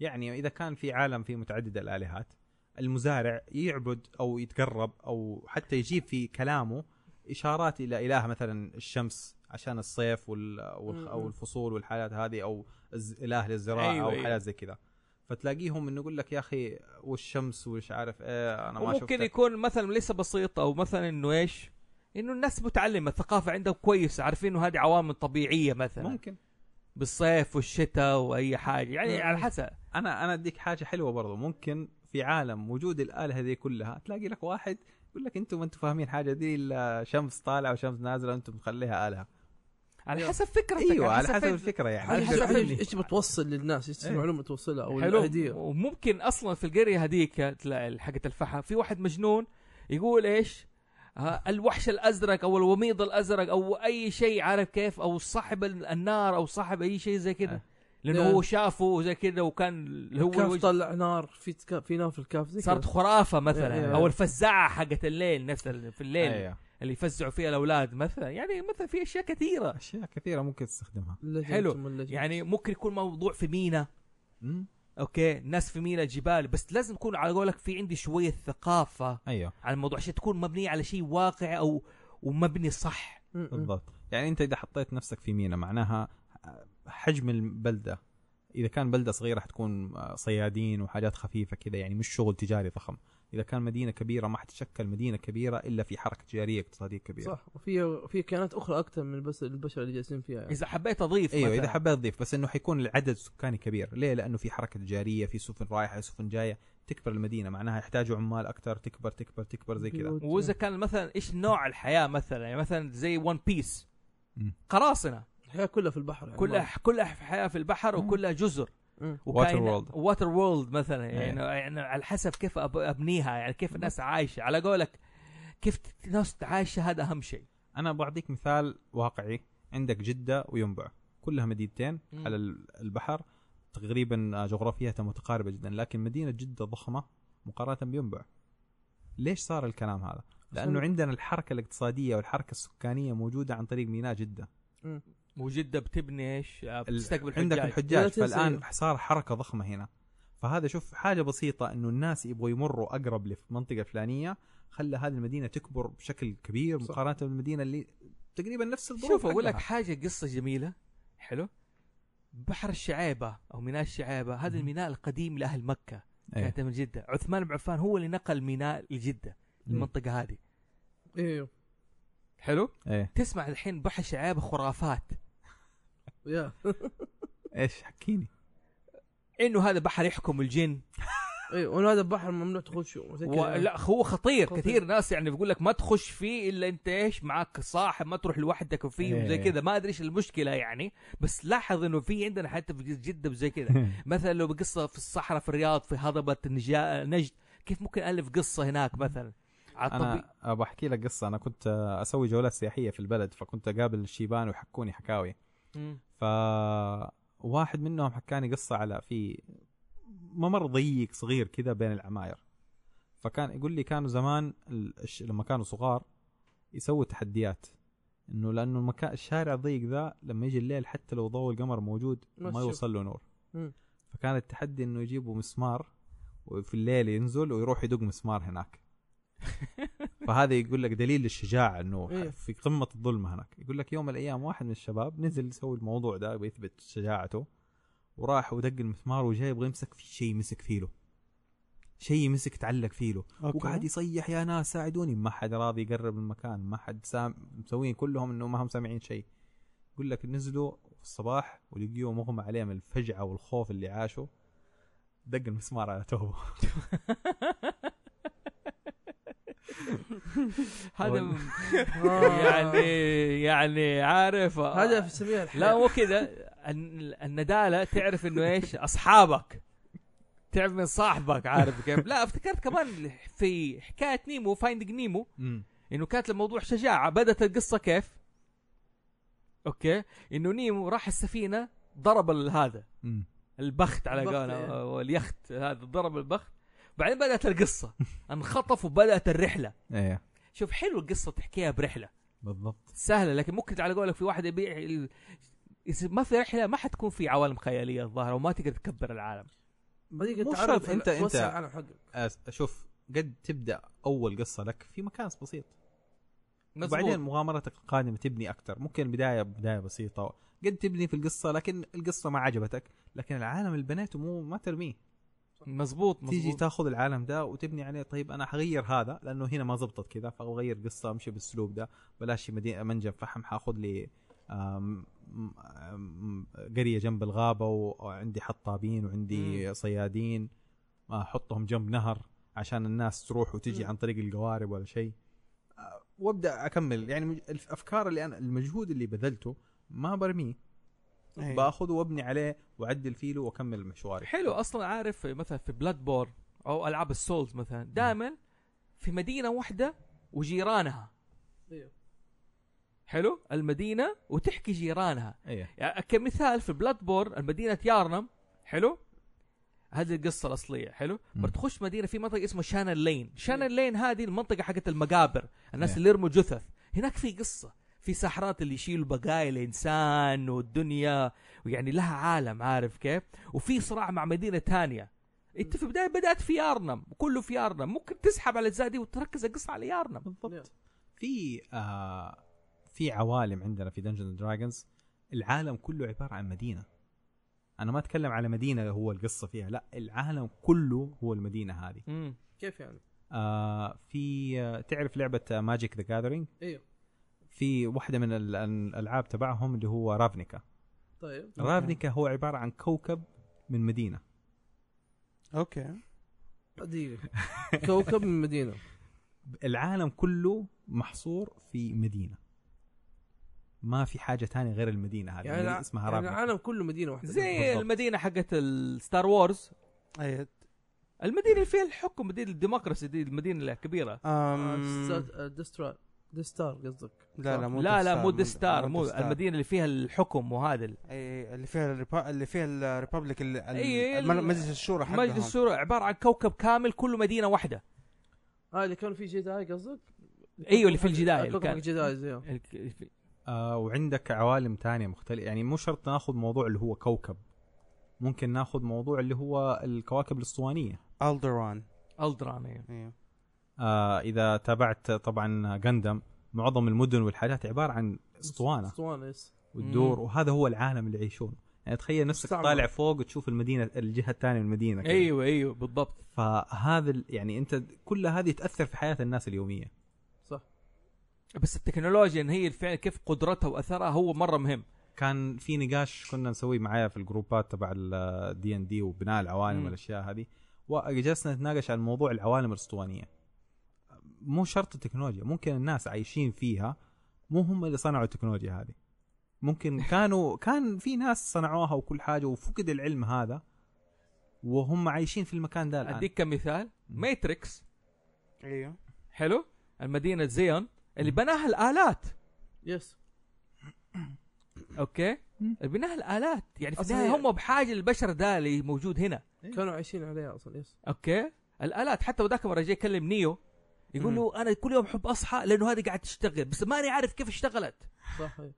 يعني إذا كان في عالم فيه متعدد الآلهات المزارع يعبد أو يتقرب أو حتى يجيب في كلامه إشارات إلى إله مثلا الشمس عشان الصيف وال والخ- أو. الفصول والحالات هذه أو الز- إله للزراعة أيوة، أو أيوة. حالات زي كذا فتلاقيهم إنه يقول لك يا أخي والشمس وش عارف إيه أنا ما شفتها. يكون مثلا لسه بسيط أو مثلا إنه إيش؟ إنه الناس متعلمة الثقافة عندهم كويسة عارفين إنه هذه عوامل طبيعية مثلا ممكن بالصيف والشتاء وأي حاجة يعني. على حسب أنا أنا أديك حاجة حلوة برضو ممكن في عالم وجود الآلهة ذي كلها تلاقي لك واحد يقول لك أنتم ما أنتم فاهمين حاجة دي الشمس طالعة وشمس نازلة وأنتم مخليها آلهة على. حسب فكرتك أيوه على حسب فين- الفكرة يعني على حسب حسب إيش بتوصل للناس إيش إيه. المعلومة توصلها أو حلو الهديه وممكن أصلا في القرية هذيك تلاقي حقت الفحم في واحد مجنون يقول إيش الوحش الأزرق أو الوميض الأزرق أو أي شيء عارف كيف أو صاحب النار أو صاحب أي شيء زي كذا آه. لأنه لا. هو شافه زي كذا وكان هو الوجه طلع نار في في نار في الكاف زي صارت. خرافة مثلا إيه. أو الفزاعة حقت الليل نفس في الليل أيوه اللي يفزعوا فيها الأولاد مثلا. يعني مثلا في أشياء كثيرة. أشياء كثيرة ممكن تستخدمها. حلو. يعني ممكن يكون موضوع في مينا. أوكي. ناس في مينا جبال. بس لازم يكون على قولك في عندي شوية ثقافة أيوه. على الموضوع عشان تكون مبنية على شيء واقعي أو ومبني صح. بالضبط. يعني أنت إذا حطيت نفسك في مينا معناها حجم البلدة. إذا كان بلدة صغيرة حتكون صيادين وحاجات خفيفة كذا يعني مش شغل تجاري ضخم. إذا كان مدينة كبيرة ما حتشكل مدينة كبيرة إلا في حركة تجاريه اقتصادية كبيرة صح وفي في كائنات أخرى أكثر من بس البشر اللي جالسين فيها يعني. إذا حبيت أضيف أيوه مثلاً. اذا حبيت تضيف بس إنه حيكون العدد السكاني كبير ليه لأنه في حركة تجاريه في سفن رايحة سفن جاية تكبر المدينة معناها يحتاجوا عمال أكثر تكبر تكبر تكبر زي كذا. وإذا كان مثلا إيش نوع الحياة مثلا يعني مثلا زي ون بيس. قراصنة الحياة كلها في البحر يعني كلها كلها حياة في البحر. وكلها جزر Water world. واتر وورلد مثلا. يعني, يعني على حسب كيف أبنيها يعني كيف الناس عايشة. على قولك كيف الناس عايشة هذا أهم شيء. أنا بعطيك مثال واقعي. عندك جدة وينبع كلها مدينتين مم. على ال- البحر. تقريبا جغرافيتها متقاربة جدا لكن مدينة جدة ضخمة مقارنة بينبع. ليش صار الكلام هذا؟ لأنه عندنا الحركة الاقتصادية والحركة السكانية موجودة عن طريق ميناء جدة. وجدة بتبني إيش آه، بتستقبل عندك الحجاج فالآن. صار حركة ضخمة هنا فهذا شوف حاجة بسيطة إنه الناس يبغوا يمروا أقرب للمنطقه الفلانية خلى هذه المدينة تكبر بشكل كبير صح. مقارنة بالمدينة اللي تقريبا نفس الظروف شوف أقول لك. حاجة قصة جميلة حلو بحر الشعيبة أو ميناء الشعيبة هذا. الميناء القديم لأهل مكة إيه. كانت من جدة عثمان بن عفان هو اللي نقل ميناء لجده. المنطقة هذه أيوه حلو؟ إيه. تسمع الحين بحر الشعيبه خرافات. يا. إيش؟ حكيني. إنه هذا بحر يحكم الجن. أيوه وإنه هذا البحر ممنوع زي كذا. لا هو خطير, خطير. كثير ناس يعني بيقول لك ما تخش فيه إلا أنت إيش؟ معك صاحب ما تروح لوحدك وفيه إيه. وزي كذا. ما أدري إيش المشكلة يعني. بس لاحظ إنه في عندنا حتى في جدة وزي كذا. مثلا لو بقصة في الصحراء في الرياض في هضبة نجد كيف ممكن الف قصة هناك مثلا؟ أنا بحكي لك قصة. أنا كنت أسوي جولات سياحية في البلد فكنت أقابل الشيبان ويحكوني حكاوي. ف واحد منهم حكاني قصة على في ممر ضيق صغير كذا بين العماير. فكان يقول لي كانوا زمان لما كانوا صغار يسووا تحديات. إنه لأنه المكان الشارع الضيق ذا لما يجي الليل حتى لو ضوء القمر موجود ما. يوصل له نور. مم. فكان التحدي إنه يجيبوا مسمار وفي الليل ينزل ويروح يدق مسمار هناك. فهذا يقول لك دليل الشجاعه انه إيه. في قمة الظلمة هناك. يقول لك يوم من الأيام واحد من الشباب نزل يسوي الموضوع ده ويثبت شجاعته وراح ودق المسمار وجاي يبغى يمسك في شيء مسك فيله شيء مسك تعلق فيله وقاعد يصيح يا ناس ساعدوني. ما حد راضي يقرب المكان ما حد سام مسوين كلهم إنه ما هم سامعين شيء. يقول لك نزلوا في الصباح ولقيوه مغمى عليه من الفجعة والخوف اللي عاشه دق المسمار على توبة. هذا وال- آه. يعني يعني عارف هذا في سبيل الحياة. لا مو كذا. الن- الندالة تعرف إنه إيش؟ أصحابك. تعرف من صاحبك عارف كيف؟ لا افتكرت كمان في حكاية نيمو Finding Nemo إنه كانت الموضوع شجاعة. بدت القصة كيف؟ okay. إنه نيمو راح السفينة ضرب ال- هذا. اليخت على قولنا إيه. واليخت هذا ضرب اليخت. بعدين بدأت القصة. انخطف وبدأت الرحلة. إيه. شوف حلو القصة تحكيها برحلة. بالضبط. سهلة لكن ممكن على قولك في واحد يبيع ال- ما في رحلة ما حتكون في عوالم خيالية الظاهرة وما تقدر تكبر العالم. بعدين مو تعرف حقك. أس- شوف قد تبدأ أول قصة لك في مكان بسيط. مزبوط. وبعدين مغامرتك القادمة تبني أكثر ممكن البدايه بداية بسيطة. قد تبني في القصة لكن القصة ما عجبتك لكن العالم اللي بنيته مو ما ترميه. مزبوط مزبوط. تيجي تاخذ العالم ده وتبني عليه طيب أنا حغير هذا؟ لأنه هنا ما زبطت كذا فأغير قصة أمشي بالاسلوب ده. بلاش مدينة منجم فحم حاخذ لي قرية جنب الغابة وعندي حطابين وعندي صيادين. أحطهم جنب نهر عشان الناس تروح وتجي. عن طريق القوارب ولا شيء آه، وأبدأ أكمل. يعني الافكار اللي أنا المجهود اللي بذلته ما برميه. أيوة. باخذه وابني عليه واعدل فيه واكمل مشواري. حلو أصلا عارف مثلا في Bloodborne أو ألعاب ال Souls مثلا دائما في مدينة واحدة وجيرانها. أيوه. حلو؟ المدينة وتحكي جيرانها. إيه يعني كمثال في Bloodborne المدينة يارنم حلو؟ هذه القصة الأصلية حلو. بتخش مدينة في منطقة اسمها Charnel Lane Charnel Lane هذه المنطقة حقت المقابر الناس إيه. اللي يرموا جثث. هناك في قصة. في ساحرات اللي يشيلوا بقايا الإنسان والدنيا ويعني لها عالم عارف كيف؟ وفي صراع مع مدينة تانية انت في البدايه بدأت في يارنم وكله في يارنم ممكن تسحب على الأجزاء دي وتركز القصة على يارنم بالضبط. في آه في عوالم عندنا في Dungeons Dragons العالم كله عبارة عن مدينة. أنا ما أتكلم على مدينة هو القصة فيها لا العالم كله هو المدينة هذه. مم. كيف يعني؟ آه في آه تعرف لعبة Magic The Gathering أيوه في واحدة من ال- الألعاب تبعهم اللي هو رافنيكا. طيب رافنيكا هو عبارة عن كوكب من مدينة. okay. دقيقة كوكب من مدينة. العالم كله محصور في مدينة. ما في حاجة تانية غير المدينة هذه يعني, الع- اسمها يعني رافنيكا. العالم كله مدينة واحدة. زي بالضبط. المدينة حقت ال Star Wars أي. المدينة اللي فيها الحكم مدينة ال democracy دي المدينة الكبيرة. أم... Death Star Death Star قصدك. لا لا مو لا لا Death Star، مو Death Star مو Death Star. المدينة اللي فيها الحكم وهذا ال- اي اللي فيها ال repu... اللي فيها ال republic ال... أي، ال... ال- مجلس الشورى حقهم. مجلس الشورى عبارة عن كوكب كامل كله مدينة واحدة. آه اللي كانوا فيه Jedi قصدك؟ أيوه اللي في ال Jedi اللي كوكب كان. ال Jedi آه وعندك عوالم تانية مختلفة. يعني مو شرط ناخذ موضوع اللي هو كوكب. ممكن ناخذ موضوع اللي هو الكواكب الأسطوانية. الدران الدران. أيوه إذا تابعت طبعا جندم معظم المدن والحاجات عبارة عن أسطوانة أسطوانة يس والدور مم. وهذا هو العالم اللي يعيشونه يعني تخيل نفسك مستعمر. طالع فوق وتشوف المدينة الجهة الثانية من المدينة كده. أيوه أيوه بالضبط فهذا ال- يعني أنت كل هذه تأثر في حياة الناس اليومية صح بس التكنولوجيا إن هي فعلا كيف قدرتها وأثرها هو مرة مهم كان في نقاش كنا نسويه معايا في الجروبات تبع الدي ان دي وبناء العوالم. والأشياء هذه وجلسنا نتناقش عن موضوع العوالم الأسطوانية مو شرط التكنولوجيا ممكن الناس عايشين فيها مو هم اللي صنعوا التكنولوجيا هذه. ممكن كانوا كان في ناس صنعوها وكل حاجة وفقد العلم هذا وهم عايشين في المكان ده الآن. أديك كمثال. Matrix. أيوه. حلو. المدينة Zion اللي بناها الآلات. yes okay. بناها الآلات. يعني في النهاية هم بحاجة للبشر ده اللي موجود هنا. كانوا عايشين عليها أصلا yes okay. الآلات حتى وذاك مرة جاي يكلم Neo. يقول. له أنا كل يوم أحب أصحى لأنه هذه قاعد تشتغل بس ماني عارف كيف اشتغلت. صح أيوة.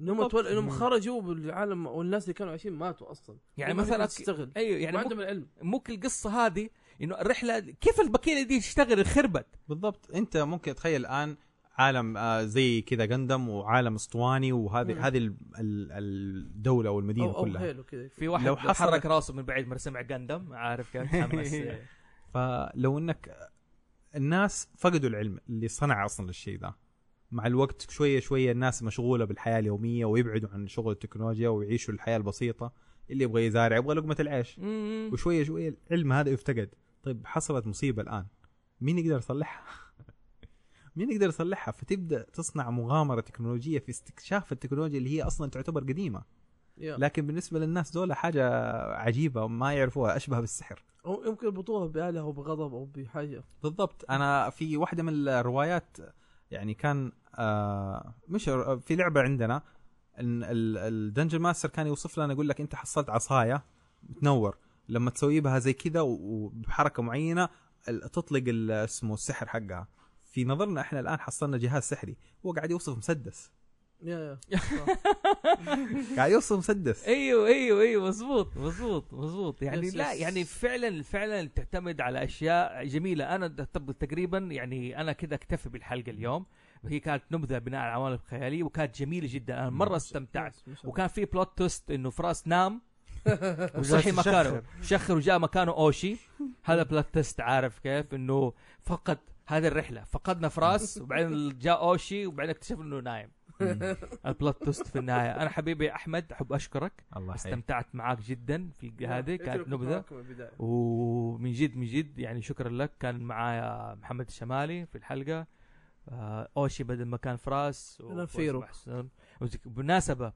انهم. تول... إنهم خرجوا بالعالم والناس اللي كانوا عايشين ماتوا أصلا. يعني مثلا تشتغل. أيوه يعني عندهم العلم. ممكن القصة هذه إنه الرحلة كيف البكيله دي تشتغل؟ خربت. بالضبط. أنت ممكن تخيل الآن عالم آه زي كذا جندم وعالم اسطواني وهذه. هذه ال- ال- الدولة والمدينه أو كلها. كذا. في واحد لو حرك راسه من بعيد ما سمع قندم عارف كيف؟ تحمس فلو إنك الناس فقدوا العلم اللي صنع أصلا الشيء ذا. مع الوقت شوية شوية الناس مشغولة بالحياة اليومية ويبعدوا عن شغل التكنولوجيا ويعيشوا الحياة البسيطة اللي يبغى يزارع يبغى لقمة العيش. وشوية شوية العلم هذا يفتقد. طيب حصلت مصيبة الآن. مين يقدر يصلحها؟ مين يقدر يصلحها؟ فتبدأ تصنع مغامرة تكنولوجية في استكشاف التكنولوجيا اللي هي أصلا تعتبر قديمة. لكن بالنسبة للناس دول حاجة عجيبة ما يعرفوها أشبه بالسحر. أو يمكن يربطوها بآلة أو بغضب أو بحاجة. بالضبط. أنا في واحدة من الروايات يعني كان آه مش في لعبة عندنا ال dungeon master كان يوصف لنا يقول لك أنت حصلت عصاية تنور. لما تسوي بها زي كذا وبحركة معينة تطلق اسمه السحر حقها. في نظرنا إحنا الآن حصلنا جهاز سحري هو قاعد يوصف مسدس. yeah yeah. قاعد يوصف مسدس. أيوه أيوه أيوه مظبوط مظبوط مظبوط. يعني لا. يعني فعلا فعلا تعتمد على أشياء جميلة. أنا تقريبا يعني أنا كذا أكتفي بالحلقة اليوم. هي كانت نبذة بناء على العوالم الخيالية وكانت جميلة جدا. أنا مرة استمتعت. وكان في plot twist إنه فراس نام وصحي مكانه. شخر. وجاء مكانه أوشي. هذا plot twist عارف كيف؟ إنه فقد هذه الرحلة. فقدنا فراس وبعدين جاء أوشي وبعدين اكتشف إنه نايم. ال plot twist في النهاية أنا حبيبي أحمد أحب أشكرك الله يحييك استمتعت معاك جدا في هذه كانت نبذة. ومن جد من جد يعني شكرا لك كان معايا محمد الشمالي في الحلقة آه، اوشي بدل ما كان فراس أنا وفوز فيرو. محسن. وزك- بالمناسبة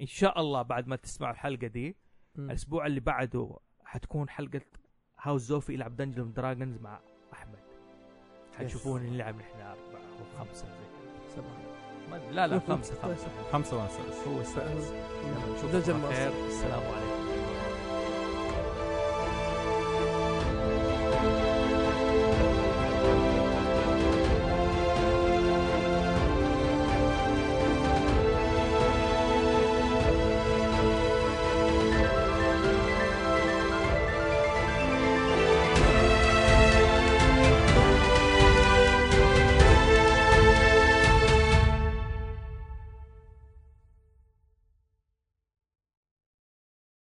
إن شاء الله بعد ما تسمعوا الحلقة دي مم. الأسبوع اللي بعده حتكون حلقة هاوس زوفي يلعب دنجن دراجونز مع أحمد حتشوفوني نلعب نحن أربعة أو خمسه زي. ما- لا لا خمسة خمسة. وأنا سادس هو السادس يلا نشوفكم على. خير السلام عليكم.